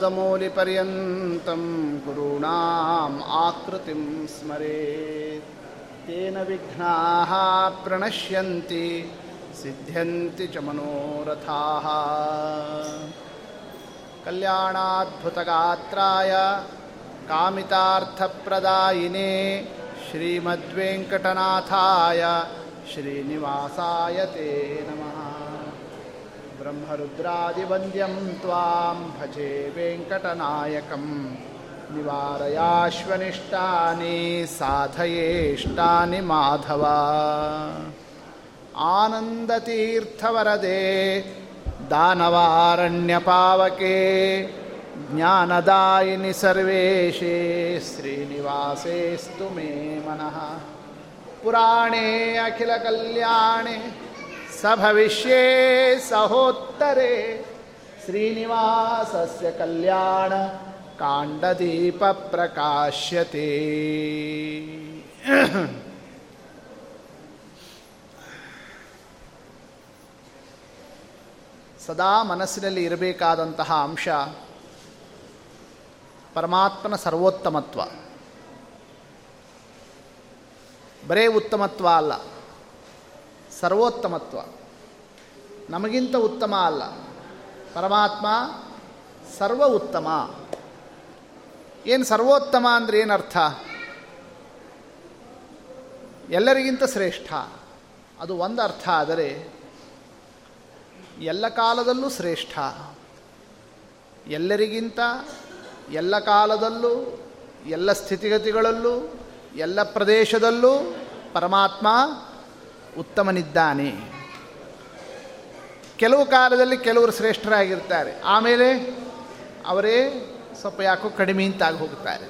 आपादमौलिपर्यन्तं गुरूणाम् आकृतिं स्मरेत् तेन विघ्नाः प्रणश्यन्ति सिद्ध्यन्ति च मनोरथाः कल्याणाद्भुतगात्राय कामितार्थप्रदायिने श्रीमद्वेङ्कटनाथाय श्रीनिवासाय ते नमः ब्रह्मरुद्रादिवन्द्यं त्वां भजे वेङ्कटनायकं निवारयाश्वनिष्टानि साधयेष्टानि माधव आनन्दतीर्थवरदे दानवारण्यपावके ज्ञानदायिनि सर्वेशे श्रीनिवासेस्तु मे मनः पुराणे अखिलकल्याणे सभविष्ये सहोत्तरे श्रीनिवासस्य कल्याण काण्डदीपप्रकाश्यते ಸದಾ ಮನಸ್ಸಿನಲ್ಲಿ ಇರಬೇಕಾದಂತಹ ಅಂಶ ಪರಮಾತ್ಮನ ಸರ್ವೋತ್ತಮತ್ವ ಬರೇ ಉತ್ತಮತ್ವ ಅಲ್ಲ ಸರ್ವೋತ್ತಮತ್ವ. ನಮಗಿಂತ ಉತ್ತಮ ಅಲ್ಲ. ಪರಮಾತ್ಮ ಸರ್ವ ಉತ್ತಮ ಏನು ಸರ್ವೋತ್ತಮ ಅಂದರೆ ಏನರ್ಥ? ಎಲ್ಲರಿಗಿಂತ ಶ್ರೇಷ್ಠ. ಅದು ಒಂದು ಅರ್ಥ ಆದರೆ ಎಲ್ಲ ಕಾಲದಲ್ಲೂ ಶ್ರೇಷ್ಠ. ಎಲ್ಲರಿಗಿಂತ ಎಲ್ಲ ಕಾಲದಲ್ಲೂ, ಎಲ್ಲ ಸ್ಥಿತಿಗತಿಗಳಲ್ಲೂ, ಎಲ್ಲ ಪ್ರದೇಶದಲ್ಲೂ ಪರಮಾತ್ಮ ಉತ್ತಮನಿದ್ದಾನೆ. ಕೆಲವು ಕಾಲದಲ್ಲಿ ಕೆಲವರು ಶ್ರೇಷ್ಠರಾಗಿರ್ತಾರೆ. ಆಮೇಲೆ ಅವರೇ ಸ್ವಲ್ಪ ಯಾಕೋ ಕಡಿಮೆ ಅಂತಾಗಿ ಹೋಗುತ್ತಾರೆ.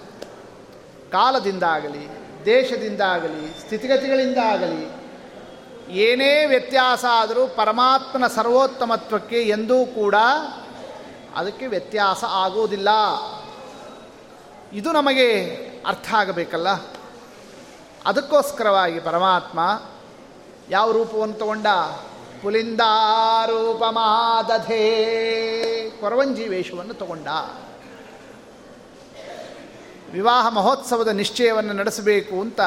ಕಾಲದಿಂದಾಗಲಿ ದೇಶದಿಂದಾಗಲಿ ಸ್ಥಿತಿಗತಿಗಳಿಂದ ಆಗಲಿ, ಏನೇ ವ್ಯತ್ಯಾಸ ಆದರೂ ಪರಮಾತ್ಮನ ಸರ್ವೋತ್ತಮತ್ವಕ್ಕೆ ಎಂದೂ ಕೂಡ ಅದಕ್ಕೆ ವ್ಯತ್ಯಾಸ ಆಗುವುದಿಲ್ಲ. ಇದು ನಮಗೆ ಅರ್ಥ ಆಗಬೇಕಲ್ಲ? ಅದಕ್ಕೋಸ್ಕರವಾಗಿ ಪರಮಾತ್ಮ ಯಾವ ರೂಪವನ್ನು ತಗೊಂಡ? ಪುಲಿಂದಾರೂಪಮಾದಧೇ ಕೊರವಂಜಿ ವೇಷವನ್ನು ತಗೊಂಡ. ವಿವಾಹ ಮಹೋತ್ಸವದ ನಿಶ್ಚಯವನ್ನು ನಡೆಸಬೇಕು ಅಂತ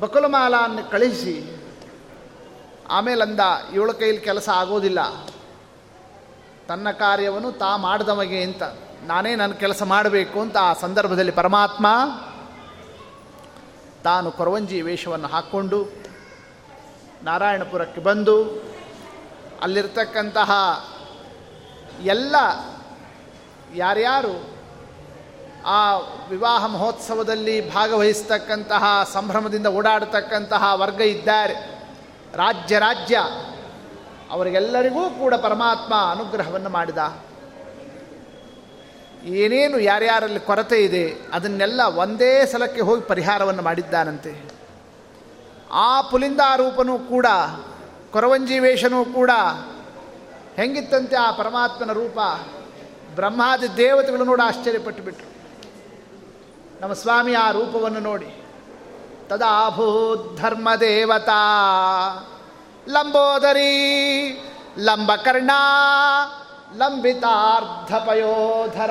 ಬಕುಲಮಾಲನ್ನು ಕಳಿಸಿ ಆಮೇಲೆ ಅಂದ ಇವಳ ಕೈಯಲ್ಲಿ ಕೆಲಸ ಆಗೋದಿಲ್ಲ. ತನ್ನ ಕಾರ್ಯವನ್ನು ತಾ ಮಾಡಿದವಗೆ ಅಂತ. ನಾನೇ ನನ್ನ ಕೆಲಸ ಮಾಡಬೇಕು ಅಂತ ಆ ಸಂದರ್ಭದಲ್ಲಿ ಪರಮಾತ್ಮ ತಾನು ಕೊರವಂಜಿ ವೇಷವನ್ನು ಹಾಕ್ಕೊಂಡು ನಾರಾಯಣಪುರಕ್ಕೆ ಬಂದು ಅಲ್ಲಿರ್ತಕ್ಕಂತಹ ಎಲ್ಲ ಯಾರ್ಯಾರು ಆ ವಿವಾಹ ಮಹೋತ್ಸವದಲ್ಲಿ ಭಾಗವಹಿಸ್ತಕ್ಕಂತಹ, ಸಂಭ್ರಮದಿಂದ ಓಡಾಡತಕ್ಕಂತಹ ವರ್ಗ ಇದ್ದಾರೆ. ರಾಜ್ಯ ರಾಜ್ಯ ಅವರಿಗೆಲ್ಲರಿಗೂ ಕೂಡ ಪರಮಾತ್ಮ ಅನುಗ್ರಹವನ್ನು ಮಾಡಿದ. ಏನೇನು ಯಾರ್ಯಾರಲ್ಲಿ ಕೊರತೆ ಇದೆ, ಅದನ್ನೆಲ್ಲ ಒಂದೇ ಸಲಕ್ಕೆ ಹೋಗಿ ಪರಿಹಾರವನ್ನು ಮಾಡಿದ್ದಾನಂತೆ. ಆ ಪುಲಿಂದಾರೂಪನೂ ಕೂಡ, ಕೊರವಂಜಿ ವೇಷನೂ ಕೂಡ ಹೆಂಗಿತ್ತಂತೆ ಆ ಪರಮಾತ್ಮನ ರೂಪ. ಬ್ರಹ್ಮಾದಿ ದೇವತೆಗಳು ನೋಡಿ ಆಶ್ಚರ್ಯಪಟ್ಟು ಬಿಟ್ರು ನಮ್ಮ ಸ್ವಾಮಿ ಆ ರೂಪವನ್ನು ನೋಡಿ. ತದಾಭೂಧರ್ಮ ದೇವತಾ, ಲಂಬೋದರಿ, ಲಂಬಕರ್ಣ ಲಂಬಿತಾರ್ಧಪಯೋಧರ.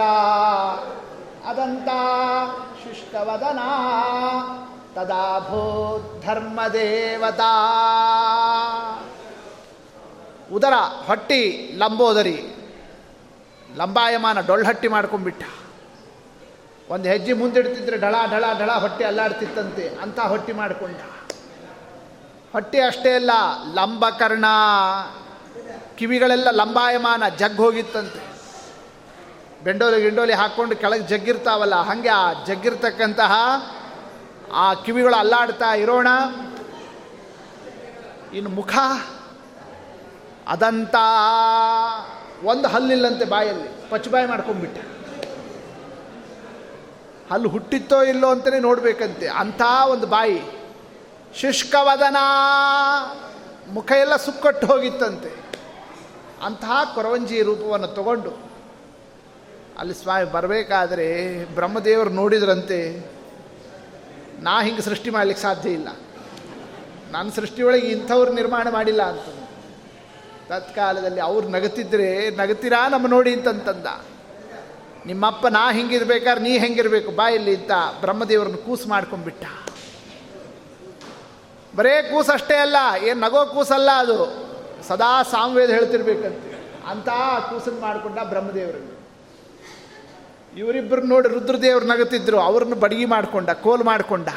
ಅದಂತ ಶುಷ್ಕವದನ ತದಾಭೂಧರ್ಮ ದೇವತಾ ಉದರ ಹೊಟ್ಟಿ ಲಂಬೋದರಿ, ಲಂಬಾಯಮಾನ ಡೊಳ್ಳಹಟ್ಟಿ ಮಾಡ್ಕೊಂಡ್ಬಿಟ್ಟ. ಒಂದು ಹೆಜ್ಜೆ ಮುಂದಿಡ್ತಿದ್ರೆ ಢಳ ಢಳ ಢಳ ಹೊಟ್ಟೆ ಅಲ್ಲಾಡ್ತಿತ್ತಂತೆ, ಅಂಥ ಹೊಟ್ಟಿ ಮಾಡಿಕೊಂಡ. ಹೊಟ್ಟೆ ಅಷ್ಟೇ ಅಲ್ಲ, ಲಂಬಕರ್ಣ. ಕಿವಿಗಳೆಲ್ಲ ಲಂಬಾಯಮಾನ ಜಗ್ ಹೋಗಿತ್ತಂತೆ. ಬೆಂಡೋಲಿ ಗಿಂಡೋಲಿ ಹಾಕ್ಕೊಂಡು ಕೆಳಗೆ ಜಗ್ಗಿರ್ತಾವಲ್ಲ, ಹಾಗೆ ಆ ಜಗ್ಗಿರ್ತಕ್ಕಂತಹ ಆ ಕಿವಿಗಳು ಅಲ್ಲಾಡ್ತಾ ಇರೋಣ. ಇನ್ನು ಮುಖ ಅದಂತ ಒಂದು ಹಲ್ಲಿಲ್ಲಂತೆ ಬಾಯಲ್ಲಿ. ಪಚ್ಚಬಾಯಿ ಮಾಡ್ಕೊಂಡ್ಬಿಟ್ಟೆ. ಹಲ್ಲು ಹುಟ್ಟಿತ್ತೋ ಇಲ್ಲೋ ಅಂತಲೇ ನೋಡಬೇಕಂತೆ. ಅಂಥ ಒಂದು ಬಾಯಿ. ಶುಷ್ಕವದನ ಮುಖ ಎಲ್ಲ ಸುಕ್ಕಟ್ಟು ಹೋಗಿತ್ತಂತೆ. ಅಂತಹ ಕೊರವಂಜಿ ರೂಪವನ್ನು ತಗೊಂಡು ಅಲ್ಲಿ ಸ್ವಾಮಿ ಬರಬೇಕಾದ್ರೆ ಬ್ರಹ್ಮದೇವರು ನೋಡಿದ್ರಂತೆ, ನಾ ಹಿಂಗೆ ಸೃಷ್ಟಿ ಮಾಡಲಿಕ್ಕೆ ಸಾಧ್ಯ ಇಲ್ಲ. ನನ್ನ ಸೃಷ್ಟಿಯೊಳಗೆ ಇಂಥವ್ರು ನಿರ್ಮಾಣ ಮಾಡಿಲ್ಲ ಅಂತ. ತತ್ಕಾಲದಲ್ಲಿ ಅವ್ರು ನಗತಿದ್ರೆ, ನಗತಿರಾ ನಮ್ಮ ನೋಡಿ ಅಂತಂತಂದ. ನಿಮ್ಮಪ್ಪ ನಾ ಹಿಂಗಿರ್ಬೇಕಾದ್ರೆ ನೀ ಹೆಂಗಿರ್ಬೇಕು, ಬಾ ಇಲ್ಲಿ ಅಂತ ಬ್ರಹ್ಮದೇವ್ರನ್ನ ಕೂಸು ಮಾಡ್ಕೊಂಡ್ಬಿಟ್ಟ. ಬರೇ ಕೂಸಷ್ಟೇ ಅಲ್ಲ, ಏನು ನಗೋ ಕೂಸಲ್ಲ ಅದು. ಸದಾ ಸಾಮ್ವೇದ ಹೇಳ್ತಿರ್ಬೇಕಂತೆ. ಅಂತ ಕೂಸನ್ ಮಾಡಿಕೊಂಡ ಬ್ರಹ್ಮದೇವರನ್ನು ಇವರಿಬ್ಬರು ನೋಡಿ ರುದ್ರದೇವ್ರು ನಗುತ್ತಿದ್ರು ಅವ್ರನ್ನ ಬಡಗಿ ಮಾಡಿಕೊಂಡ, ಕೋಲ್ ಮಾಡಿಕೊಂಡ.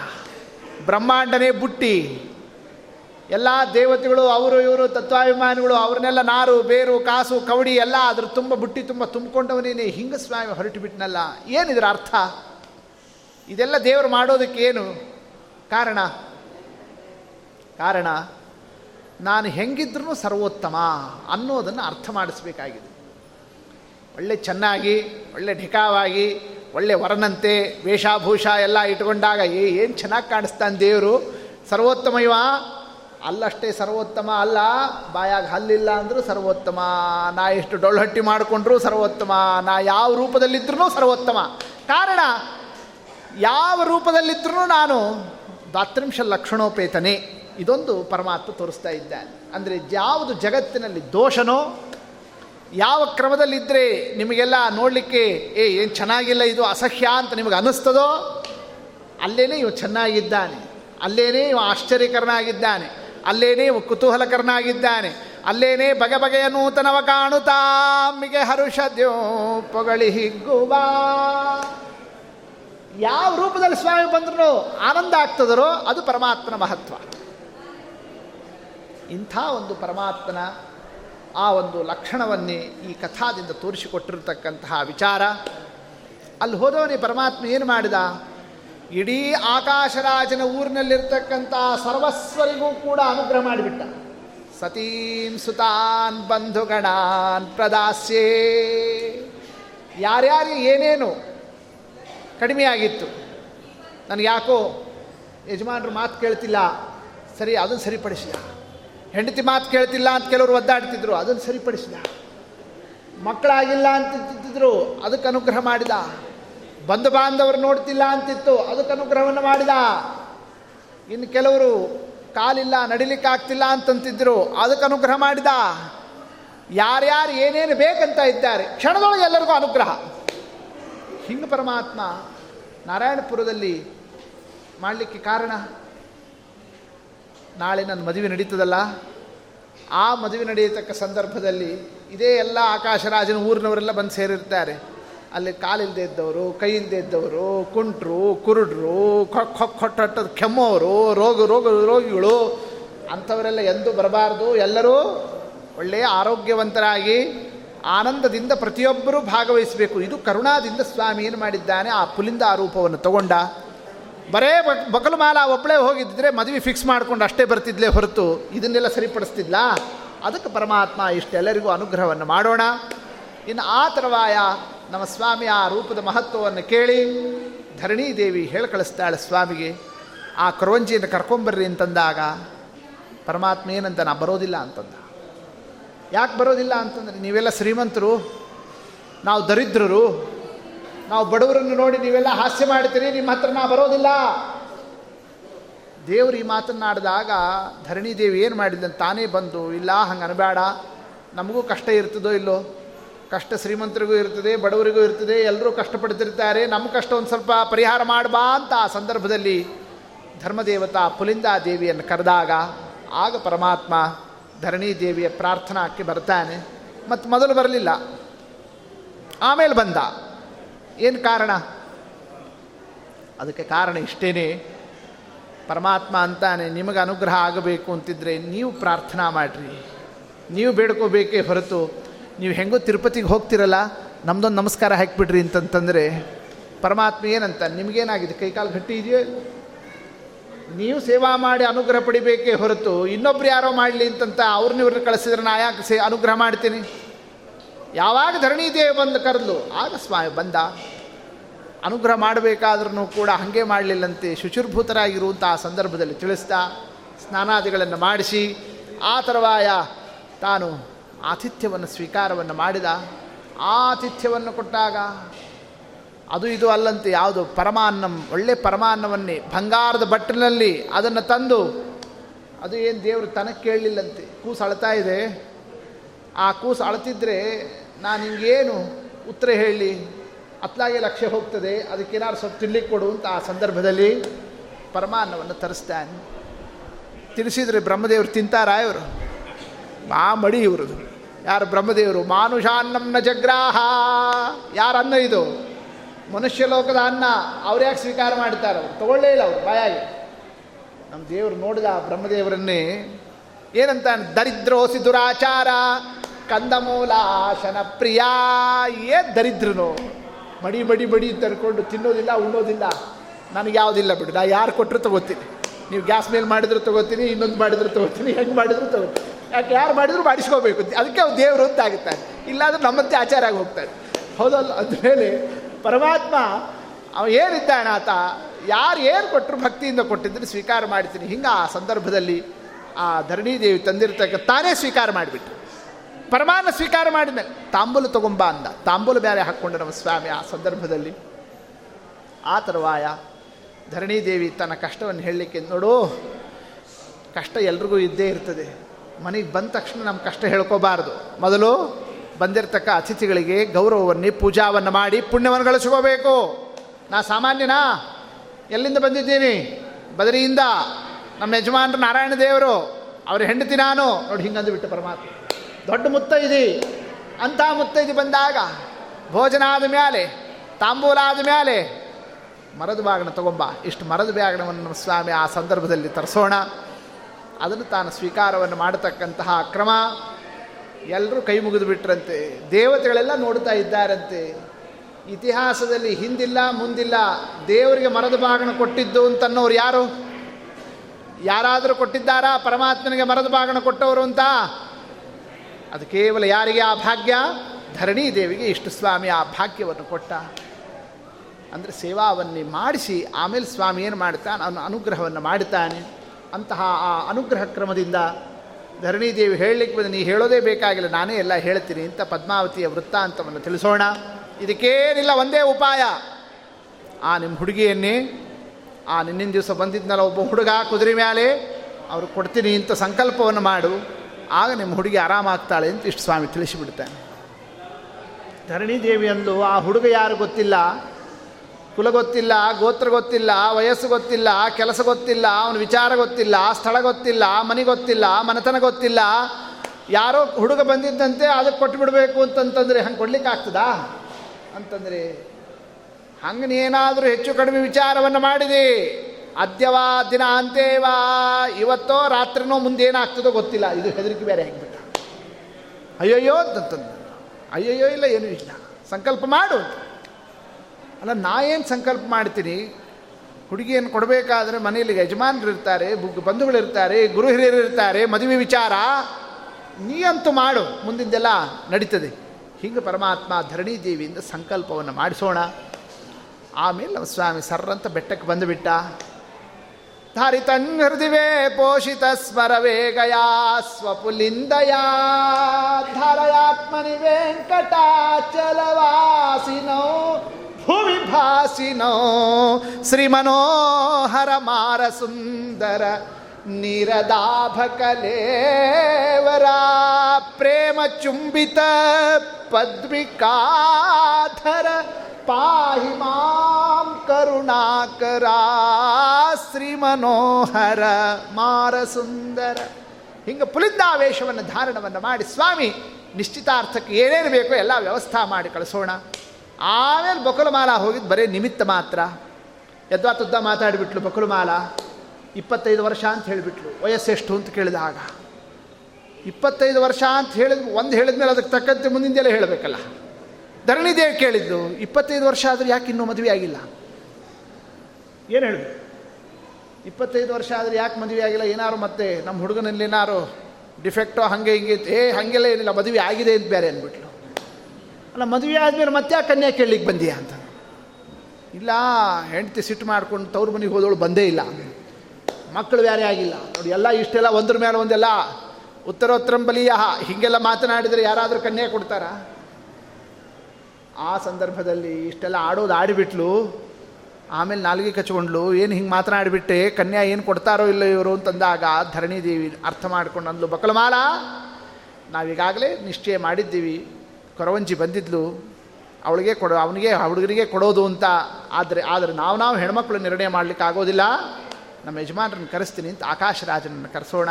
ಬ್ರಹ್ಮಾಂಡನೇ ಬುಟ್ಟಿ. ಎಲ್ಲ ದೇವತೆಗಳು, ಅವರು, ಇವರು, ತತ್ವಾಭಿಮಾನಿಗಳು, ಅವ್ರನ್ನೆಲ್ಲ ನಾರು, ಬೇರು, ಕಾಸು, ಕವಡಿ ಎಲ್ಲ ಅದ್ರ ತುಂಬ ಬುಟ್ಟಿ ತುಂಬ ತುಂಬಿಕೊಂಡವನೇನೆ ಹಿಂಗ ಸ್ವಾಮಿ ಹೊರಟು ಬಿಟ್ನಲ್ಲ ಏನಿದ್ರ ಅರ್ಥ? ಇದೆಲ್ಲ ದೇವರು ಮಾಡೋದಕ್ಕೆ ಏನು ಕಾರಣ? ಕಾರಣ? ನಾನು ಹೆಂಗಿದ್ರೂ ಸರ್ವೋತ್ತಮ ಅನ್ನೋದನ್ನು ಅರ್ಥ ಮಾಡಿಸ್ಬೇಕಾಗಿದೆ. ಒಳ್ಳೆ ಚೆನ್ನಾಗಿ, ಒಳ್ಳೆ ಢಿಕಾವಾಗಿ, ಒಳ್ಳೆ ವರನಂತೆ ವೇಷಭೂಷ ಎಲ್ಲ ಇಟ್ಕೊಂಡಾಗ ಏ, ಏನು ಚೆನ್ನಾಗಿ ಕಾಣಿಸ್ತಾನೆ ದೇವರು? ಸರ್ವೋತ್ತಮ ಇವ ಅಲ್ಲಷ್ಟೇ ಸರ್ವೋತ್ತಮ ಅಲ್ಲ, ಬಾಯಾಗ ಹಲ್ಲಿಲ್ಲ ಅಂದರೂ ಸರ್ವೋತ್ತಮ, ನಾ ಎಷ್ಟು ಡೊಳ್ಳಹಟ್ಟಿ ಮಾಡಿಕೊಂಡ್ರೂ ಸರ್ವೋತ್ತಮ, ನಾ ಯಾವ ರೂಪದಲ್ಲಿದ್ದರೂ ಸರ್ವೋತ್ತಮ. ಕಾರಣ, ಯಾವ ರೂಪದಲ್ಲಿದ್ದರೂ ನಾನು ದಾತ್ರಿಂಶ ಲಕ್ಷಣೋಪೇತನೆ. ಇದೊಂದು ಪರಮಾತ್ಮ ತೋರಿಸ್ತಾ ಇದ್ದಾನೆ. ಅಂದರೆ ಯಾವುದು ಜಗತ್ತಿನಲ್ಲಿ ದೋಷನೋ, ಯಾವ ಕ್ರಮದಲ್ಲಿದ್ದರೆ ನಿಮಗೆಲ್ಲ ನೋಡಲಿಕ್ಕೆ, ಏ, ಏನು ಚೆನ್ನಾಗಿಲ್ಲ ಇದು, ಅಸಹ್ಯ ಅಂತ ನಿಮಗೆ ಅನ್ನಿಸ್ತದೋ, ಅಲ್ಲೇನೇ ಇವು ಚೆನ್ನಾಗಿದ್ದಾನೆ. ಅಲ್ಲೇನೇ ಇವ ಆಶ್ಚರ್ಯಕರನಾಗಿದ್ದಾನೆ. ಅಲ್ಲೇನೇ ಇವು ಕುತೂಹಲಕರನಾಗಿದ್ದಾನೆ. ಅಲ್ಲೇನೇ ಬಗೆ ಬಗೆಯ ನೂತನವ ಕಾಣುತ್ತಾಮಿಗೆ ಹರುಷ ಹರುಷದ್ಯೋ ಪೊಗಳಿ ಹಿಗ್ಗುವಾ ಯಾವ ರೂಪದಲ್ಲಿ ಸ್ವಾಮಿ ಬಂದರೂ ಆನಂದ ಆಗ್ತದರೋ, ಅದು ಪರಮಾತ್ಮನ ಮಹತ್ವ. ಇಂಥ ಒಂದು ಪರಮಾತ್ಮನ ಆ ಒಂದು ಲಕ್ಷಣವನ್ನೇ ಈ ಕಥಾದಿಂದ ತೋರಿಸಿಕೊಟ್ಟಿರತಕ್ಕಂತಹ ವಿಚಾರ. ಅಲ್ಲಿ ಹೋದವನೇ ಪರಮಾತ್ಮ ಏನು ಮಾಡಿದ? ಇಡೀ ಆಕಾಶರಾಜನ ಊರಿನಲ್ಲಿರ್ತಕ್ಕಂಥ ಸರ್ವಸ್ವರಿಗೂ ಕೂಡ ಅನುಗ್ರಹ ಮಾಡಿಬಿಟ್ಟ. ಸತೀಂ ಸುತಾನ್ ಬಂಧುಗಣಾನ್ ಪ್ರದಾಸ್ಯೇ. ಯಾರ್ಯಾರಿಗೆ ಏನೇನು ಕಡಿಮೆಯಾಗಿತ್ತು ನನಗೆ ಯಾಕೋ ಯಜಮಾನರು ಮಾತು ಕೇಳ್ತಿಲ್ಲ. ಸರಿ, ಅದನ್ನು ಸರಿಪಡಿಸಿದ. ಹೆಂಡತಿ ಮಾತು ಕೇಳ್ತಿಲ್ಲ ಅಂತ ಕೆಲವರು ಒದ್ದಾಡ್ತಿದ್ರು, ಅದನ್ನು ಸರಿಪಡಿಸಿದ. ಮಕ್ಕಳಾಗಿಲ್ಲ ಅಂತಿದ್ದರು ಅದಕ್ಕೆ ಅನುಗ್ರಹ ಮಾಡಿದ. ಬಂಧು ಬಾಂಧವರು ನೋಡ್ತಿಲ್ಲ ಅಂತಿತ್ತು, ಅದಕ್ಕೆ ಅನುಗ್ರಹವನ್ನು ಮಾಡಿದ. ಇನ್ನು ಕೆಲವರು ಕಾಲಿಲ್ಲ ನಡಿಲಿಕ್ಕಾಗ್ತಿಲ್ಲ ಅಂತಂತಿದ್ರು, ಅದಕ್ಕೆ ಅನುಗ್ರಹ ಮಾಡಿದ. ಯಾರ್ಯಾರು ಏನೇನು ಬೇಕಂತ ಇದ್ದಾರೆ, ಕ್ಷಣದೊಳಗೆ ಎಲ್ಲರಿಗೂ ಅನುಗ್ರಹ. ಹಿಂಗೆ ಪರಮಾತ್ಮ ನಾರಾಯಣಪುರದಲ್ಲಿ ಮಾಡಲಿಕ್ಕೆ ಕಾರಣ ನಾಳೆ ನನ್ನ ಮದುವೆ ನಡೀತದಲ್ಲ? ಆ ಮದುವೆ ನಡೆಯತಕ್ಕ ಸಂದರ್ಭದಲ್ಲಿ ಇದೇ ಎಲ್ಲ ಆಕಾಶರಾಜನ ಊರಿನವರೆಲ್ಲ ಬಂದು ಸೇರಿರ್ತಾರೆ. ಅಲ್ಲಿ ಕಾಲಿಲ್ಲದೆ ಇದ್ದವರು ಕೈ ಇಲ್ಲದೆ ಇದ್ದವರು, ಕುಂಟ್ರು, ಕುರುಡ್ರು ಕೊಟ್ಟದ ಕೆಮ್ಮೋರು ರೋಗ ರೋಗ, ರೋಗಿಗಳು, ಅಂಥವರೆಲ್ಲ ಎಂದು ಬರಬಾರ್ದು. ಎಲ್ಲರೂ ಒಳ್ಳೆಯ ಆರೋಗ್ಯವಂತರಾಗಿ ಆನಂದದಿಂದ ಪ್ರತಿಯೊಬ್ಬರೂ ಭಾಗವಹಿಸಬೇಕು. ಇದು ಕರುಣಾದಿಂದ ಸ್ವಾಮಿ ಏನು ಮಾಡಿದ್ದಾನೆ? ಆ ಪುಲಿಂದ ಆ ರೂಪವನ್ನು ತಗೊಂಡ ಬರೇ ಬಗಲು ಮಾಲ ಒಬ್ಬಳೇ ಹೋಗಿದ್ದರೆ ಮದುವೆ ಫಿಕ್ಸ್ ಮಾಡ್ಕೊಂಡು ಅಷ್ಟೇ ಬರ್ತಿದ್ಲೇ ಹೊರತು ಇದನ್ನೆಲ್ಲ ಸರಿಪಡಿಸ್ತಿದ್ಲ? ಅದಕ್ಕೆ ಪರಮಾತ್ಮ ಇಷ್ಟೆಲ್ಲರಿಗೂ ಅನುಗ್ರಹವನ್ನು ಮಾಡೋಣ. ಇನ್ನು ಆ ತರವಾಯ ನಮ್ಮ ಸ್ವಾಮಿ ಆ ರೂಪದ ಮಹತ್ವವನ್ನು ಕೇಳಿ, ಧರಣಿ ದೇವಿ ಹೇಳಿ ಕಳಿಸ್ತಾಳೆ ಸ್ವಾಮಿಗೆ. ಆ ಕರೋಂಜಿಯನ್ನು ಕರ್ಕೊಂಬರ್ರಿ ಅಂತಂದಾಗ, ಪರಮಾತ್ಮ ಏನಂತ, ನಾ ಬರೋದಿಲ್ಲ ಅಂತಂದ. ಯಾಕೆ ಬರೋದಿಲ್ಲ ಅಂತಂದರೆ ನೀವೆಲ್ಲ ಶ್ರೀಮಂತರು, ನಾವು ದರಿದ್ರರು ನಾವು ಬಡವರನ್ನು ನೋಡಿ ನೀವೆಲ್ಲ ಹಾಸ್ಯ ಮಾಡ್ತೀರಿ ನಿಮ್ಮ ಹತ್ರ ನಾ ಬರೋದಿಲ್ಲ. ದೇವರು ಈ ಮಾತನ್ನಾಡಿದಾಗ ಧರಣಿ ದೇವಿ ಏನು ಮಾಡಿದ್ದಂತ ತಾನೇ ಬಂದು, ಇಲ್ಲ, ಹಂಗೆ ಅನಬೇಡ, ನಮಗೂ ಕಷ್ಟ ಇರ್ತದೋ ಇಲ್ಲೋ? ಕಷ್ಟ ಶ್ರೀಮಂತರಿಗೂ ಇರ್ತದೆ, ಬಡವರಿಗೂ ಇರ್ತದೆ ಎಲ್ಲರೂ ಕಷ್ಟಪಡ್ತಿರ್ತಾರೆ ನಮ್ಮ ಕಷ್ಟ ಒಂದು ಸ್ವಲ್ಪ ಪರಿಹಾರ ಮಾಡಬಾ ಅಂತ ಆ ಸಂದರ್ಭದಲ್ಲಿ ಧರ್ಮದೇವತಾ ಪುಲಿಂದ ದೇವಿಯನ್ನು ಕರೆದಾಗ, ಆಗ ಪರಮಾತ್ಮ ಧರಣಿ ದೇವಿಯ ಪ್ರಾರ್ಥನಾಕ್ಕೆ ಬರ್ತಾನೆ ಮತ್ತು ಮೊದಲು ಬರಲಿಲ್ಲ. ಆಮೇಲೆ ಬಂದ. ಏನು ಕಾರಣ? ಅದಕ್ಕೆ ಕಾರಣ ಇಷ್ಟೇ ಪರಮಾತ್ಮ ಅಂತಾನೆ, ನಿಮಗೆ ಅನುಗ್ರಹ ಆಗಬೇಕು ಅಂತಿದ್ರೆ ನೀವು ಪ್ರಾರ್ಥನಾ ಮಾಡಿರಿ. ನೀವು ಬೇಡ್ಕೋಬೇಕೇ ಹೊರತು, ನೀವು ಹೆಂಗೋ ತಿರುಪತಿಗೆ ಹೋಗ್ತಿರಲ್ಲ, ನಮ್ದೊಂದು ನಮಸ್ಕಾರ ಹಾಕಿಬಿಡ್ರಿ ಅಂತಂತಂದರೆ, ಪರಮಾತ್ಮ ಏನಂತ, ನಿಮಗೇನಾಗಿದೆ? ಕೈಕಾಲು ಗಟ್ಟಿ ಇದೆಯೋ ನೀವು ಸೇವಾ ಮಾಡಿ ಅನುಗ್ರಹ ಪಡಿಬೇಕೇ ಹೊರತು, ಇನ್ನೊಬ್ರು ಯಾರೋ ಮಾಡಲಿ ಅಂತಂತ ಅವ್ರನ್ನ ಇವ್ರನ್ನ ಕಳಿಸಿದ್ರೆ ನಾ ಯಾಕೆ ಸೇ, ಅನುಗ್ರಹ ಮಾಡ್ತೀನಿ? ಯಾವಾಗ ಧರಣಿದೇವ ಬಂದು ಕರೆದ್ಲು, ಆಗ ಸ್ವಾಮಿ ಬಂದ. ಅನುಗ್ರಹ ಮಾಡಬೇಕಾದ್ರೂ ಕೂಡ ಹಾಗೆ ಮಾಡಲಿಲ್ಲಂತೆ ಶುಚಿರ್ಭೂತರಾಗಿರುವಂಥ ಆ ಸಂದರ್ಭದಲ್ಲಿ ತಿಳಿಸ್ತಾ ಸ್ನಾನಾದಿಗಳನ್ನು ಮಾಡಿಸಿ, ಆ ತರುವಾಯ ತಾನು ಆತಿಥ್ಯವನ್ನು ಸ್ವೀಕಾರವನ್ನು ಮಾಡಿದ. ಆತಿಥ್ಯವನ್ನು ಕೊಟ್ಟಾಗ, ಅದು ಇದು ಅಲ್ಲಂತೆ ಯಾವುದು ಪರಮಾನ್ನಂ, ಒಳ್ಳೆ ಪರಮಾನ್ನವನ್ನೇ, ಬಂಗಾರದ ಬಟ್ಟಲಿನಲ್ಲಿ ಅದನ್ನು ತಂದು, ಅದು ಏನು ದೇವರು ತನಕ್ಕೆ ಕೇಳಲಿಲ್ಲಂತೆ, ಕೂಸು ಅಳ್ತಾ ಇದೆ. ಆ ಕೂಸು ಅಳ್ತಿದ್ರೆ ನಾನು ಹಿಂಗೇನು ಉತ್ತರ ಹೇಳಿ? ಅತ್ಲಾಗೆ ಲಕ್ಷ್ಯ ಹೋಗ್ತದೆ, ಅದಕ್ಕೇನಾದ್ರು ಸ್ವಲ್ಪ ತಿನ್ಲಿಕ್ಕೆ ಕೊಡು ಅಂತ ಆ ಸಂದರ್ಭದಲ್ಲಿ ಪರಮಾನ್ನವನ್ನು ತರಿಸ್ತಾನೆ. ತಿಳಿಸಿದ್ರೆ ಬ್ರಹ್ಮದೇವರು ತಿಂತಾರ ಇವರು? ಆ ಮಡಿ ಇವ್ರದು. ಯಾರು ಬ್ರಹ್ಮದೇವರು? ಮಾನುಷಾನ್ನಂನ ಜಗ್ರಾಹ. ಯಾರ ಅನ್ನ ಇದು? ಮನುಷ್ಯ ಲೋಕದ ಅನ್ನ ಅವ್ರು ಯಾಕೆ ಸ್ವೀಕಾರ ಮಾಡ್ತಾರೆ? ಅವ್ರು ತಗೊಳ್ಳೇ ಇಲ್ಲ ಅವ್ರು, ಬಾಯಾಗಿ. ನಮ್ಮ ದೇವರು ನೋಡಿದ ಬ್ರಹ್ಮದೇವರನ್ನೇ ಏನಂತ ದರಿದ್ರೋಸಿ ದುರಾಚಾರ. ಕಂದಮೂಲಾಶನ ಪ್ರಿಯ ದರಿದ್ರನು. ಮಡಿ ಮಡಿ ಮಡಿ ತರ್ಕೊಂಡು ತಿನ್ನೋದಿಲ್ಲ, ಉಣ್ಣೋದಿಲ್ಲ. ನನಗೆ ಯಾವುದಿಲ್ಲ ಬಿಡು, ನಾ ಯಾರು ಕೊಟ್ಟರು ತಗೋತೀನಿ. ನೀವು ಗ್ಯಾಸ್ ಮೇಲೆ ಮಾಡಿದ್ರು ತಗೋತೀನಿ, ಇನ್ನೊಂದು ಮಾಡಿದ್ರು ತಗೋತೀನಿ, ಹೆಂಗೆ ಮಾಡಿದ್ರು ತಗೋತೀನಿ. ಯಾಕೆ ಯಾರು ಮಾಡಿದ್ರು ಮಾಡಿಸ್ಕೋಬೇಕು. ಅದಕ್ಕೆ ಅವ್ರು ದೇವರು ಅಂತ ಆಗುತ್ತಾರೆ ಇಲ್ಲಾಂದ್ರೆ ನಮ್ಮಂತೆ ಆಚಾರ ಆಗಿ ಹೋಗ್ತಾರೆ. ಹೌದಲ್ಲ? ಅಂದಮೇಲೆ ಪರಮಾತ್ಮ, ಅವ ಏನಿದ್ದಾನೆ ಆತ? ಯಾರು ಏನು ಕೊಟ್ಟರು ಭಕ್ತಿಯಿಂದ ಕೊಟ್ಟಿದ್ರೆ ಸ್ವೀಕಾರ ಮಾಡ್ತೀನಿ. ಹಿಂಗೆ ಆ ಸಂದರ್ಭದಲ್ಲಿ ಆ ಧರಣಿದೇವಿ ತಂದಿರ್ತಕ್ಕ ತಾನೇ ಸ್ವೀಕಾರ ಮಾಡಿಬಿಟ್ಟು ಪರಮಾನ್ನ ಸ್ವೀಕಾರ ಮಾಡಿದ್ಮೇಲೆ, ತಾಂಬೂಲು ತಗೊಂಬ ಅಂದ. ತಾಂಬೂಲು ಬೇರೆ ಹಾಕ್ಕೊಂಡು ನಮ್ಮ ಸ್ವಾಮಿ ಆ ಸಂದರ್ಭದಲ್ಲಿ. ಆ ತರುವಾಯ ಧರಣಿದೇವಿ ತನ್ನ ಕಷ್ಟವನ್ನು ಹೇಳಲಿಕ್ಕೆ, ನೋಡು, ಕಷ್ಟ ಎಲ್ರಿಗೂ ಇದ್ದೇ ಇರ್ತದೆ. ಮನೆಗೆ ಬಂದ ತಕ್ಷಣ ನಮ್ಮ ಕಷ್ಟ ಹೇಳ್ಕೋಬಾರ್ದು. ಮೊದಲು ಬಂದಿರತಕ್ಕ ಅತಿಥಿಗಳಿಗೆ ಗೌರವವನ್ನು, ಪೂಜಾವನ್ನು ಮಾಡಿ ಪುಣ್ಯವನ್ನು ಗಳಿಸ್ಕೋಬೇಕು. ನಾ ಸಾಮಾನ್ಯನಾ? ಎಲ್ಲಿಂದ ಬಂದಿದ್ದೀನಿ? ಬದರಿಯಿಂದ. ನಮ್ಮ ಯಜಮಾನರು ನಾರಾಯಣ ದೇವರು. ಅವ್ರ ಹೆಂಡತಿ ನಾನು. ನೋಡಿ ಹಿಂಗಂದು ಬಿಟ್ಟು ಪರಮಾತ್ಮ. ದೊಡ್ಡ ಮುತ್ತೈದಿ. ಅಂಥ ಮುತ್ತೈದಿ ಬಂದಾಗ ಭೋಜನ ಆದ ಮೇಲೆ ತಾಂಬೂಲ ಆದ ಮೇಲೆ ಮರದ ಬಾಗಣ ತಗೊಂಬ. ಇಷ್ಟು ಮರದ ಬ್ಯಾಗಣವನ್ನು ಸ್ವಾಮಿ ಆ ಸಂದರ್ಭದಲ್ಲಿ ತರಿಸೋಣ. ಅದನ್ನು ತಾನು ಸ್ವೀಕಾರವನ್ನು ಮಾಡತಕ್ಕಂತಹ ಕ್ರಮ. ಎಲ್ಲರೂ ಕೈ ಮುಗಿದು ಬಿಟ್ರಂತೆ. ದೇವತೆಗಳೆಲ್ಲ ನೋಡ್ತಾ ಇದ್ದಾರಂತೆ. ಇತಿಹಾಸದಲ್ಲಿ ಹಿಂದಿಲ್ಲ, ಮುಂದಿಲ್ಲ. ದೇವರಿಗೆ ಮರದ ಬಾಗಣ ಕೊಟ್ಟಿದ್ದು ಅಂತನ್ನೋರು ಯಾರು? ಯಾರಾದರೂ ಕೊಟ್ಟಿದ್ದಾರಾ? ಪರಮಾತ್ಮನಿಗೆ ಮರದ ಬಾಗಣ ಕೊಟ್ಟವರು ಅಂತ? ಅದು ಕೇವಲ ಯಾರಿಗೆ ಆ ಭಾಗ್ಯ? ಧರಣಿ ದೇವಿಗೆ ಇಷ್ಟು ಸ್ವಾಮಿ ಆ ಭಾಗ್ಯವನ್ನು ಕೊಟ್ಟ. ಅಂದರೆ ಸೇವಾವನ್ನೇ ಮಾಡಿಸಿ, ಆಮೇಲೆ ಸ್ವಾಮಿ ಏನು ಮಾಡ್ತಾನೆ? ಅವನು ಅನುಗ್ರಹವನ್ನು ಮಾಡ್ತಾನೆ ಅಂತಹ ಆ ಅನುಗ್ರಹ ಕ್ರಮದಿಂದ ಧರಣಿದೇವಿ ಹೇಳಲಿಕ್ಕೆ ಬಂದು, ನೀ ಹೇಳೋದೇ ಬೇಕಾಗಿಲ್ಲ, ನಾನೇ ಎಲ್ಲ ಹೇಳ್ತೀನಿ. ಅಂತ ಪದ್ಮಾವತಿಯ ವೃತ್ತಾಂತವನ್ನು ತಿಳಿಸೋಣ. ಇದಕ್ಕೇನಿಲ್ಲ, ಒಂದೇ ಉಪಾಯ. ಆ ನಿಮ್ಮ ಹುಡುಗಿಯನ್ನೇ, ಆ ನಿನ್ನಿನ ದಿವಸ ಬಂದಿದ್ನಲ್ಲ ಒಬ್ಬ ಹುಡುಗ, ಕುದುರೆ ಮೇಲೆ ಅವರು ಕೊಡ್ತೀನಿ ಅಂತ ಸಂಕಲ್ಪವನ್ನು ಮಾಡು. ಆಗ ನಿಮ್ಮ ಹುಡುಗಿ ಆರಾಮಾಗ್ತಾಳೆ ಅಂತ ಇಷ್ಟು ಸ್ವಾಮಿ ತಿಳಿಸಿಬಿಡ್ತಾನೆ. ಧರಣಿ ದೇವಿ ಅಂದು, ಆ ಹುಡುಗ ಯಾರು ಗೊತ್ತಿಲ್ಲ. ಕುಲ ಗೊತ್ತಿಲ್ಲ, ಗೋತ್ರ ಗೊತ್ತಿಲ್ಲ, ವಯಸ್ಸು ಗೊತ್ತಿಲ್ಲ, ಕೆಲಸ ಗೊತ್ತಿಲ್ಲ, ಅವನ ವಿಚಾರ ಗೊತ್ತಿಲ್ಲ, ಸ್ಥಳ ಗೊತ್ತಿಲ್ಲ, ಮನೆ ಗೊತ್ತಿಲ್ಲ, ಮನೆತನ ಗೊತ್ತಿಲ್ಲ. ಯಾರೋ ಹುಡುಗ ಬಂದಿದ್ದಂತೆ ಅದಕ್ಕೆ ಕೊಟ್ಟು ಬಿಡಬೇಕು ಅಂತಂತಂದರೆ ಹಂಗೆ ಕೊಡ್ಲಿಕ್ಕೆ ಆಗ್ತದಾ ಅಂತಂದರೆ, ಹಂಗೆ ನೀನಾದರೂ ಹೆಚ್ಚು ಕಡಿಮೆ ವಿಚಾರವನ್ನು ಮಾಡಿದೆ. ಅದ್ಯವಾ ದಿನ ಅಂತೇವಾ, ಇವತ್ತೋ ರಾತ್ರಿನೋ ಮುಂದೇನಾಗ್ತದೋ ಗೊತ್ತಿಲ್ಲ. ಇದು ಹೆದರಿಕೆ ಬೇರೆ ಆಗಿಬಿಟ್ಟ ಅಯ್ಯಯ್ಯೋ ಅಂತಂತಂದು. ಅಯ್ಯಯ್ಯೋ ಇಲ್ಲ, ಏನೂ ಇಲ್ಲ. ಸಂಕಲ್ಪ ಮಾಡು ಅಲ್ಲ, ನಾ ಏನು ಸಂಕಲ್ಪ ಮಾಡ್ತೀನಿ? ಹುಡುಗಿಯನ್ನು ಕೊಡಬೇಕಾದ್ರೆ ಮನೆಯಲ್ಲಿ ಯಜಮಾನರು ಇರ್ತಾರೆ ಬಂಧುಗಳಿರ್ತಾರೆ ಗುರು ಹಿರಿಯರು ಇರ್ತಾರೆ, ಮದುವೆ ವಿಚಾರ. ನೀ ಅಂತೂ ಮಾಡು. ಮುಂದಿಂದೆಲ್ಲ ನಡೀತದೆ. ಹಿಂಗೆ ಪರಮಾತ್ಮ ಧರಣಿ ದೇವಿಯಿಂದ ಸಂಕಲ್ಪವನ್ನು ಮಾಡಿಸೋಣ. ಆಮೇಲೆ ನಮ್ಮ ಸ್ವಾಮಿ ಸರ್ರಂತ ಬೆಟ್ಟಕ್ಕೆ ಬಂದುಬಿಟ್ಟ ಹೃದಿವೇ ಪೋಷಿತ ಸ್ಮರವೇಗಯಾ ಸ್ವಪುಲಿಂದಯಾ, ಧರಯಾತ್ಮನಿ ವೆಂಕಟಾಚಲವಾಸಿನೋ ಭೂಮಿ ಭಾಸಿನೋ ಶ್ರೀಮನೋಹರ ಮಾರ ಸುಂದರ ನಿರದಾಭಕಲೇವರ, ಪ್ರೇಮ ಚುಂಬಿತ ಪದ್ವಿಕಾಧರ ಪಾಹಿ ಮಾಂ ಕರುಣಾಕರ ಶ್ರೀಮನೋಹರ ಮಾರ ಸುಂದರ ಹಿಂಗೆ ಪುಲಿಂದಾವೇಶವನ್ನು ಧಾರಣವನ್ನು ಮಾಡಿ ಸ್ವಾಮಿ, ನಿಶ್ಚಿತಾರ್ಥಕ್ಕೆ ಏನೇನು ಬೇಕೋ ಎಲ್ಲ ವ್ಯವಸ್ಥೆ ಮಾಡಿ ಕಳಿಸೋಣ. ಆಮೇಲೆ ಬಕುಲಮಾಲ ಹೋಗಿದ್ದು ಬರೀ ನಿಮಿತ್ತ ಮಾತ್ರ. ಯದ್ವಾ ತುದ್ದ ಮಾತಾಡಿಬಿಟ್ಲು ಬಕುಲಮಾಲ, ಇಪ್ಪತ್ತೈದು ವರ್ಷ ಅಂತ ಹೇಳಿಬಿಟ್ಲು, ವಯಸ್ಸೆಷ್ಟು ಅಂತ ಕೇಳಿದಾಗ. ಇಪ್ಪತ್ತೈದು ವರ್ಷ ಅಂತ ಹೇಳಿದ, ಒಂದು ಹೇಳಿದ್ಮೇಲೆ ಅದಕ್ಕೆ ತಕ್ಕಂತೆ ಮುಂದಿಂದೆಲ್ಲ ಹೇಳಬೇಕಲ್ಲ. ಧರಣಿದೇವಿ ಕೇಳಿದ್ದು ಇಪ್ಪತ್ತೈದು ವರ್ಷ ಆದರೂ ಯಾಕೆ ಇನ್ನೂ ಮದುವೆ ಆಗಿಲ್ಲ? ಏನು ಹೇಳಿದ್ರು? ಇಪ್ಪತ್ತೈದು ವರ್ಷ ಆದರೆ ಯಾಕೆ ಮದುವೆ ಆಗಿಲ್ಲ? ಏನಾರು ಮತ್ತೆ ನಮ್ಮ ಹುಡುಗನಲ್ಲಿ ಏನಾರು ಡಿಫೆಕ್ಟೋ ಹಾಗೆ ಹಿಂಗೆ ಏ ಹಾಗೆಲ್ಲ ಏನಿಲ್ಲ ಮದುವೆ ಆಗಿದೆ ಅಂತ ಬೇರೆ ಅಂದ್ಬಿಟ್ಲು. ಅಲ್ಲ ಮದುವೆ ಆದಮೇಲೆ ಮತ್ತೆ ಕನ್ಯಾ ಕೇಳಲಿಕ್ಕೆ ಬಂದೀಯಾ ಅಂತ? ಇಲ್ಲ ಹೆಂಡತಿ ಸಿಟ್ಟು ಮಾಡ್ಕೊಂಡು ತವ್ರ ಮನೆಗೆ ಹೋದವಳು ಬಂದೇ ಇಲ್ಲ. ಮಕ್ಕಳು ಬೇರೆ ಆಗಿಲ್ಲ. ನೋಡಿ ಎಲ್ಲ ಇಷ್ಟೆಲ್ಲ ಒಂದ್ರ ಮೇಲೆ ಒಂದೆಲ್ಲ ಉತ್ತರೋತ್ತರಂಬಲಿಯ ಹೀಗೆಲ್ಲ ಮಾತನಾಡಿದರೆ ಯಾರಾದರೂ ಕನ್ಯಾ ಕೊಡ್ತಾರಾ? ಆ ಸಂದರ್ಭದಲ್ಲಿ ಇಷ್ಟೆಲ್ಲ ಆಡೋದು ಆಡಿಬಿಟ್ಲು. ಆಮೇಲೆ ನಾಲ್ಗೆ ಕಚ್ಕೊಂಡ್ಲು. ಏನು ಹಿಂಗೆ ಮಾತನಾಡಿಬಿಟ್ಟೆ ಕನ್ಯಾ ಏನು ಕೊಡ್ತಾರೋ ಇಲ್ಲೋ ಇವರು ಅಂತಂದಾಗ ಧರಣಿ ದೇವಿ ಅರ್ಥ ಮಾಡ್ಕೊಂಡು ಅಂದ್ಲು, ಬಕಲಮಾಲ, ನಾವೀಗಾಗಲೇ ನಿಶ್ಚಯ ಮಾಡಿದ್ದೀವಿ. ಕೊರವಂಜಿ ಬಂದಿದ್ಲು. ಅವಳಿಗೆ ಕೊಡೋ, ಅವನಿಗೆ ಹುಡುಗರಿಗೆ ಕೊಡೋದು ಅಂತ. ಆದರೆ ಆದರೆ ನಾವು ನಾವು ಹೆಣ್ಮಕ್ಳು ನಿರ್ಣಯ ಮಾಡಲಿಕ್ಕೆ ಆಗೋದಿಲ್ಲ ನಮ್ಮ ಯಜಮಾನರನ್ನು ಕರೆಸ್ತೀನಿ ಅಂತ ಆಕಾಶರಾಜನನ್ನು ಕರೆಸೋಣ.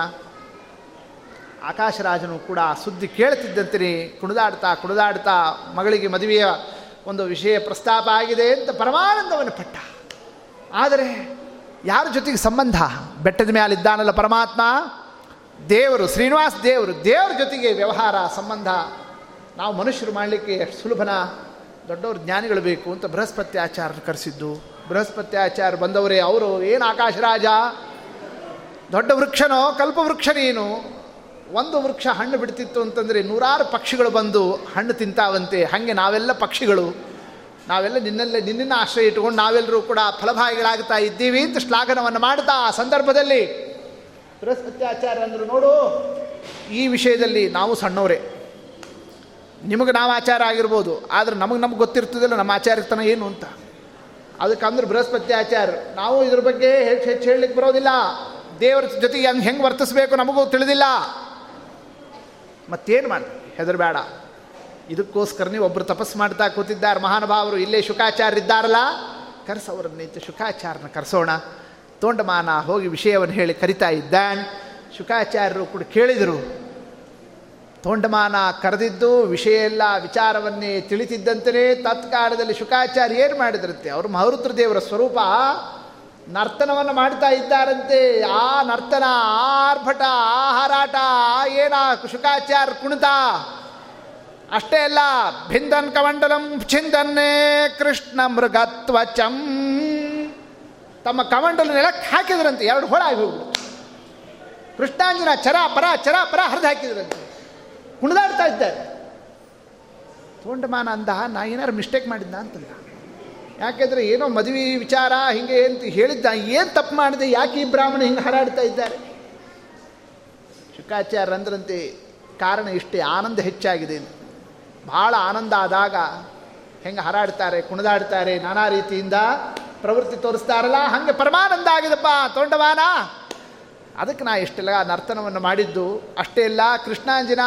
ಆಕಾಶರಾಜನು ಕೂಡ ಸುದ್ದಿ ಕೇಳ್ತಿದ್ದಂತೀನಿ ಕುಣಿದಾಡ್ತಾ ಕುಣಿದಾಡ್ತಾ ಮಗಳಿಗೆ ಮದುವೆಯ ಒಂದು ವಿಷಯ ಪ್ರಸ್ತಾಪ ಆಗಿದೆ ಅಂತ ಪರಮಾನಂದವನ್ನು ಪಟ್ಟ. ಆದರೆ ಯಾರ ಜೊತೆಗೆ ಸಂಬಂಧ? ಬೆಟ್ಟದ ಮೇಲಿದ್ದಾನಲ್ಲ ಪರಮಾತ್ಮ. ದೇವರು, ಶ್ರೀನಿವಾಸ ದೇವರು, ದೇವರ ಜೊತೆಗೆ ವ್ಯವಹಾರ, ಸಂಬಂಧ. ನಾವು ಮನುಷ್ಯರು ಮಾಡಲಿಕ್ಕೆ ಎಷ್ಟು ಸುಲಭನ? ದೊಡ್ಡವರು ಜ್ಞಾನಿಗಳು ಬೇಕು ಅಂತ ಬೃಹಸ್ಪತಿ ಆಚಾರ್ಯರು ಕರೆಸಿದ್ದು. ಬೃಹಸ್ಪತಿ ಆಚಾರ್ಯ ಬಂದವರೇ, ಅವರು, ಏನು ಆಕಾಶರಾಜ? ದೊಡ್ಡ ವೃಕ್ಷನೋ? ಕಲ್ಪವೃಕ್ಷ ನೀನು? ಒಂದು ವೃಕ್ಷ ಹಣ್ಣು ಬಿಡ್ತಿತ್ತು ಅಂತಂದರೆ ನೂರಾರು ಪಕ್ಷಿಗಳು ಬಂದು ಹಣ್ಣು ತಿಂತಾವಂತೆ. ಹಾಗೆ ನಾವೆಲ್ಲ ಪಕ್ಷಿಗಳು. ನಾವೆಲ್ಲ ನಿನ್ನಲ್ಲೇ ನಿನ್ನನ್ನು ಆಶ್ರಯ ಇಟ್ಟುಕೊಂಡು ನಾವೆಲ್ಲರೂ ಕೂಡ ಫಲಭಾಗಿಗಳಾಗ್ತಾ ಇದ್ದೀವಿ ಅಂತ ಶ್ಲಾಘನವನ್ನು ಮಾಡ್ತಾ ಆ ಸಂದರ್ಭದಲ್ಲಿ ಬೃಹಸ್ಪತಿ ಆಚಾರ್ಯ ಅಂದರು, ನೋಡು, ಈ ವಿಷಯದಲ್ಲಿ ನಾವು ಸಣ್ಣವರೇ. ನಿಮಗೆ ನಾವು ಆಚಾರ ಆಗಿರ್ಬೋದು, ಆದರೆ ನಮಗೆ ನಮ್ಗೆ ಗೊತ್ತಿರ್ತದಿಲ್ಲ ನಮ್ಮ ಆಚಾರ್ಯತನ ಏನು ಅಂತ. ಅದಕ್ಕಂದ್ರೆ ಬೃಹಸ್ಪತಿ ಆಚಾರ ನಾವು ಇದ್ರ ಬಗ್ಗೆ ಹೆಚ್ಚು ಹೆಚ್ಚು ಹೇಳಲಿಕ್ಕೆ ಬರೋದಿಲ್ಲ. ದೇವರ ಜೊತೆಗೆ ಹೆಂಗೆ ವರ್ತಿಸ್ಬೇಕು ನಮಗೂ ತಿಳಿದಿಲ್ಲ. ಮತ್ತೇನು ಮಾಡಿ ಹೆದರಬೇಡ. ಇದಕ್ಕೋಸ್ಕರ ನೀವು ಒಬ್ಬರು ತಪಸ್ಸು ಮಾಡ್ತಾ ಕೂತಿದ್ದಾರೆ. ಮಹಾನುಭಾವರು ಇಲ್ಲೇ ಶುಕಾಚಾರ್ಯ ಇದ್ದಾರಲ್ಲ ನಿಂತು ಶುಕಾಚಾರ್ಯನ ಕರೆಸೋಣ. ತೋಂಡಮಾನ ಹೋಗಿ ವಿಷಯವನ್ನು ಹೇಳಿ ಕರಿತಾ ಇದ್ದಾನೆ. ಶುಕಾಚಾರ್ಯರು ಕೂಡ ಕೇಳಿದರು. ತೋಂಡಮಾನ ಕರೆದಿದ್ದು ವಿಷಯ ಎಲ್ಲ ವಿಚಾರವನ್ನೇ ತಿಳಿತಿದ್ದಂತೆಯೇ ತತ್ಕಾಲದಲ್ಲಿ ಶುಕಾಚಾರ್ಯ ಏನು ಮಾಡಿದ್ರಂತೆ? ಅವರು ಮಹರುದ್ರ ದೇವರ ಸ್ವರೂಪ? ನರ್ತನವನ್ನು ಮಾಡ್ತಾ ಇದ್ದಾರಂತೆ. ಆ ನರ್ತನ ಆರ್ಭಟ, ಆ ಹಾರಾಟ, ಆ ಏನ ಶುಕಾಚಾರ ಕುಣಿತ. ಅಷ್ಟೇ ಅಲ್ಲ, ಭಿಂದನ್ ಕಮಂಡಲಂ, ಛಿಂದನ್ನೇ ಕೃಷ್ಣ ಮೃಗತ್ವಚಂ. ತಮ್ಮ ಕಮಂಡಲ ನೆಲಕ್ಕೆ ಹಾಕಿದ್ರಂತೆ, ಎರಡು ಹೋಳ ಆಗಿ ಹೋಗ್ಬಿಟ್ಟು ಕೃಷ್ಣಾಂಜನ ಚರ, ಪರ ಚರ, ಪರ ಹರಿದು ಹಾಕಿದ್ರಂತೆ. ಕುಣಿದಾಡ್ತಾ ಇದ್ದಾರೆ. ತೋಂಡಮಾನ ಅಂದ ನಾ ಏನಾರು ಮಿಸ್ಟೇಕ್ ಮಾಡಿದ್ದ ಅಂತಂದ ಯಾಕೆಂದರೆ ಏನೋ ಮದುವೆ ವಿಚಾರ ಹಿಂಗೆ ಅಂತ ಹೇಳಿದ್ದ, ಏನು ತಪ್ಪು ಮಾಡಿದೆ, ಯಾಕೆ ಈ ಬ್ರಾಹ್ಮಣ ಹಿಂಗೆ ಹಾರಾಡ್ತಾ ಇದ್ದಾರೆ? ಅಂದ್ರಂತೆ ಕಾರಣ ಇಷ್ಟೇ, ಆನಂದ ಹೆಚ್ಚಾಗಿದೆ ಭಾಳ ಆನಂದ ಆದಾಗ ಹೆಂಗೆ ಹರಾಡ್ತಾರೆ, ಕುಣಿದಾಡ್ತಾರೆ, ನಾನಾ ರೀತಿಯಿಂದ ಪ್ರವೃತ್ತಿ ತೋರಿಸ್ತಾರಲ್ಲ, ಹಂಗೆ ಪರಮಾನಂದ ಆಗಿದಪ್ಪ, ತೊಂಡವಾನ? ಅದಕ್ಕೆ ನಾ ಇಷ್ಟೆಲ್ಲ ನರ್ತನವನ್ನು ಮಾಡಿದ್ದು. ಅಷ್ಟೇ ಇಲ್ಲ ಕೃಷ್ಣಾಂಜನ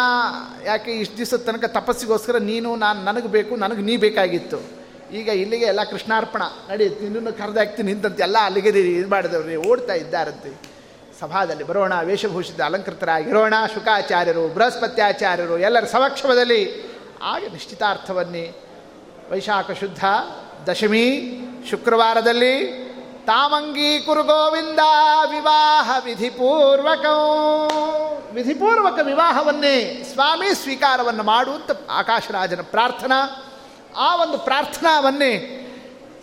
ಯಾಕೆ ಇಷ್ಟು ದಿವಸದ ತನಕ ತಪಸ್ಸಿಗೋಸ್ಕರ ನೀನು, ನಾನು, ನನಗೆ ಬೇಕು, ನನಗೆ ನೀ ಬೇಕಾಗಿತ್ತು. ಈಗ ಇಲ್ಲಿಗೆ ಎಲ್ಲ ಕೃಷ್ಣಾರ್ಪಣ ನಡಿ, ನಿನ್ನನ್ನು ಕರೆದಾಕ್ತೀನಿ ನಿಂತಂತೆ ಎಲ್ಲ ಅಲ್ಲಿಗೆ ಇದು ಮಾಡಿದವ್ರಿ ಓಡ್ತಾ ಇದ್ದಾರಂತೆ. ಸಭಾದಲ್ಲಿ ಬರೋಣ, ವೇಷಭೂಷಿತ ಅಲಂಕೃತರಾಗಿರೋಣ ಶುಕಾಚಾರ್ಯರು, ಬೃಹಸ್ಪತ್ಯಾಚಾರ್ಯರು, ಎಲ್ಲರ ಸಮಕ್ಷಮದಲ್ಲಿ ಆಗ ನಿಶ್ಚಿತಾರ್ಥವನ್ನೇ ವೈಶಾಖ ಶುದ್ಧ ದಶಮಿ ಶುಕ್ರವಾರದಲ್ಲಿ ತಾಮಂಗೀಕುರು ಗೋವಿಂದ ವಿವಾಹ ವಿಧಿಪೂರ್ವಕ ವಿಧಿಪೂರ್ವಕ ವಿವಾಹವನ್ನೇ ಸ್ವಾಮಿ ಸ್ವೀಕಾರವನ್ನು ಮಾಡುವಂಥ ಆಕಾಶರಾಜನ ಪ್ರಾರ್ಥನಾ ಆ ಒಂದು ಪ್ರಾರ್ಥನಾವನ್ನೇ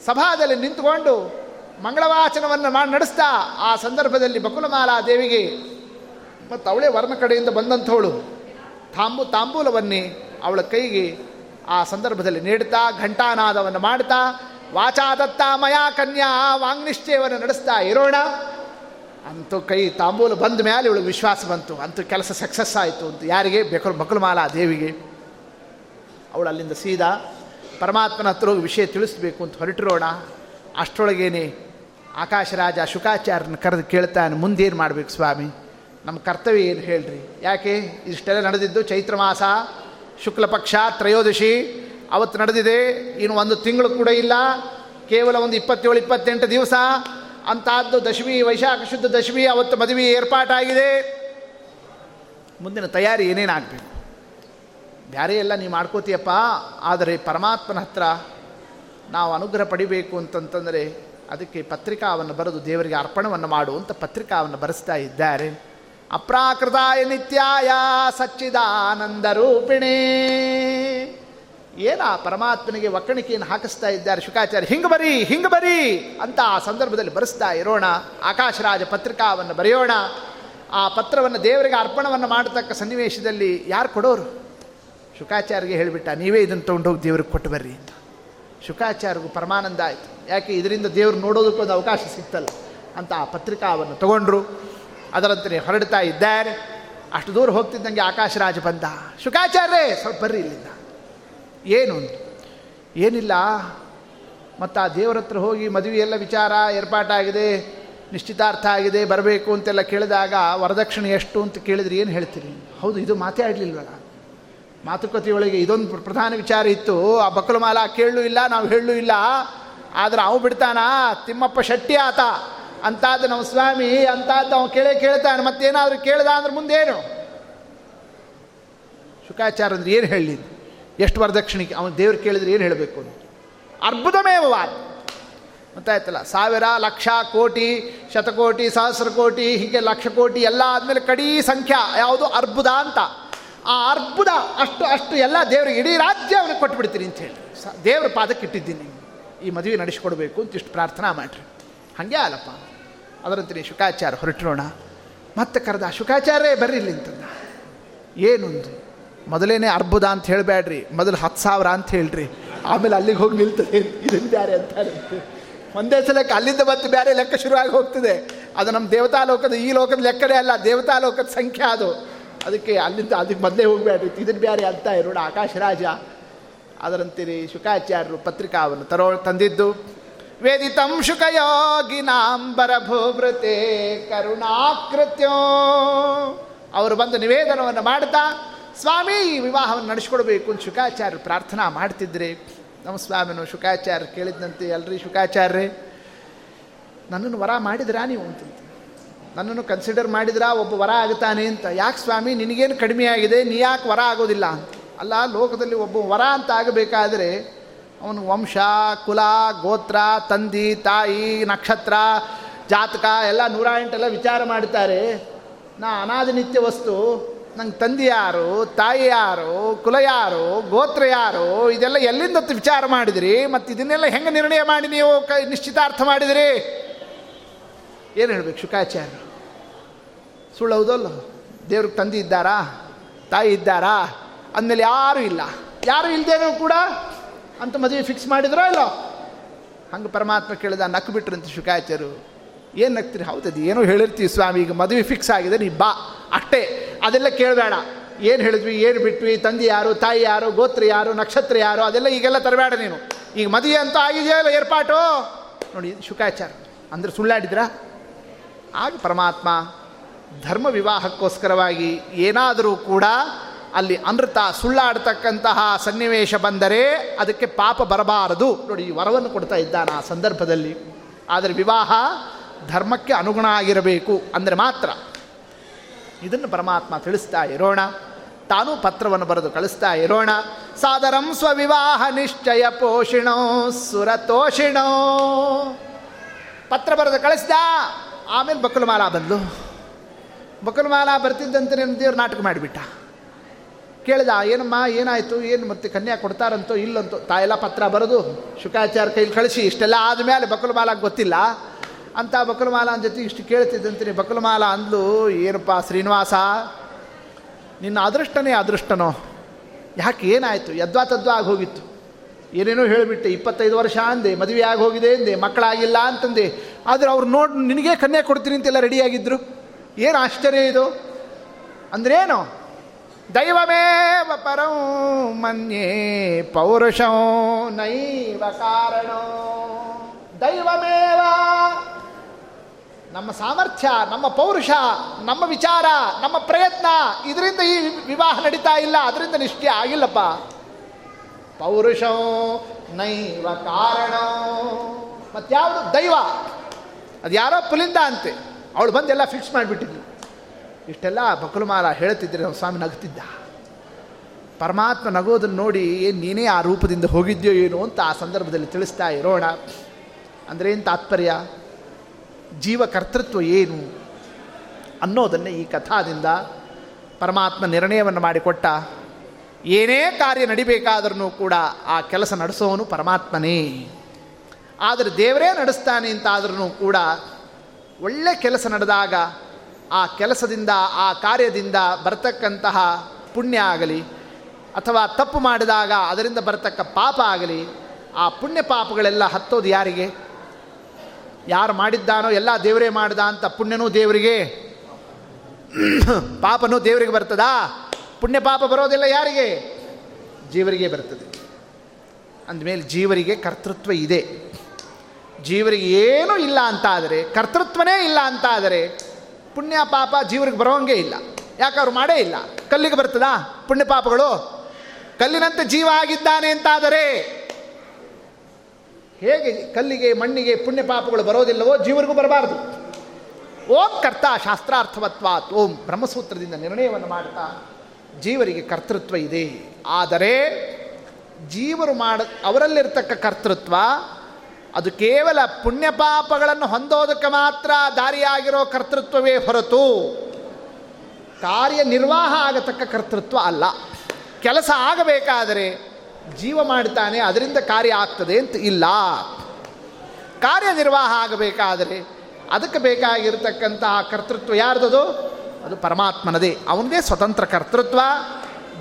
ಸಭಾದಲ್ಲಿ ನಿಂತುಕೊಂಡು ಮಂಗಳವಾಚನವನ್ನು ಮಾಡಿ ನಡೆಸ್ತಾ ಆ ಸಂದರ್ಭದಲ್ಲಿ ಬಕುಲಮಾಲಾ ದೇವಿಗೆ ಮತ್ತು ಅವಳೇ ವರ್ಣ ಕಡೆಯಿಂದ ಬಂದಂಥವಳು ತಾಂಬು, ತಾಂಬೂಲವನ್ನೇ ಅವಳ ಕೈಗೆ ಆ ಸಂದರ್ಭದಲ್ಲಿ ನೀಡ್ತಾ ಘಂಟಾನಾದವನ್ನು ಮಾಡ್ತಾ ವಾಚಾದತ್ತ ಮಯಾ ಕನ್ಯಾ ವಾಂಗ್ನಿಶ್ಚಯವನ್ನು ನಡೆಸ್ತಾ, ಇರೋಣ. ಅಂತೂ ಕೈ ತಾಂಬೂಲ ಬಂದ ಮೇಲೆ ಇವಳು ವಿಶ್ವಾಸ ಬಂತು. ಅಂತೂ ಕೆಲಸ ಸಕ್ಸಸ್ ಆಯಿತು ಅಂತ ಯಾರಿಗೆ? ಬೇಕು ಬಕುಲಮಾಲಾ ದೇವಿಗೆ. ಅವಳು ಅಲ್ಲಿಂದ ಸೀದಾ ಪರಮಾತ್ಮನ ಹತ್ರ ಹೋಗಿ ವಿಷಯ ತಿಳಿಸ್ಬೇಕು ಅಂತ ಹೊರಟಿರೋಣ. ಅಷ್ಟರೊಳಗೇನೆ ಆಕಾಶರಾಜ ಶುಕಾಚಾರ್ಯನ ಕರೆದು ಕೇಳ್ತಾನೆ, ಮುಂದೇನು ಮಾಡಬೇಕು ಸ್ವಾಮಿ? ನಮ್ಮ ಕರ್ತವ್ಯ ಏನು ಹೇಳ್ರಿ? ಯಾಕೆ? ಇಷ್ಟೆಲ್ಲ ನಡೆದಿದ್ದು ಚೈತ್ರ ಮಾಸ, ಶುಕ್ಲ ಪಕ್ಷ, ತ್ರಯೋದಶಿ. ಅವತ್ತು ನಡೆದಿದೆ, ಇನ್ನು ಒಂದು ತಿಂಗಳು ಕೂಡ ಇಲ್ಲ. ಕೇವಲ ಒಂದು ಇಪ್ಪತ್ತೇಳು, ಇಪ್ಪತ್ತೆಂಟು ದಿವಸ. ಅಂಥದ್ದು ದಶಮಿ, ವೈಶಾಖ ಶುದ್ಧ ದಶಮಿ, ಅವತ್ತು ಮದುವೆ ಏರ್ಪಾಟಾಗಿದೆ. ಮುಂದಿನ ತಯಾರಿ ಏನೇನಾಗಬೇಕು? ಬ್ಯಾರೆ ಎಲ್ಲ ನೀವು ಮಾಡ್ಕೋತೀಯಪ್ಪ, ಆದರೆ ಪರಮಾತ್ಮನ ಹತ್ರ ನಾವು ಅನುಗ್ರಹ ಪಡಿಬೇಕು ಅಂತಂತಂದರೆ ಅದಕ್ಕೆ ಪತ್ರಿಕಾವನ್ನು ಬರೆದು ದೇವರಿಗೆ ಅರ್ಪಣವನ್ನು ಮಾಡು ಅಂತ ಪತ್ರಿಕಾವನ್ನು ಬರೆಸ್ತಾ ಇದ್ದಾರೆ. ಅಪ್ರಾಕೃತಾಯ ನಿತ್ಯಾಯ ಸಚ್ಚಿದಾನಂದ ರೂಪಿಣೇ. ಏನ ಪರಮಾತ್ಮನಿಗೆ ಒಕ್ಕಣಿಕೆಯನ್ನು ಹಾಕಿಸ್ತಾ ಇದ್ದಾರೆ ಶುಕಾಚಾರ್ಯ? ಹಿಂಗೆ ಬರಿ ಹಿಂಗೆ ಬರಿ ಅಂತ ಆ ಸಂದರ್ಭದಲ್ಲಿ ಬರೆಸ್ತಾ ಇರೋಣ. ಆಕಾಶರಾಜ ಪತ್ರಿಕಾವನ್ನು ಬರೆಯೋಣ. ಆ ಪತ್ರವನ್ನು ದೇವರಿಗೆ ಅರ್ಪಣವನ್ನು ಮಾಡತಕ್ಕ ಸನ್ನಿವೇಶದಲ್ಲಿ ಯಾರು ಕೊಡೋರು? ಶುಕಾಚಾರ್ಯಗೆ ಹೇಳಿಬಿಟ್ಟ, ನೀವೇ ಇದನ್ನು ತೊಗೊಂಡೋಗಿ ದೇವ್ರಿಗೆ ಕೊಟ್ಟು ಬರ್ರಿ ಅಂತ. ಶುಕಾಚಾರ್ಯಗೂ ಪರಮಾನಂದ ಆಯಿತು. ಯಾಕೆ ಇದರಿಂದ ದೇವ್ರು ನೋಡೋದಕ್ಕೊಂದು ಅವಕಾಶ ಸಿಗ್ತಲ್ಲ ಅಂತ ಆ ಪತ್ರಿಕಾವನ್ನು ತಗೊಂಡ್ರು. ಅದರಂತೆ ಹೊರಡ್ತಾ ಇದ್ದಾರೆ. ಅಷ್ಟು ದೂರ ಹೋಗ್ತಿದ್ದಂಗೆ ಆಕಾಶರಾಜ ಬಂದ. ಶುಕಾಚಾರ್ಯೇ, ಸ್ವಲ್ಪ ಬರ್ರಿ ಇಲ್ಲಿಂದ. ಏನು ಏನಿಲ್ಲ. ಮತ್ತು ಆ ದೇವ್ರ ಹತ್ರ ಹೋಗಿ ಮದುವೆ ಎಲ್ಲ ವಿಚಾರ ಏರ್ಪಾಟಾಗಿದೆ ನಿಶ್ಚಿತಾರ್ಥ ಆಗಿದೆ, ಬರಬೇಕು ಅಂತೆಲ್ಲ ಕೇಳಿದಾಗ ವರದಕ್ಷಿಣೆ ಎಷ್ಟು ಅಂತ ಕೇಳಿದ್ರೆ ಏನು ಹೇಳ್ತೀರಿ? ಹೌದು, ಇದು ಮಾತೇ ಆಡಲಿಲ್ವಲ್ಲ. ಮಾತುಕತೆಯೊಳಗೆ ಇದೊಂದು ಪ್ರಧಾನ ವಿಚಾರ ಇತ್ತು. ಆ ಬಕ್ಕಲು ಮಾಲ ಕೇಳಲೂ ಇಲ್ಲ, ನಾವು ಹೇಳಲು ಇಲ್ಲ. ಆದ್ರೆ ಅವು ಬಿಡ್ತಾನ, ತಿಮ್ಮಪ್ಪ ಶೆಟ್ಟಿ ಆತ. ಅಂತಾದ ನಮ್ಮ ಸ್ವಾಮಿ ಅಂತಾದ್ದು ಅವನು ಕೇಳೇ ಕೇಳ್ತಾನೆ. ಮತ್ತೇನಾದರೂ ಕೇಳ್ದ ಅಂದ್ರೆ ಮುಂದೇನು? ಶುಕಾಚಾರ ಅಂದ್ರೆ ಏನು ಹೇಳಲಿ? ಎಷ್ಟು ವರದಕ್ಷಿಣೆ ಅವನು ದೇವ್ರು ಕೇಳಿದ್ರೆ ಏನು ಹೇಳಬೇಕು ಅಂತ. ಅರ್ಬುದಮೇವಾದ ಗೊತ್ತಾಯ್ತಲ್ಲ? ಸಾವಿರ, ಲಕ್ಷ, ಕೋಟಿ, ಶತಕೋಟಿ, ಸಹಸ್ರ ಕೋಟಿ, ಹೀಗೆ ಲಕ್ಷ ಕೋಟಿ ಎಲ್ಲ ಆದಮೇಲೆ ಕಡೀ ಸಂಖ್ಯಾ. ಯಾವುದು ಅರ್ಬುದ ಅಂತ. ಆ ಅರ್ಬುದ ಅಷ್ಟು ಅಷ್ಟು ಎಲ್ಲ ದೇವರಿಗೆ ಇಡೀ ರಾಜ್ಯ ಅವನಿಗೆ ಕೊಟ್ಟು ಬಿಡ್ತೀನಿ ಅಂತ ಹೇಳಿ. ಸ, ದೇವ್ರ ಪಾದಕ್ಕೆ ಇಟ್ಟಿದ್ದೀನಿ ಈ ಮದುವೆ ನಡೆಸಿಕೊಡ್ಬೇಕು ಅಂತ ಇಷ್ಟು ಪ್ರಾರ್ಥನಾ ಮಾಡಿರಿ. ಹಾಗೆ ಅಲ್ಲಪ್ಪ ಅದರಂತೆ ಶುಕಾಚಾರ ಹೊರಟಿರೋಣ. ಮತ್ತೆ ಕರೆದ ಶುಕಾಚಾರ್ಯೇ ಬರ್ರಿ ಇಲ್ಲಿ ಅಂತಂದ. ಏನು ಮೊದಲೇನೆ ಅರ್ಬುದ ಅಂತ ಹೇಳಬೇಡ್ರಿ ಮೊದಲು ಹತ್ತು ಸಾವಿರ ಅಂತ ಹೇಳ್ರಿ. ಆಮೇಲೆ ಅಲ್ಲಿಗೆ ಹೋಗಿ ನಿಲ್ತದೆ. ಇದನ್ನು ಬೇರೆ ಅಂತಾರೆ ಒಂದೇ ಸಲಕ್ಕೆ ಅಲ್ಲಿಂದ ಮತ್ತೆ ಬೇರೆ ಲೆಕ್ಕ ಶುರುವಾಗಿ ಹೋಗ್ತದೆ. ಅದು ನಮ್ಮ ದೇವತಾ ಲೋಕದ ಈ ಲೋಕದ ಲೆಕ್ಕನೇ ಅಲ್ಲ. ದೇವತಾ ಲೋಕದ ಸಂಖ್ಯೆ ಅದು. ಅದಕ್ಕೆ ಅಲ್ಲಿಂದ ಅದಕ್ಕೆ ಮೊದಲೇ ಹೋಗಬೇಡ್ರಿ. ಇದನ್ನು ಬೇರೆ ಅಂತ ಇರೋಣ. ಆಕಾಶರಾಜ ಅದರಂತೀರಿ ಶುಕಾಚಾರ್ಯರು ಪತ್ರಿಕಾವನ್ನು ತರೋ ತಂದಿದ್ದು, ವೇದಿತಂ ಶುಕಯೋಗಿನಾಂಬರ ಭೂಭೃತೆ ಕರುಣಾಕೃತ್ಯೋ. ಅವರು ಬಂದು ನಿವೇದನವನ್ನು ಮಾಡ್ತಾ, ಸ್ವಾಮಿ ಈ ವಿವಾಹವನ್ನು ನಡೆಸ್ಕೊಡ್ಬೇಕು ಅಂತ ಶುಕಾಚಾರ್ಯರು ಪ್ರಾರ್ಥನಾ ಮಾಡ್ತಿದ್ರಿ. ನಮ್ಮ ಸ್ವಾಮಿನು ಶುಕಾಚಾರ್ಯ ಕೇಳಿದಂತೆ ಎಲ್ರಿ ಶುಕಾಚಾರ್ಯರೇ, ನನ್ನನ್ನು ವರ ಮಾಡಿದ್ರಾ ನೀವು? ಅಂತಂತ. ನನ್ನನ್ನು ಕನ್ಸಿಡರ್ ಮಾಡಿದ್ರಾ? ಒಬ್ಬ ವರ ಆಗುತ್ತಾನೆ ಅಂತ. ಯಾಕೆ ಸ್ವಾಮಿ, ನಿನಗೇನು ಕಡಿಮೆ ಆಗಿದೆ? ನೀ ಯಾಕೆ ವರ ಆಗೋದಿಲ್ಲ? ಅಲ್ಲ, ಲೋಕದಲ್ಲಿ ಒಬ್ಬ ವರ ಅಂತ ಆಗಬೇಕಾದ್ರೆ ಅವನು ವಂಶ, ಕುಲ, ಗೋತ್ರ, ತಂದಿ, ತಾಯಿ, ನಕ್ಷತ್ರ, ಜಾತಕ, ಎಲ್ಲ ನೂರ ಎಂಟೆಲ್ಲ ವಿಚಾರ ಮಾಡ್ತಾರೆ. ನಾ ಅನಾದಿನಿತ್ಯ ವಸ್ತು, ನಂಗೆ ತಂದೆ ಯಾರು, ತಾಯಿ ಯಾರು, ಕುಲ ಯಾರು, ಗೋತ್ರ ಯಾರು, ಇದೆಲ್ಲ ಎಲ್ಲಿಂದ ವಿಚಾರ ಮಾಡಿದಿರಿ? ಮತ್ತು ಇದನ್ನೆಲ್ಲ ಹೆಂಗೆ ನಿರ್ಣಯ ಮಾಡಿ ನೀವು ಕ, ನಿಶ್ಚಿತಾರ್ಥ ಮಾಡಿದಿರಿ? ಏನು ಹೇಳಬೇಕು ಶುಕಾಚಾರ್ಯರು ಸುಳ್ಳು ಹೌದಲ್ಲ? ದೇವ್ರಿಗೆ ತಂದೆ ಇದ್ದಾರಾ? ತಾಯಿ ಇದ್ದಾರಾ? ಅಂದಮೇಲೆ ಯಾರೂ ಇಲ್ಲ. ಯಾರು ಇಲ್ಲದೇನೂ ಕೂಡ ಅಂತ ಮದುವೆ ಫಿಕ್ಸ್ ಮಾಡಿದ್ರೋ ಇಲ್ಲೋ? ಹಂಗೆ ಪರಮಾತ್ಮ ಕೇಳಿದ ನಕ್ಕು ಬಿಟ್ರಂತ ಶುಕಾಚಾರ್ಯರು. ಏನು ನಗ್ತೀರಿ ಹೌದದು ಏನೋ ಹೇಳಿರ್ತೀವಿ ಸ್ವಾಮಿ, ಈಗ ಮದುವೆ ಫಿಕ್ಸ್ ಆಗಿದೆ, ನೀ ಬಾ, ಅಷ್ಟೇ. ಅದೆಲ್ಲ ಕೇಳಬೇಡ. ಏನು ಹೇಳಿದ್ವಿ, ಏನು ಬಿಟ್ವಿ, ತಂದೆ ಯಾರು, ತಾಯಿ ಯಾರು, ಗೋತ್ರ ಯಾರು, ನಕ್ಷತ್ರ ಯಾರು, ಅದೆಲ್ಲ ಈಗೆಲ್ಲ ತರಬೇಡ ನೀನು. ಈಗ ಮದುವೆ ಅಂತ ಆಗಿದೆಯಲ್ಲ ಏರ್ಪಾಟು? ನೋಡಿ ಶುಕಾಚಾರ ಅಂದ್ರೆ ಸುಳ್ಳಾಡಿದ್ರ? ಆಗ ಪರಮಾತ್ಮ ಧರ್ಮ ವಿವಾಹಕ್ಕೋಸ್ಕರವಾಗಿ ಏನಾದರೂ ಕೂಡ ಅಲ್ಲಿ ಅನೃತ ಸುಳ್ಳಾಡ್ತಕ್ಕಂತಹ ಸನ್ನಿವೇಶ ಬಂದರೆ ಅದಕ್ಕೆ ಪಾಪ ಬರಬಾರದು. ನೋಡಿ, ಈ ವರವನ್ನು ಕೊಡ್ತಾ ಇದ್ದಾನೆ ಆ ಸಂದರ್ಭದಲ್ಲಿ. ಆದರೆ ವಿವಾಹ ಧರ್ಮಕ್ಕೆ ಅನುಗುಣ ಆಗಿರಬೇಕು ಅಂದರೆ ಮಾತ್ರ. ಇದನ್ನು ಪರಮಾತ್ಮ ತಿಳಿಸ್ತಾ ಇರೋಣ. ತಾನೂ ಪತ್ರವನ್ನು ಬರೆದು ಕಳಿಸ್ತಾ ಇರೋಣ. ಸಾದರಂ ಸ್ವವಿವಾಹ ನಿಶ್ಚಯ ಪೋಷಿಣೋ ಸುರತೋಷಿಣೋ. ಪತ್ರ ಬರೆದು ಕಳಿಸ್ದ? ಆಮೇಲೆ ಬಕುಲಮಾಲ ಬಂದು ಮಾಲಾ ಬರ್ತಿದ್ದಂತೆ ನನ್ನ ದೇವ್ರು ನಾಟಕ ಮಾಡಿಬಿಟ್ಟ. ಕೇಳಿದ, ಏನಮ್ಮ, ಏನಾಯಿತು? ಏನು ಮತ್ತೆ ಕನ್ಯಾ ಕೊಡ್ತಾರಂತೋ ಇಲ್ಲಂತೋ? ತಾಯೆಲ್ಲ ಪತ್ರ ಬರೋದು ಶುಕಾಚಾರ ಕೈಲಿ ಕಳಿಸಿ, ಇಷ್ಟೆಲ್ಲ ಆದಮೇಲೆ ಬಕುಲಮಾಲಾಗೆ ಗೊತ್ತಿಲ್ಲ. ಅಂತ ಬಕುಲಮಾಲ ಜೊತೆ ಇಷ್ಟು ಕೇಳ್ತಿದ್ದಂತೀನಿ ಮಾಲಾ ಅಂದ್ಲು, ಏನಪ್ಪ ಶ್ರೀನಿವಾಸ, ನಿನ್ನ ಅದೃಷ್ಟನೇ ಅದೃಷ್ಟನೋ? ಯಾಕೆ ಏನಾಯಿತು? ಯದ್ವಾ ತದ್ವಾ ಆಗಿ ಹೋಗಿತ್ತು. ಏನೇನೋ ಹೇಳಿಬಿಟ್ಟೆ, ಇಪ್ಪತ್ತೈದು ವರ್ಷ ಅಂದೆ, ಮದುವೆ ಆಗಿ ಹೋಗಿದೆ ಅಂದೆ, ಮಕ್ಕಳಾಗಿಲ್ಲ ಅಂತಂದೆ. ಆದರೆ ಅವ್ರು ನೋಡಿ, ನಿನಗೆ ಕನ್ಯೆ ಕೊಡ್ತೀನಿ ಅಂತೆಲ್ಲ ರೆಡಿಯಾಗಿದ್ದರು ಏನು ಆಶ್ಚರ್ಯ ಇದು? ಅಂದ್ರೇನು? ದೈವಮೇವ ಪರಂ ಮನ್ಯೇ ಪೌರುಷೋ ನೈವ ಕಾರಣೋ. ದೈವಮೇವ ನಮ್ಮ ಸಾಮರ್ಥ್ಯ, ನಮ್ಮ ಪೌರುಷ, ನಮ್ಮ ವಿಚಾರ, ನಮ್ಮ ಪ್ರಯತ್ನ, ಇದರಿಂದ ಈ ವಿವಾಹ ನಡೀತಾ ಇಲ್ಲ, ಅದರಿಂದ ನಿಷ್ಠೆ ಆಗಿಲ್ಲಪ್ಪ. ಪೌರುಷೋ ನೈವ ಕಾರಣ. ಮತ್ಯಾವುದು ದೈವ. ಅದು ಯಾರೋ ಪುಲಿಂದ ಅಂತೆ. ಅವಳು ಬಂದೆಲ್ಲ ಫಿಕ್ಸ್ ಮಾಡಿಬಿಟ್ಟಿದ್ಲು. ಇಷ್ಟೆಲ್ಲ ಬಕುಲಮಾಲ ಹೇಳ್ತಿದ್ರೆ ನಾವು ಸ್ವಾಮಿ ನಗ್ತಿದ್ದ ಪರಮಾತ್ಮ ನಗೋದನ್ನು ನೋಡಿ ಏನು ನೀನೇ ಆ ರೂಪದಿಂದ ಹೋಗಿದ್ಯೋ ಏನು ಅಂತ ಆ ಸಂದರ್ಭದಲ್ಲಿ ತಿಳಿಸ್ತಾ ಇರೋಣ. ಅಂದರೆ ಏನು ತಾತ್ಪರ್ಯ? ಜೀವ ಕರ್ತೃತ್ವ ಏನು ಅನ್ನೋದನ್ನೇ ಈ ಕಥಾದಿಂದ ಪರಮಾತ್ಮ ನಿರ್ಣಯವನ್ನು ಮಾಡಿಕೊಟ್ಟ. ಏನೇ ಕಾರ್ಯ ನಡಿಬೇಕಾದ್ರೂ ಕೂಡ ಆ ಕೆಲಸ ನಡೆಸೋನು ಪರಮಾತ್ಮನೇ. ಆದರೆ ದೇವರೇ ನಡೆಸ್ತಾನೆ ಅಂತಾದ್ರೂ ಕೂಡ ಒಳ್ಳೆ ಕೆಲಸ ನಡೆದಾಗ ಆ ಕೆಲಸದಿಂದ, ಆ ಕಾರ್ಯದಿಂದ ಬರ್ತಕ್ಕಂತಹ ಪುಣ್ಯ ಆಗಲಿ, ಅಥವಾ ತಪ್ಪು ಮಾಡಿದಾಗ ಅದರಿಂದ ಬರತಕ್ಕ ಪಾಪ ಆಗಲಿ, ಆ ಪುಣ್ಯ ಪಾಪಗಳೆಲ್ಲ ಹತ್ತೋದು ಯಾರಿಗೆ? ಯಾರು ಮಾಡಿದ್ದಾನೋ, ಎಲ್ಲ ದೇವರೇ ಮಾಡಿದ ಅಂತ ಪುಣ್ಯನೂ ದೇವರಿಗೆ. ಪಾಪನೂ ದೇವರಿಗೆ ಬರ್ತದಾ? ಪುಣ್ಯ ಪಾಪ ಬರೋದಿಲ್ಲ ಯಾರಿಗೆ? ಜೀವರಿಗೆ ಬರ್ತದೆ. ಅಂದಮೇಲೆ ಜೀವರಿಗೆ ಕರ್ತೃತ್ವ ಇದೆ. ಜೀವರಿಗೆ ಏನೂ ಇಲ್ಲ ಅಂತಾದರೆ, ಕರ್ತೃತ್ವನೇ ಇಲ್ಲ ಅಂತಾದರೆ ಪುಣ್ಯ ಪಾಪ ಜೀವರಿಗೆ ಬರೋಂಗೆ ಇಲ್ಲ. ಯಾಕೆ ಅವ್ರು ಮಾಡೇ ಇಲ್ಲ? ಕಲ್ಲಿಗೆ ಬರ್ತದಾ ಪುಣ್ಯ ಪಾಪಗಳು ಕಲ್ಲಿನಂತೆ ಜೀವ ಆಗಿದ್ದಾನೆ ಅಂತಾದರೆ ಹೇಗೆ ಕಲ್ಲಿಗೆ ಮಣ್ಣಿಗೆ ಪುಣ್ಯ ಪಾಪಗಳು ಬರೋದಿಲ್ಲವೋ ಜೀವರಿಗೂ ಬರಬಾರದು. ಓಂ ಕರ್ತ ಶಾಸ್ತ್ರಾರ್ಥವತ್ವಾತ್, ಓಂ ಬ್ರಹ್ಮಸೂತ್ರದಿಂದ ನಿರ್ಣಯವನ್ನು ಮಾಡ್ತಾ ಜೀವರಿಗೆ ಕರ್ತೃತ್ವ ಇದೆ. ಆದರೆ ಜೀವರು ಮಾಡ, ಅವರಲ್ಲಿರ್ತಕ್ಕ ಕರ್ತೃತ್ವ, ಅದು ಕೇವಲ ಪುಣ್ಯಪಾಪಗಳನ್ನು ಹೊಂದೋದಕ್ಕೆ ಮಾತ್ರ ದಾರಿಯಾಗಿರೋ ಕರ್ತೃತ್ವವೇ ಹೊರತು ಕಾರ್ಯನಿರ್ವಾಹ ಆಗತಕ್ಕ ಕರ್ತೃತ್ವ ಅಲ್ಲ. ಕೆಲಸ ಆಗಬೇಕಾದರೆ ಜೀವ ಮಾಡ್ತಾನೆ, ಅದರಿಂದ ಕಾರ್ಯ ಆಗ್ತದೆ ಅಂತ ಇಲ್ಲ. ಕಾರ್ಯನಿರ್ವಾಹ ಆಗಬೇಕಾದರೆ ಅದಕ್ಕೆ ಬೇಕಾಗಿರತಕ್ಕಂತಹ ಕರ್ತೃತ್ವ ಯಾರ್ದದು? ಅದು ಪರಮಾತ್ಮನದೇ. ಅವನದೇ ಸ್ವತಂತ್ರ ಕರ್ತೃತ್ವ.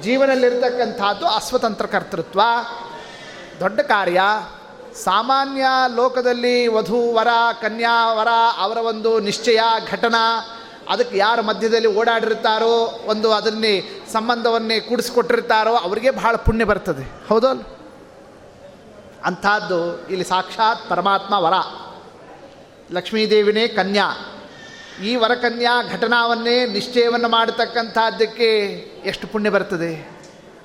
ಜೀವನಲ್ಲಿರ್ತಕ್ಕಂಥದ್ದು ಅಸ್ವತಂತ್ರ ಕರ್ತೃತ್ವ. ದೊಡ್ಡ ಕಾರ್ಯ. ಸಾಮಾನ್ಯ ಲೋಕದಲ್ಲಿ ವಧು, ವರ, ಕನ್ಯಾ, ವರ, ಅವರ ಒಂದು ನಿಶ್ಚಯ, ಘಟನಾ. ಅದಕ್ಕೆ ಯಾರ ಮಧ್ಯದಲ್ಲಿ ಓಡಾಡಿರ್ತಾರೋ ಒಂದು ಅದನ್ನೇ ಸಂಬಂಧವನ್ನೇ ಕೂಡಿಸ್ಕೊಟ್ಟಿರ್ತಾರೋ ಅವರಿಗೆ ಬಹಳ ಪುಣ್ಯ ಬರ್ತದೆ. ಹೌದಲ್ಲ ಅಂಥದ್ದು ಇಲ್ಲಿ ಸಾಕ್ಷಾತ್ ಪರಮಾತ್ಮ ವರ. ಲಕ್ಷ್ಮೀದೇವಿನೇ ಕನ್ಯಾ. ಈ ವರಕನ್ಯಾ ಘಟನಾವನ್ನೇ ನಿಶ್ಚಯವನ್ನು ಮಾಡತಕ್ಕಂಥದ್ದಕ್ಕೆ ಎಷ್ಟು ಪುಣ್ಯ ಬರ್ತದೆ?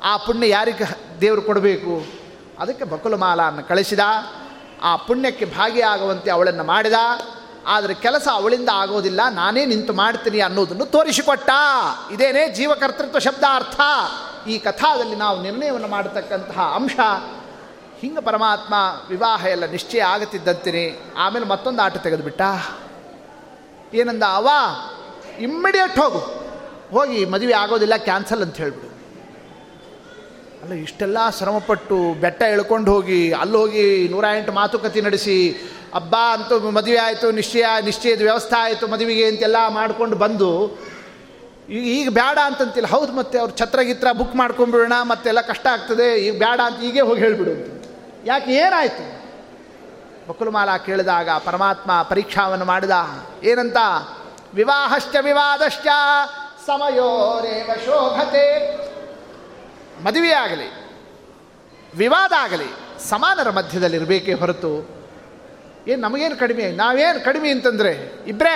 ಆ ಪುಣ್ಯ ಯಾರಿಗೆ ದೇವರು ಕೊಡಬೇಕು? ಅದಕ್ಕೆ ಬಕುಲಮಾಲನ್ನು ಕಳಿಸಿದ. ಆ ಪುಣ್ಯಕ್ಕೆ ಭಾಗಿಯಾಗುವಂತೆ ಅವಳನ್ನು ಮಾಡಿದ. ಆದರೆ ಕೆಲಸ ಅವಳಿಂದ ಆಗೋದಿಲ್ಲ. ನಾನೇ ನಿಂತು ಮಾಡ್ತೀನಿ ಅನ್ನೋದನ್ನು ತೋರಿಸಿಕೊಟ್ಟ. ಇದೇನೇ ಜೀವಕರ್ತೃತ್ವ ಶಬ್ದ ಅರ್ಥ ಈ ಕಥಾದಲ್ಲಿ ನಾವು ನಿರ್ಣಯವನ್ನು ಮಾಡತಕ್ಕಂತಹ ಅಂಶ. ಹಿಂಗೆ ಪರಮಾತ್ಮ ವಿವಾಹ ಎಲ್ಲ ನಿಶ್ಚಯ ಆಗುತ್ತಿದ್ದಂತೀನಿ. ಆಮೇಲೆ ಮತ್ತೊಂದು ಆಟ ತೆಗೆದುಬಿಟ್ಟ. ಏನಂದ ಅವ ಇಮ್ಮಿಡಿಯೇಟ್ ಹೋಗು. ಹೋಗಿ ಮದುವೆ ಆಗೋದಿಲ್ಲ ಕ್ಯಾನ್ಸಲ್ ಅಂತ ಹೇಳ್ಬಿಡು. ಅಲ್ಲ, ಇಷ್ಟೆಲ್ಲ ಶ್ರಮಪಟ್ಟು ಬೆಟ್ಟ ಎಳ್ಕೊಂಡು ಹೋಗಿ, ಅಲ್ಲಿ ಹೋಗಿ ನೂರ ಎಂಟು ಮಾತುಕತೆ ನಡೆಸಿ ಹಬ್ಬ ಅಂತೂ ಮದುವೆ ಆಯಿತು, ನಿಶ್ಚಯ, ನಿಶ್ಚಯದ ವ್ಯವಸ್ಥೆ ಆಯಿತು, ಮದುವೆಗೆ ಅಂತೆಲ್ಲ ಮಾಡ್ಕೊಂಡು ಬಂದು ಈಗ ಬೇಡ ಅಂತಂತಿಲ್ಲ. ಹೌದು ಮತ್ತೆ, ಅವ್ರು ಛತ್ರ ಗಿತ್ರ ಬುಕ್ ಮಾಡ್ಕೊಂಡ್ಬಿಡೋಣ ಮತ್ತೆಲ್ಲ ಕಷ್ಟ ಆಗ್ತದೆ, ಈಗ ಬೇಡ ಅಂತ ಈಗೇ ಹೋಗಿ ಹೇಳಿಬಿಡು ಯಾಕೆ, ಏನಾಯಿತು? ಬಕುಲಮಾಲ ಕೇಳಿದಾಗ ಪರಮಾತ್ಮ ಪರೀಕ್ಷಾವನ್ನು ಮಾಡಿದ, ಏನಂತ? ವಿವಾಹಶ್ಚ ವಿವಾದಶ್ಚ ಸಮಯೋರೇವ ಶೋಭತೆ. ಮದುವೆ ಆಗಲಿ ವಿವಾದ ಆಗಲಿ, ಸಮಾನರ ಮಧ್ಯದಲ್ಲಿರಬೇಕೇ ಹೊರತು ಏನು ನಮಗೇನು ಕಡಿಮೆ? ನಾವೇನು ಕಡಿಮೆ ಅಂತಂದರೆ ಇಬ್ಬರೇ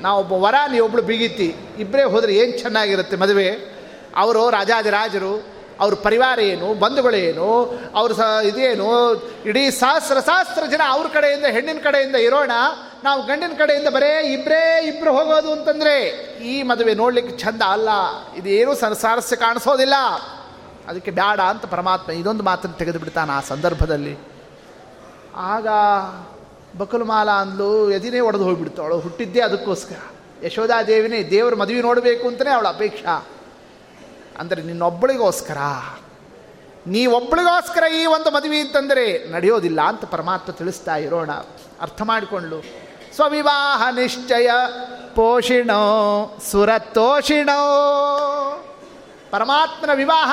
ನಾವೊಬ್ಬ ವರ ಒಬ್ಬಳು ಬಿಗಿತಿ ಇಬ್ಬರೇ ಹೋದರೆ ಏನು ಚೆನ್ನಾಗಿರುತ್ತೆ ಮದುವೆ? ಅವರು ರಾಜಾದಿರಾಜರು ಅವ್ರ ಪರಿವಾರ ಏನು ಬಂಧುಗಳೇನು ಅವ್ರ ಸ ಇದೇನು, ಇಡೀ ಸಹಸ್ರ ಸಹಸ್ರ ಜನ ಅವ್ರ ಕಡೆಯಿಂದ, ಹೆಣ್ಣಿನ ಕಡೆಯಿಂದ ಇರೋಣ, ನಾವು ಗಂಡಿನ ಕಡೆಯಿಂದ ಬರೇ ಇಬ್ಬರೇ ಇಬ್ಬರು ಹೋಗೋದು ಅಂತಂದರೆ ಈ ಮದುವೆ ನೋಡಲಿಕ್ಕೆ ಚಂದ ಅಲ್ಲ. ಇದೇನು ಸಂಸಾರಸ್ಯ ಕಾಣಿಸೋದಿಲ್ಲ. ಅದಕ್ಕೆ ಬೇಡ ಅಂತ ಪರಮಾತ್ಮ ಇದೊಂದು ಮಾತನ್ನು ತೆಗೆದು ಬಿಡ್ತಾನೆ ಆ ಸಂದರ್ಭದಲ್ಲಿ. ಆಗ ಬಕುಲುಮಾಲ ಅಂದ್ಲು, ಎದಿನೇ ಒಡೆದು ಹೋಗ್ಬಿಡ್ತು ಅವಳು ಹುಟ್ಟಿದ್ದೇ ಅದಕ್ಕೋಸ್ಕರ. ಯಶೋಧಾದೇವಿನೇ ದೇವರು ಮದುವೆ ನೋಡಬೇಕು ಅಂತಲೇ ಅವಳ ಅಪೇಕ್ಷಾ. ಅಂದರೆ ನಿನ್ನೊಬ್ಬಳಿಗೋಸ್ಕರ. ನೀವೊಬ್ಬಳಿಗೋಸ್ಕರ ಈ ಒಂದು ಮದುವೆ ಅಂತಂದರೆ ನಡೆಯೋದಿಲ್ಲ ಅಂತ ಪರಮಾತ್ಮ ತಿಳಿಸ್ತಾ ಇರೋಣ. ಅರ್ಥ ಮಾಡಿಕೊಂಡು ಸ್ವವಿವಾಹ ನಿಶ್ಚಯ. ಪೋಷಿಣೋ, ಸುರತೋಷಿಣೋ. ಪರಮಾತ್ಮನ ವಿವಾಹ,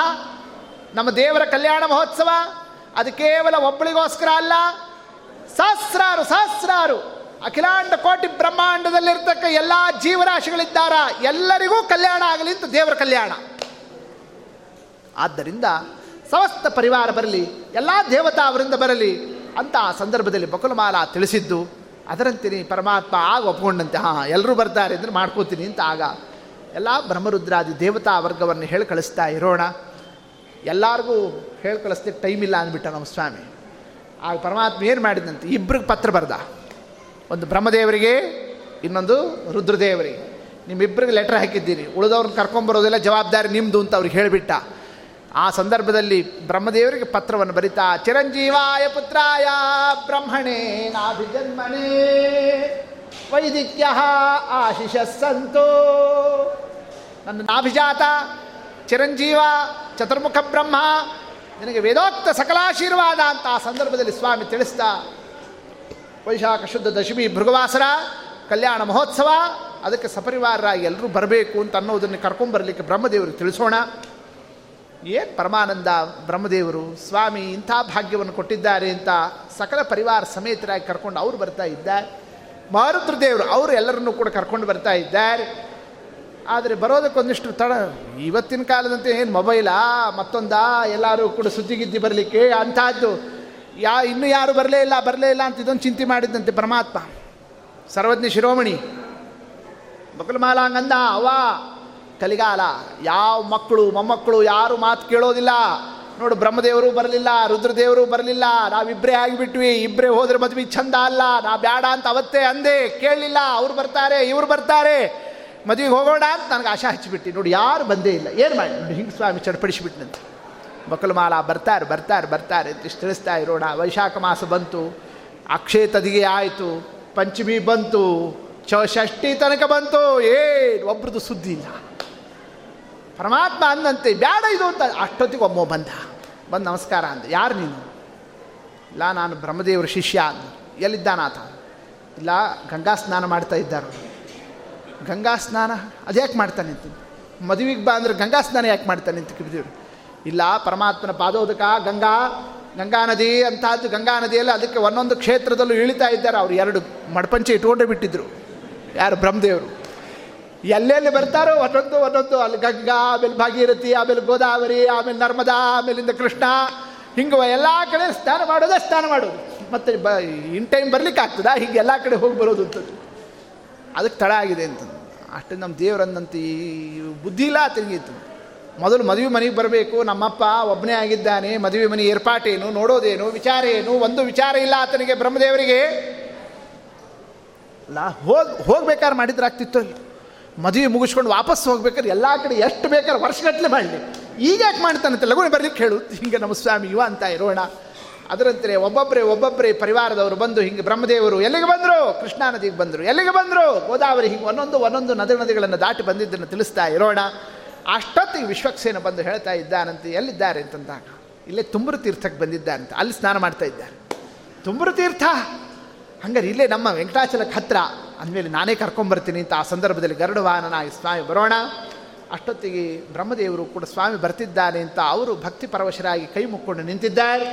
ನಮ್ಮ ದೇವರ ಕಲ್ಯಾಣ ಮಹೋತ್ಸವ, ಅದು ಕೇವಲ ಒಬ್ಬಳಿಗೋಸ್ಕರ ಅಲ್ಲ, ಸಹಸ್ರಾರು ಸಹಸ್ರಾರು ಅಖಿಲಾಂಡ ಕೋಟಿ ಬ್ರಹ್ಮಾಂಡದಲ್ಲಿರ್ತಕ್ಕ ಎಲ್ಲ ಜೀವರಾಶಿಗಳಿದ್ದಾರ, ಎಲ್ಲರಿಗೂ ಕಲ್ಯಾಣ ಆಗಲಿ ಅಂತ ದೇವರ ಕಲ್ಯಾಣ. ಆದ್ದರಿಂದ ಸಮಸ್ತ ಪರಿವಾರ ಬರಲಿ, ಎಲ್ಲ ದೇವತಾ ಅವರಿಂದ ಬರಲಿ ಅಂತ ಆ ಸಂದರ್ಭದಲ್ಲಿ ಬಕುಲಮಾಲ ತಿಳಿಸಿದ್ದು ಅದರಂತೀನಿ ಪರಮಾತ್ಮ ಆಗ ಒಪ್ಕೊಂಡಂತೆ, ಹಾಂ ಎಲ್ಲರೂ ಬರ್ತಾರೆ ಅಂದರೆ ಮಾಡ್ಕೋತೀನಿ ಅಂತ ಆಗ ಎಲ್ಲ ಬ್ರಹ್ಮರುದ್ರಾದಿ ದೇವತಾ ವರ್ಗವನ್ನು ಹೇಳಿ ಕಳಿಸ್ತಾ ಇರೋಣ. ಎಲ್ಲರಿಗೂ ಹೇಳಿ ಕಳಿಸ್ಲಿಕ್ಕೆ ಟೈಮ್ ಇಲ್ಲ ಅಂದ್ಬಿಟ್ಟ ನಮ್ಮ ಸ್ವಾಮಿ. ಆಗ ಪರಮಾತ್ಮ ಏನು ಮಾಡಿದಂತೆ ಇಬ್ಬರಿಗೆ ಪತ್ರ ಬರೆದ. ಒಂದು ಬ್ರಹ್ಮದೇವರಿಗೆ, ಇನ್ನೊಂದು ರುದ್ರದೇವರಿಗೆ. ನಿಮ್ಮಿಬ್ಬರಿಗೆ ಲೆಟ್ರ್ ಹಾಕಿದ್ದೀನಿ ಉಳಿದವ್ರನ್ನ ಕರ್ಕೊಂಬರೋದೆಲ್ಲ ಜವಾಬ್ದಾರಿ ನಿಮ್ಮದು ಅಂತ ಅವ್ರಿಗೆ ಹೇಳಿಬಿಟ್ಟ. ಆ ಸಂದರ್ಭದಲ್ಲಿ ಬ್ರಹ್ಮದೇವರಿಗೆ ಪತ್ರವನ್ನು ಬರಿತಾ, ಚಿರಂಜೀವಾಯ ಪುತ್ರಾಯ ಬ್ರಹ್ಮಣೇ ನಾಭಿಜನ್ಮನೇ ವೈದಿಕ್ಯ ಆಶಿಷ ಸಂತೋ. ನನ್ನ ನಾಭಿಜಾತ, ಚಿರಂಜೀವ, ಚತುರ್ಮುಖ ಬ್ರಹ್ಮ, ನಿನಗೆ ವೇದೋಕ್ತ ಸಕಲಾಶೀರ್ವಾದ ಅಂತ ಆ ಸಂದರ್ಭದಲ್ಲಿ ಸ್ವಾಮಿ ತಿಳಿಸ್ತಾ, ವೈಶಾಖ ಶುದ್ಧ ದಶಮಿ ಭೃಗವಾಸರ ಕಲ್ಯಾಣ ಮಹೋತ್ಸವ, ಅದಕ್ಕೆ ಸಪರಿವಾರರಾಗಿ ಎಲ್ಲರೂ ಬರಬೇಕು ಅಂತ ಅನ್ನೋದನ್ನು ಕರ್ಕೊಂಬರ್ಲಿಕ್ಕೆ ಬ್ರಹ್ಮದೇವರು ತಿಳಿಸೋಣ. ಏನು ಪರಮಾನಂದ ಬ್ರಹ್ಮದೇವರು ಸ್ವಾಮಿ ಇಂಥ ಭಾಗ್ಯವನ್ನು ಕೊಟ್ಟಿದ್ದಾರೆ ಅಂತ ಸಕಲ ಪರಿವಾರ ಸಮೇತರಾಗಿ ಕರ್ಕೊಂಡು ಅವರು ಬರ್ತಾ ಇದ್ದಾರೆ. ಮಾರುದ್ರದೇವರು ಅವರು ಎಲ್ಲರನ್ನೂ ಕೂಡ ಕರ್ಕೊಂಡು ಬರ್ತಾ ಇದ್ದಾರೆ. ಆದರೆ ಬರೋದಕ್ಕೊಂದಿಷ್ಟು ತಡ, ಇವತ್ತಿನ ಕಾಲದಂತೆ ಏನು ಮೊಬೈಲಾ, ಮತ್ತೊಂದಾ, ಎಲ್ಲರೂ ಕೂಡ ಸುದ್ದಿಗಿದ್ದಿ ಬರಲಿಕ್ಕೆ ಅಂಥದ್ದು. ಯಾ, ಇನ್ನೂ ಯಾರು ಬರಲೇ ಇಲ್ಲ ಬರಲೇ ಇಲ್ಲ ಅಂತ ಇದೊಂದು ಚಿಂತೆ ಮಾಡಿದ್ದಂತೆ ಪರಮಾತ್ಮ. ಸರ್ವಜ್ಞ ಶಿರೋಮಣಿ. ಬಕಲಮಾಲಾಂಗಂದ ಅವ ಕಲಿಗಾಲ. ಯಾವ ಮಕ್ಕಳು, ಮೊಮ್ಮಕ್ಕಳು ಯಾರು ಮಾತು ಕೇಳೋದಿಲ್ಲ. ನೋಡು, ಬ್ರಹ್ಮದೇವರು ಬರಲಿಲ್ಲ, ರುದ್ರದೇವರು ಬರಲಿಲ್ಲ. ನಾವಿಬ್ಬರೇ ಆಗಿಬಿಟ್ವಿ ಇಬ್ಬರೇ ಹೋದ್ರೆ ಮದುವೆ ಚಂದ ಅಲ್ಲ. ನಾ ಬೇಡ ಅಂತ ಅವತ್ತೇ ಅಂದೆ. ಕೇಳಲಿಲ್ಲ, ಅವ್ರು ಬರ್ತಾರೆ, ಇವ್ರು ಬರ್ತಾರೆ. ಮದುವೆಗೆ ಹೋಗೋಣ ಅಂತ ನನಗೆ ಆಶಾ ಹಚ್ಚಿಬಿಟ್ಟು. ನೋಡಿ, ಯಾರು ಬಂದೇ ಇಲ್ಲ. ಏನು ಮಾಡಿ? ನೋಡಿ, ಹಿಂಗೆ ಸ್ವಾಮಿ ಚಡ್ಪಡಿಸಿಬಿಟ್ನಂತೆ. ಮಾಲ ಬರ್ತಾರೆ ಬರ್ತಾರೆ ಬರ್ತಾರೆ ಅಂತ ತಿಳಿಸ್ತಾ ಇರೋಣ ವೈಶಾಖ ಮಾಸ ಬಂತು. ಅಕ್ಷಯ ತದಿಗೆ ಆಯಿತು. ಪಂಚಮಿ ಬಂತು. ಚ ಷಷ್ಠಿ ತನಕ ಬಂತು. ಏನು ಒಬ್ರದ್ದು ಸುದ್ದಿ ಇಲ್ಲ. ಪರಮಾತ್ಮ ಅಂದಂತೆ ಬ್ಯಾಡ ಇದು ಅಂತ ಅಷ್ಟೊತ್ತಿಗೆ ಒಮ್ಮೊ ಬಂದ. ಬಂದು ನಮಸ್ಕಾರ ಅಂದ. ಯಾರು ನೀನು? ಇಲ್ಲ, ನಾನು ಬ್ರಹ್ಮದೇವರ ಶಿಷ್ಯ ಅಂದ. ಎಲ್ಲಿದ್ದಾನಾತ ಇಲ್ಲ, ಗಂಗಾ ಸ್ನಾನ ಮಾಡ್ತಾ ಇದ್ದಾರೆ? ಗಂಗಾ ಸ್ನಾನ? ಅದ್ಯಾಕೆ ಮಾಡ್ತಾನೆ ಅಂತ? ಮದುವೆಗೆ ಬಾ ಅಂದ್ರೆ ಗಂಗಾ ಸ್ನಾನ ಯಾಕೆ ಮಾಡ್ತಾನೆ ಅಂತ ಕಿಬ್ದೇವ್ರು ಇಲ್ಲ, ಪರಮಾತ್ಮನ ಪಾದೋದಕ ಗಂಗಾ ಗಂಗಾ ನದಿ ಅಂತಹದ್ದು ಗಂಗಾ ನದಿಯಲ್ಲಿ ಅದಕ್ಕೆ ಒಂದೊಂದು ಕ್ಷೇತ್ರದಲ್ಲೂ ಇಳಿತಾ ಇದ್ದಾರೆ. ಅವ್ರು ಎರಡು ಮಡಪಂಚೆ ಇಟ್ಕೊಂಡೇ ಬಿಟ್ಟಿದ್ರು. ಯಾರು ಬ್ರಹ್ಮದೇವರು? ಎಲ್ಲೆಲ್ಲಿ ಬರ್ತಾರೋ ಒಂದೊಂದು ಒಂದೊಂದು ಅಲ್ಲಿ ಗಂಗಾ ಆಮೇಲೆ ಭಾಗೀರಥಿ, ಆಮೇಲೆ ಗೋದಾವರಿ, ಆಮೇಲೆ ನರ್ಮದಾ ಆಮೇಲಿಂದ ಕೃಷ್ಣ. ಹಿಂಗೆ ಎಲ್ಲ ಕಡೆ ಸ್ನಾನ ಮಾಡೋದೇ ಸ್ನಾನ ಮಾಡೋದು. ಮತ್ತು ಬ, ಇನ್ ಟೈಮ್ ಬರ್ಲಿಕ್ಕೆ ಆಗ್ತದಾ? ಹೀಗೆ ಎಲ್ಲ ಕಡೆ ಹೋಗಿ ಬರೋದು ಅಂತದ್ದು. ಅದಕ್ಕೆ ತಡ ಆಗಿದೆ ಅಂತ ಅಷ್ಟು ನಮ್ಮ ದೇವರಂದಂತ ಈ ಬುದ್ಧಿ ಇಲ್ಲ ತಿರುಗಿತ್ತು ಮೊದಲು ಮದುವೆ ಮನೆಗೆ ಬರಬೇಕು, ನಮ್ಮಪ್ಪ ಒಬ್ಬನೇ ಆಗಿದ್ದಾನೆ, ಮದುವೆ ಮನೆ ಏರ್ಪಾಟೇನು, ನೋಡೋದೇನು ವಿಚಾರ ಏನು ಒಂದು ವಿಚಾರ ಇಲ್ಲ ಆತನಿಗೆ, ಬ್ರಹ್ಮದೇವರಿಗೆ. ಲಾ, ಹೋಗಿ, ಹೋಗ್ಬೇಕಾದ್ರೆ ಮಾಡಿದ್ರೆ ಆಗ್ತಿತ್ತು ಅಲ್ಲಿ ಮದುವೆ ಮುಗಿಸ್ಕೊಂಡು ವಾಪಸ್ ಹೋಗ್ಬೇಕಾದ್ರೆ ಎಲ್ಲ ಕಡೆ ಎಷ್ಟು ಬೇಕಾದ್ರೆ ವರ್ಷಗಟ್ಟಲೆ ಮಾಡಲಿ. ಈಗ ಯಾಕೆ ಮಾಡ್ತಾನಂತೆ ಲಗುಣಿ ಬರ್ಲಿಕ್ಕೆ ಹೇಳು. ಹಿಂಗೆ ನಮ್ಮ ಸ್ವಾಮಿ ಯುವ ಅಂತ ಇರೋಣ. ಅದರಂತೆ ಒಬ್ಬೊಬ್ಬರೇ ಒಬ್ಬೊಬ್ಬರೇ ಪರಿವಾರದವರು ಬಂದು ಹಿಂಗೆ ಬ್ರಹ್ಮದೇವರು, ಎಲ್ಲಿಗೆ ಬಂದರು? ಕೃಷ್ಣಾ ನದಿಗೆ ಬಂದರು. ಎಲ್ಲಿಗೆ ಬಂದರು? ಗೋದಾವರಿ ಹಿಂಗೆ ಒಂದೊಂದು ಒಂದೊಂದು ನದಿ ನದಿಗಳನ್ನು ದಾಟಿ ಬಂದಿದ್ದನ್ನು ತಿಳಿಸ್ತಾ ಇರೋಣ. ಅಷ್ಟೊತ್ತಿಗೆ ವಿಶ್ವಕ್ಸೇನ ಬಂದು ಹೇಳ್ತಾ ಇದ್ದಾನಂತೆ, ಎಲ್ಲಿದ್ದಾರೆ ಅಂತಂದಾಗ? ಇಲ್ಲೇ ತುಂಬರು ತೀರ್ಥಕ್ಕೆ ಬಂದಿದ್ದಾರಂತೆ ಅಲ್ಲಿ ಸ್ನಾನ ಮಾಡ್ತಾ ಇದ್ದಾರೆ. ತುಂಬರು ತೀರ್ಥ? ಹಂಗಾರೆ ಇಲ್ಲೇ ನಮ್ಮ ವೆಂಕಟಾಚಲಕ್ಕೆ ಹತ್ರ. ಅಂದಮೇಲೆ ನಾನೇ ಕರ್ಕೊಂಬರ್ತೀನಿ ಅಂತ ಆ ಸಂದರ್ಭದಲ್ಲಿ ಗರುಡವಾಹನನಾಗಿ ಸ್ವಾಮಿ ಬರೋಣ. ಅಷ್ಟೊತ್ತಿಗೆ ಬ್ರಹ್ಮದೇವರು ಕೂಡ ಸ್ವಾಮಿ ಬರ್ತಿದ್ದಾನೆ ಅಂತ ಅವರು ಭಕ್ತಿ ಪರವಶರಾಗಿ ಕೈ ಮುಕ್ಕೊಂಡು ನಿಂತಿದ್ದಾರೆ.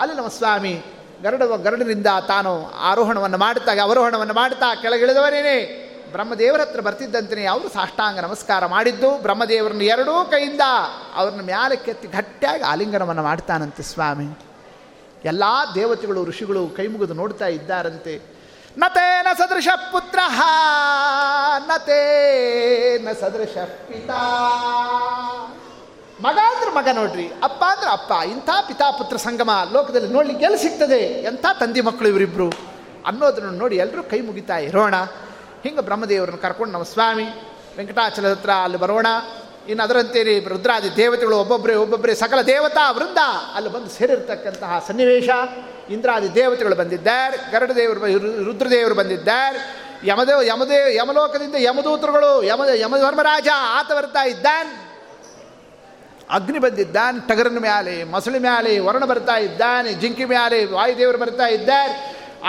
ಅಲ್ಲಿ ನಮ್ಮ ಸ್ವಾಮಿ ಗರುಡ ಗರುಡನಿಂದ ತಾನು ಆರೋಹಣವನ್ನು ಮಾಡುತ್ತಾ ಅವರೋಹಣವನ್ನು ಮಾಡುತ್ತಾ ಕೆಳಗಿಳಿದವರೇನೆ ಬ್ರಹ್ಮದೇವರ ಹತ್ರ ಬರ್ತಿದ್ದಂತೆಯೇ ಅವರು ಸಾಷ್ಟಾಂಗ ನಮಸ್ಕಾರ ಮಾಡಿದ್ದು. ಬ್ರಹ್ಮದೇವರನ್ನು ಎರಡೂ ಕೈಯಿಂದ ಅವ್ರನ್ನ ಮ್ಯಾಲೆ ಕೆತ್ತಿ ಗಟ್ಟಿಯಾಗಿ ಆಲಿಂಗನವನ್ನು ಮಾಡ್ತಾನಂತೆ ಸ್ವಾಮಿ. ಎಲ್ಲ ದೇವತೆಗಳು, ಋಷಿಗಳು ಕೈ ಮುಗಿದು ನೋಡ್ತಾ ಇದ್ದಾರಂತೆ. ನತೇನ ಸದೃಶ ಪುತ್ರ, ನತೇನ ಸದೃಶ ಪಿತಾ. ಮಗ ಅಂದ್ರೆ ಮಗ ನೋಡ್ರಿ, ಅಪ್ಪ ಅಂದ್ರೆ ಅಪ್ಪ, ಇಂಥ ಪಿತಾ ಪುತ್ರ ಸಂಗಮ ಲೋಕದಲ್ಲಿ ನೋಡ್ಲಿಕ್ಕೆ ಎಲ್ಲಿ ಸಿಗ್ತದೆ? ಎಂಥ ತಂದೆ ಮಕ್ಕಳು ಇವರಿಬ್ರು? ಅನ್ನೋದನ್ನು ನೋಡಿ ಎಲ್ಲರೂ ಕೈ ಮುಗಿತಾ ಇರೋಣ. ಹಿಂಗೆ ಬ್ರಹ್ಮದೇವರನ್ನು ಕರ್ಕೊಂಡು ನಮ್ಮ ಸ್ವಾಮಿ ವೆಂಕಟಾಚಲ ಹತ್ರ ಅಲ್ಲಿ ಬರೋಣ. ಇನ್ನು ಅದರಂತೇನೆ ರುದ್ರಾದಿ ದೇವತೆಗಳು ಒಬ್ಬೊಬ್ಬರೇ ಒಬ್ಬೊಬ್ಬರೇ ಸಕಲ ದೇವತಾ ವೃಂದ. ಅಲ್ಲಿ ಬಂದು ಸೇರಿರ್ತಕ್ಕಂತಹ ಸನ್ನಿವೇಶ. ಇಂದ್ರಾದಿ ದೇವತೆಗಳು ಬಂದಿದ್ದಾರೆ ಗರಡ ದೇವರು ರುದ್ರದೇವರು ಬಂದಿದ್ದಾರೆ. ಯಮದೇವ ಯಮದೇವ ಯಮಲೋಕದಿಂದ ಯಮದೂತರುಗಳು ಯಮ, ಯಮಧರ್ಮರಾಜ ಆತ ಬರ್ತಾ ಇದ್ದಾನೆ. ಅಗ್ನಿ ಬಂದಿದ್ದಾನೆ, ಟಗರನ ಮ್ಯಾಲೆ, ಮಸಳಿ ಮ್ಯಾಲೆ, ವರ್ಣ ಬರ್ತಾ ಇದ್ದಾನೆ, ಜಿಂಕಿ ಮ್ಯಾಲೆ, ವಾಯುದೇವರು ಬರ್ತಾ ಇದ್ದಾರೆ.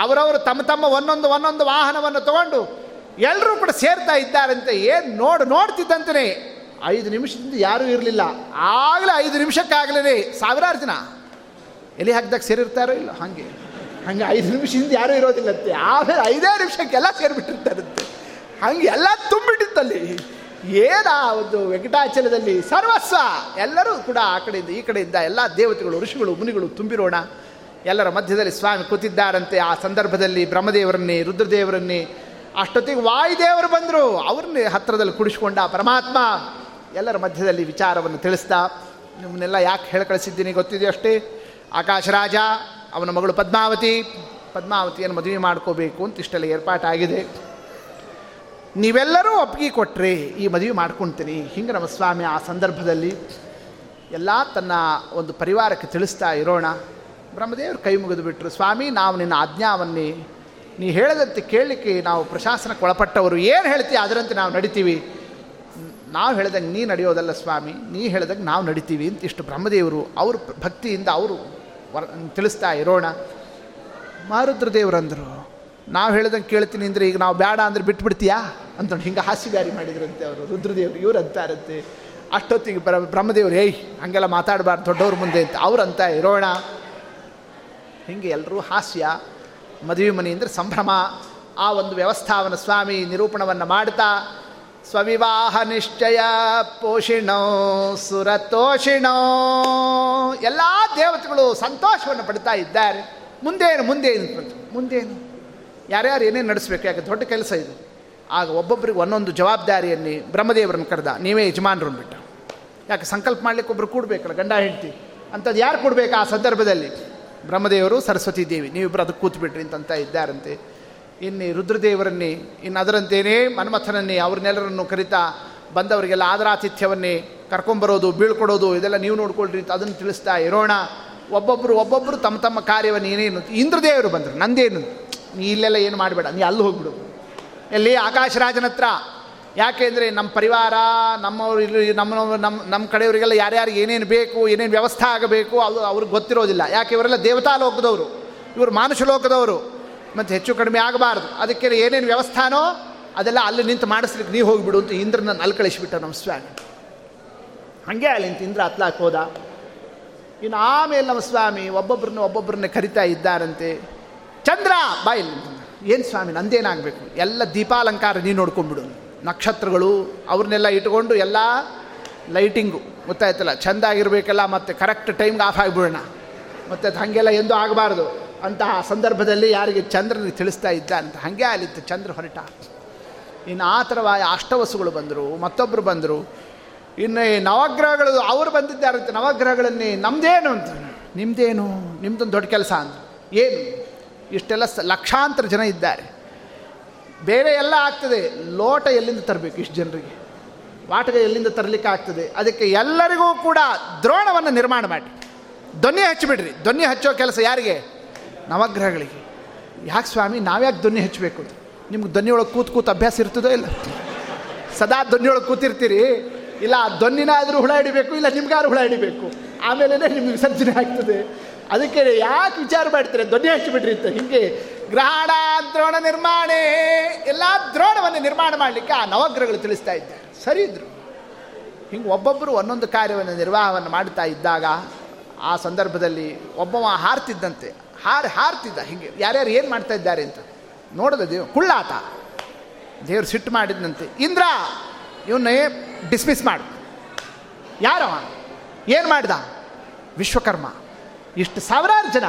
ಅವರವರು ತಮ್ಮ ತಮ್ಮ ಒಂದೊಂದು ಒಂದೊಂದು ವಾಹನವನ್ನು ತಗೊಂಡು ಎಲ್ಲರೂ ಕೂಡ ಸೇರ್ತಾ ಇದ್ದಾರಂತೆ. ಏನು ನೋಡು ನೋಡ್ತಿದ್ದಂತೆ ಐದು ನಿಮಿಷದಿಂದ ಯಾರೂ ಇರಲಿಲ್ಲ. ಆಗಲೇ ಐದು ನಿಮಿಷಕ್ಕಾಗಲೇ ಸಾವಿರಾರು ಜನ. ಎಲ್ಲಿ ಹಾಕಿದಾಗ ಸೇರಿರ್ತಾರೋ ಇಲ್ಲ, ಹಾಗೆ. ಹಂಗೆ ಐದು ನಿಮಿಷದಿಂದ ಯಾರೂ ಇರೋದಿಲ್ಲಂತೆ. ಆಮೇಲೆ ಐದೇ ನಿಮಿಷಕ್ಕೆಲ್ಲ ಸೇರಿಬಿಟ್ಟಿರ್ತಾರಂತೆ. ಹಂಗೆ ಎಲ್ಲ ತುಂಬಿಟ್ಟಿತ್ತಲ್ಲಿ. ಏನ ಒಂದು ವೆಂಕಟಾಚಲದಲ್ಲಿ ಸರ್ವಸ್ವ. ಎಲ್ಲರೂ ಕೂಡ ಆ ಕಡೆಯಿಂದ ಈ ಕಡೆಯಿಂದ ಎಲ್ಲ ದೇವತೆಗಳು, ಋಷಿಗಳು, ಮುನಿಗಳು ತುಂಬಿರೋಣ. ಎಲ್ಲರ ಮಧ್ಯದಲ್ಲಿ ಸ್ವಾಮಿ ಕೂತಿದ್ದಾರಂತೆ. ಆ ಸಂದರ್ಭದಲ್ಲಿ ಬ್ರಹ್ಮದೇವರನ್ನೇ, ರುದ್ರದೇವರನ್ನೇ, ಅಷ್ಟೊತ್ತಿಗೆ ವಾಯುದೇವರು ಬಂದರು. ಅವ್ರನ್ನೇ ಹತ್ತಿರದಲ್ಲಿ ಕುಡಿಸ್ಕೊಂಡ ಪರಮಾತ್ಮ. ಎಲ್ಲರ ಮಧ್ಯದಲ್ಲಿ ವಿಚಾರವನ್ನು ತಿಳಿಸ್ತಾ, ನಿಮ್ಮನ್ನೆಲ್ಲ ಯಾಕೆ ಹೇಳಿ ಕಳಿಸಿದ್ದೀನಿ ಗೊತ್ತಿದೆಯಷ್ಟೇ ಆಕಾಶರಾಜ ಅವನ ಮಗಳು ಪದ್ಮಾವತಿ, ಪದ್ಮಾವತಿಯನ್ನು ಮದುವೆ ಮಾಡ್ಕೋಬೇಕು ಅಂತ ಇಷ್ಟೆಲ್ಲ ಏರ್ಪಾಟಾಗಿದೆ. ನೀವೆಲ್ಲರೂ ಒಪ್ಪಿಗೆ ಕೊಟ್ಟರೆ ಈ ಮದುವೆ ಮಾಡ್ಕೊಳ್ತೀನಿ ಹಿಂಗೆ ನಮ್ಮ ಸ್ವಾಮಿ ಆ ಸಂದರ್ಭದಲ್ಲಿ ಎಲ್ಲ ತನ್ನ ಒಂದು ಪರಿವಾರಕ್ಕೆ ತಿಳಿಸ್ತಾ ಇರೋಣ. ಬ್ರಹ್ಮದೇವರು ಕೈ ಮುಗಿದು ಬಿಟ್ಟರು ಸ್ವಾಮಿ, ನಾವು ನಿನ್ನ ಆಜ್ಞಾವನ್ನೇ, ನೀ ಹೇಳದಂತೆ ಕೇಳಲಿಕ್ಕೆ ನಾವು ಪ್ರಶಾಸನಕ್ಕೆ ಒಳಪಟ್ಟವರು. ಏನು ಹೇಳ್ತೀವಿ ಅದರಂತೆ ನಾವು ನಡಿತೀವಿ. ನಾವು ಹೇಳ್ದಂಗೆ ನೀ ನಡೆಯೋದಲ್ಲ ಸ್ವಾಮಿ, ನೀ ಹೇಳ್ದಂಗೆ ನಾವು ನಡಿತೀವಿ ಅಂತ ಇಷ್ಟು ಬ್ರಹ್ಮದೇವರು ಅವರು ಭಕ್ತಿಯಿಂದ ಅವರು ವರ ತಿಳಿಸ್ತಾ ಇರೋಣ. ಮಾರುದ್ರದೇವರಂದರು, ನಾವು ಹೇಳ್ದಂಗೆ ಕೇಳ್ತೀನಿ ಅಂದರೆ ಈಗ ನಾವು ಬೇಡ ಅಂದ್ರೆ ಬಿಟ್ಬಿಡ್ತೀಯಾ? ಅಂತ ಹಿಂಗೆ ಹಾಸ್ಯಗಾರಿ ಮಾಡಿದ್ರಂತೆ ಅವರು, ರುದ್ರದೇವರು, ಇವ್ರು ಅಂತಾರಂತೆ ಅಷ್ಟೊತ್ತಿಗೆ ಬ್ರ ಬ್ರಹ್ಮದೇವರು, ಏಯ್, ಹಂಗೆಲ್ಲ ಮಾತಾಡಬಾರ್ದು, ದೊಡ್ಡವ್ರ ಮುಂದೆ ಅಂತ ಅವ್ರಂತ ಇರೋಣ. ಹಿಂಗೆ ಎಲ್ಲರೂ ಹಾಸ್ಯ ಮದುವೆ ಮನೆ ಅಂದರೆ ಸಂಭ್ರಮ. ಆ ಒಂದು ವ್ಯವಸ್ಥಾವನ್ನು ಸ್ವಾಮಿ ನಿರೂಪಣವನ್ನು ಮಾಡ್ತಾ ಸ್ವವಿವಾಹ ನಿಶ್ಚಯ, ಪೋಷಿಣೋ, ಸುರತೋಷಿಣೋ. ಎಲ್ಲ ದೇವತೆಗಳು ಸಂತೋಷವನ್ನು ಪಡ್ತಾ ಇದ್ದಾರೆ. ಮುಂದೇನು ಮುಂದೇನು ಮುಂದೇನು? ಯಾರ್ಯಾರು ಏನೇನು ನಡೆಸಬೇಕು? ಯಾಕೆ ದೊಡ್ಡ ಕೆಲಸ ಇದು. ಆಗ ಒಬ್ಬೊಬ್ಬರಿಗೆ ಒಂದೊಂದು ಜವಾಬ್ದಾರಿಯನ್ನು ಬ್ರಹ್ಮದೇವರನ್ನು ಕರೆದ. ನೀವೇ ಯಜಮಾನರು ಅಂದ್ಬಿಟ್ಟ ಯಾಕೆ ಸಂಕಲ್ಪ ಮಾಡ್ಲಿಕ್ಕೆ ಒಬ್ಬರು ಕೂಡಬೇಕಲ್ಲ, ಗಂಡ, ಹೆಂಡ್ತಿ? ಅಂಥದ್ದು ಯಾರು ಕೊಡಬೇಕು ಆ ಸಂದರ್ಭದಲ್ಲಿ? ಬ್ರಹ್ಮದೇವರು, ಸರಸ್ವತಿ ದೇವಿ. ನೀವಿಬ್ಬರು ಅದಕ್ಕೆ ಕೂತ್ಬಿಟ್ರಿ ಅಂತಂತ ಇದ್ದಾರಂತೆ. ಇನ್ನು ರುದ್ರದೇವರನ್ನೇ, ಇನ್ನು ಅದರಂತೆಯೇ ಮನ್ಮಥನನ್ನೇ, ಅವ್ರನ್ನೆಲ್ಲರನ್ನು ಕರಿತಾ ಬಂದವರಿಗೆಲ್ಲ ಆದರಾತಿಥ್ಯವನ್ನೇ ಕರ್ಕೊಂಬರೋದು, ಬೀಳ್ಕೊಡೋದು, ಇದೆಲ್ಲ ನೀವು ನೋಡ್ಕೊಳ್ರಿ ಅದನ್ನು ತಿಳಿಸ್ತಾ ಇರೋಣ. ಒಬ್ಬೊಬ್ಬರು ಒಬ್ಬೊಬ್ಬರು ತಮ್ಮ ತಮ್ಮ ಕಾರ್ಯವನ್ನು ಏನೇನು, ಇಂದ್ರದೇವರು ಬಂದರು, ನಂದೇನು? ನೀ ಇಲ್ಲೆಲ್ಲ ಏನು ಮಾಡಬೇಡ, ನೀ ಅಲ್ಲಿ ಹೋಗ್ಬಿಡು. ಎಲ್ಲಿ? ಆಕಾಶರಾಜನ ಹತ್ರ. ಯಾಕೆಂದರೆ ನಮ್ಮ ಪರಿವಾರ, ನಮ್ಮವ್ರು ಇಲ್ಲಿ, ನಮ್ಮ ನಮ್ಮ ನಮ್ಮ ಕಡೆಯವರಿಗೆಲ್ಲ ಯಾರ್ಯಾರಿಗೆ ಏನೇನು ಬೇಕು, ಏನೇನು ವ್ಯವಸ್ಥೆ ಆಗಬೇಕು, ಅದು ಅವ್ರಿಗೆ ಗೊತ್ತಿರೋದಿಲ್ಲ. ಯಾಕೆ? ಇವರೆಲ್ಲ ದೇವತಾ ಲೋಕದವರು ಇವರು ಮಾನುಷ ಲೋಕದವರು ಮತ್ತು ಹೆಚ್ಚು ಕಡಿಮೆ ಆಗಬಾರ್ದು. ಅದಕ್ಕೆ ಏನೇನು ವ್ಯವಸ್ಥಾನೋ ಅದೆಲ್ಲ ಅಲ್ಲಿ ನಿಂತು ಮಾಡಿಸ್ಲಿಕ್ಕೆ ನೀವು ಹೋಗಿಬಿಡು ಅಂತ ಇಂದ್ರನ ಅಲ್ಲಿ ಕಳಿಸಿಬಿಟ್ಟ ನಮ್ಮ ಸ್ವಾಮಿ. ಹಾಗೆ ಅಲ್ಲಿ ನಿಂತು ಇಂದ್ರ ಹತ್ಲಾಕ್ ಹೋದ. ಇನ್ನು ಆಮೇಲೆ ನಮ್ಮ ಸ್ವಾಮಿ ಒಬ್ಬೊಬ್ಬರನ್ನ ಒಬ್ಬೊಬ್ಬರನ್ನ ಕರಿತಾ ಇದ್ದಾರಂತೆ. ಚಂದ್ರ ಬಾಯಿಲ್ ಏನು ಸ್ವಾಮಿ, ನಂದೇನಾಗಬೇಕು? ಎಲ್ಲ ದೀಪಾಲಂಕಾರ ನೀನು ನೋಡ್ಕೊಂಡ್ಬಿಡು. ನಕ್ಷತ್ರಗಳು, ಅವ್ರನ್ನೆಲ್ಲ ಇಟ್ಕೊಂಡು ಎಲ್ಲ ಲೈಟಿಂಗು. ಗೊತ್ತಾಯ್ತಲ್ಲ? ಚೆಂದ ಆಗಿರಬೇಕಲ್ಲ, ಮತ್ತು ಕರೆಕ್ಟ್ ಟೈಮ್ಗೆ ಆಫ್ ಆಗಿಬಿಡೋಣ. ಮತ್ತು ಅದು ಹಾಗೆಲ್ಲ ಎಂದೂ ಆಗಬಾರ್ದು. ಅಂತಹ ಸಂದರ್ಭದಲ್ಲಿ ಯಾರಿಗೆ ಚಂದ್ರನಿಗೆ ತಿಳಿಸ್ತಾ ಇದ್ದ ಅಂತ ಹಾಗೆ ಅಲ್ಲಿತ್ತು ಚಂದ್ರ ಹೊರಟ. ಇನ್ನು ಆ ಥರವಾದ ಅಷ್ಟವಸುಗಳು ಬಂದರು ಮತ್ತೊಬ್ಬರು ಬಂದರು. ಇನ್ನು ಈ ನವಗ್ರಹಗಳು, ಅವರು ಬಂದಿದ್ದಾರಂತೆ ನವಗ್ರಹಗಳನ್ನೇ ನಮ್ಮದೇನು ಅಂತ. ನಿಮ್ಮದೇನು ನಿಮ್ಮದೊಂದು ದೊಡ್ಡ ಕೆಲಸ ಅಂತ ಏನು? ಇಷ್ಟೆಲ್ಲ ಲಕ್ಷಾಂತರ ಜನ ಇದ್ದಾರೆ. ಬೇರೆ ಎಲ್ಲ ಆಗ್ತದೆ. ಲೋಟ ಎಲ್ಲಿಂದ ತರಬೇಕು ಇಷ್ಟು ಜನರಿಗೆ? ವಾಟಗ ಎಲ್ಲಿಂದ ತರಲಿಕ್ಕೆ ಆಗ್ತದೆ? ಅದಕ್ಕೆ ಎಲ್ಲರಿಗೂ ಕೂಡ ದ್ರೋಣವನ್ನು ನಿರ್ಮಾಣ ಮಾಡಿ. ಧ್ವನಿ ಹಚ್ಚಿಬಿಡ್ರಿ. ಧ್ವನಿ ಹಚ್ಚೋ ಕೆಲಸ ಯಾರಿಗೆ? ನವಗ್ರಹಗಳಿಗೆ. ಯಾಕೆ ಸ್ವಾಮಿ, ನಾವ್ಯಾಕೆ ಧ್ವನಿ ಹಚ್ಚಬೇಕು ನಿಮ್ಗೆ ಧ್ವನಿಯೊಳಗೆ ಕೂತು ಕೂತು ಅಭ್ಯಾಸ ಇರ್ತದೋ ಇಲ್ಲ? ಸದಾ ಧ್ವನಿಯೊಳಗೆ ಕೂತಿರ್ತೀರಿ. ಇಲ್ಲ, ಆ ಧ್ವನಿನಾದರೂ ಹುಳ ಹಿಡಿಬೇಕು, ಇಲ್ಲ ನಿಮ್ಗಾರು ಹುಳ ಹಿಡಿಬೇಕು. ಆಮೇಲೆ ನಿಮ್ಗೆ ವಿಸರ್ಜನೆ ಆಗ್ತದೆ. ಅದಕ್ಕೆ ಯಾಕೆ ವಿಚಾರ ಮಾಡ್ತೀರಿ? ಧ್ವನಿ ಹಚ್ಚಿಬಿಡ್ರಿ ಅಂತ. ಹಿಂಗೆ ಗ್ರಹಣ ದ್ರೋಣ ನಿರ್ಮಾಣ, ಎಲ್ಲ ದ್ರೋಣವನ್ನು ನಿರ್ಮಾಣ ಮಾಡಲಿಕ್ಕೆ ಆ ನವಗ್ರಹಗಳು ತಿಳಿಸ್ತಾ ಇದ್ದೆ. ಸರಿ ಇದ್ರು. ಹಿಂಗೆ ಒಬ್ಬೊಬ್ಬರು ಒಂದೊಂದು ಕಾರ್ಯವನ್ನು, ನಿರ್ವಾಹವನ್ನು ಮಾಡ್ತಾ ಇದ್ದಾಗ, ಆ ಸಂದರ್ಭದಲ್ಲಿ ಒಬ್ಬವ ಹಾರ್ತಿದ್ದಂತೆ. ಹಾರಿ ಹಾರ್ತಿದ್ದ ಹಿಂಗೆ ಯಾರ್ಯಾರು ಏನು ಮಾಡ್ತಾ ಇದ್ದಾರೆ ಅಂತ. ನೋಡಿದ ದೇವ್ ಕುಳ್ಳಾತ ದೇವ್ರು ಸಿಟ್ಟು ಮಾಡಿದ್ನಂತೆ. ಇಂದ್ರ ಇವನ್ನೇ ಡಿಸ್ಮಿಸ್ ಮಾಡು. ಯಾರವ? ಏನು ಮಾಡ್ದ? ವಿಶ್ವಕರ್ಮ. ಇಷ್ಟು ಸಾವಿರಾರು ಜನ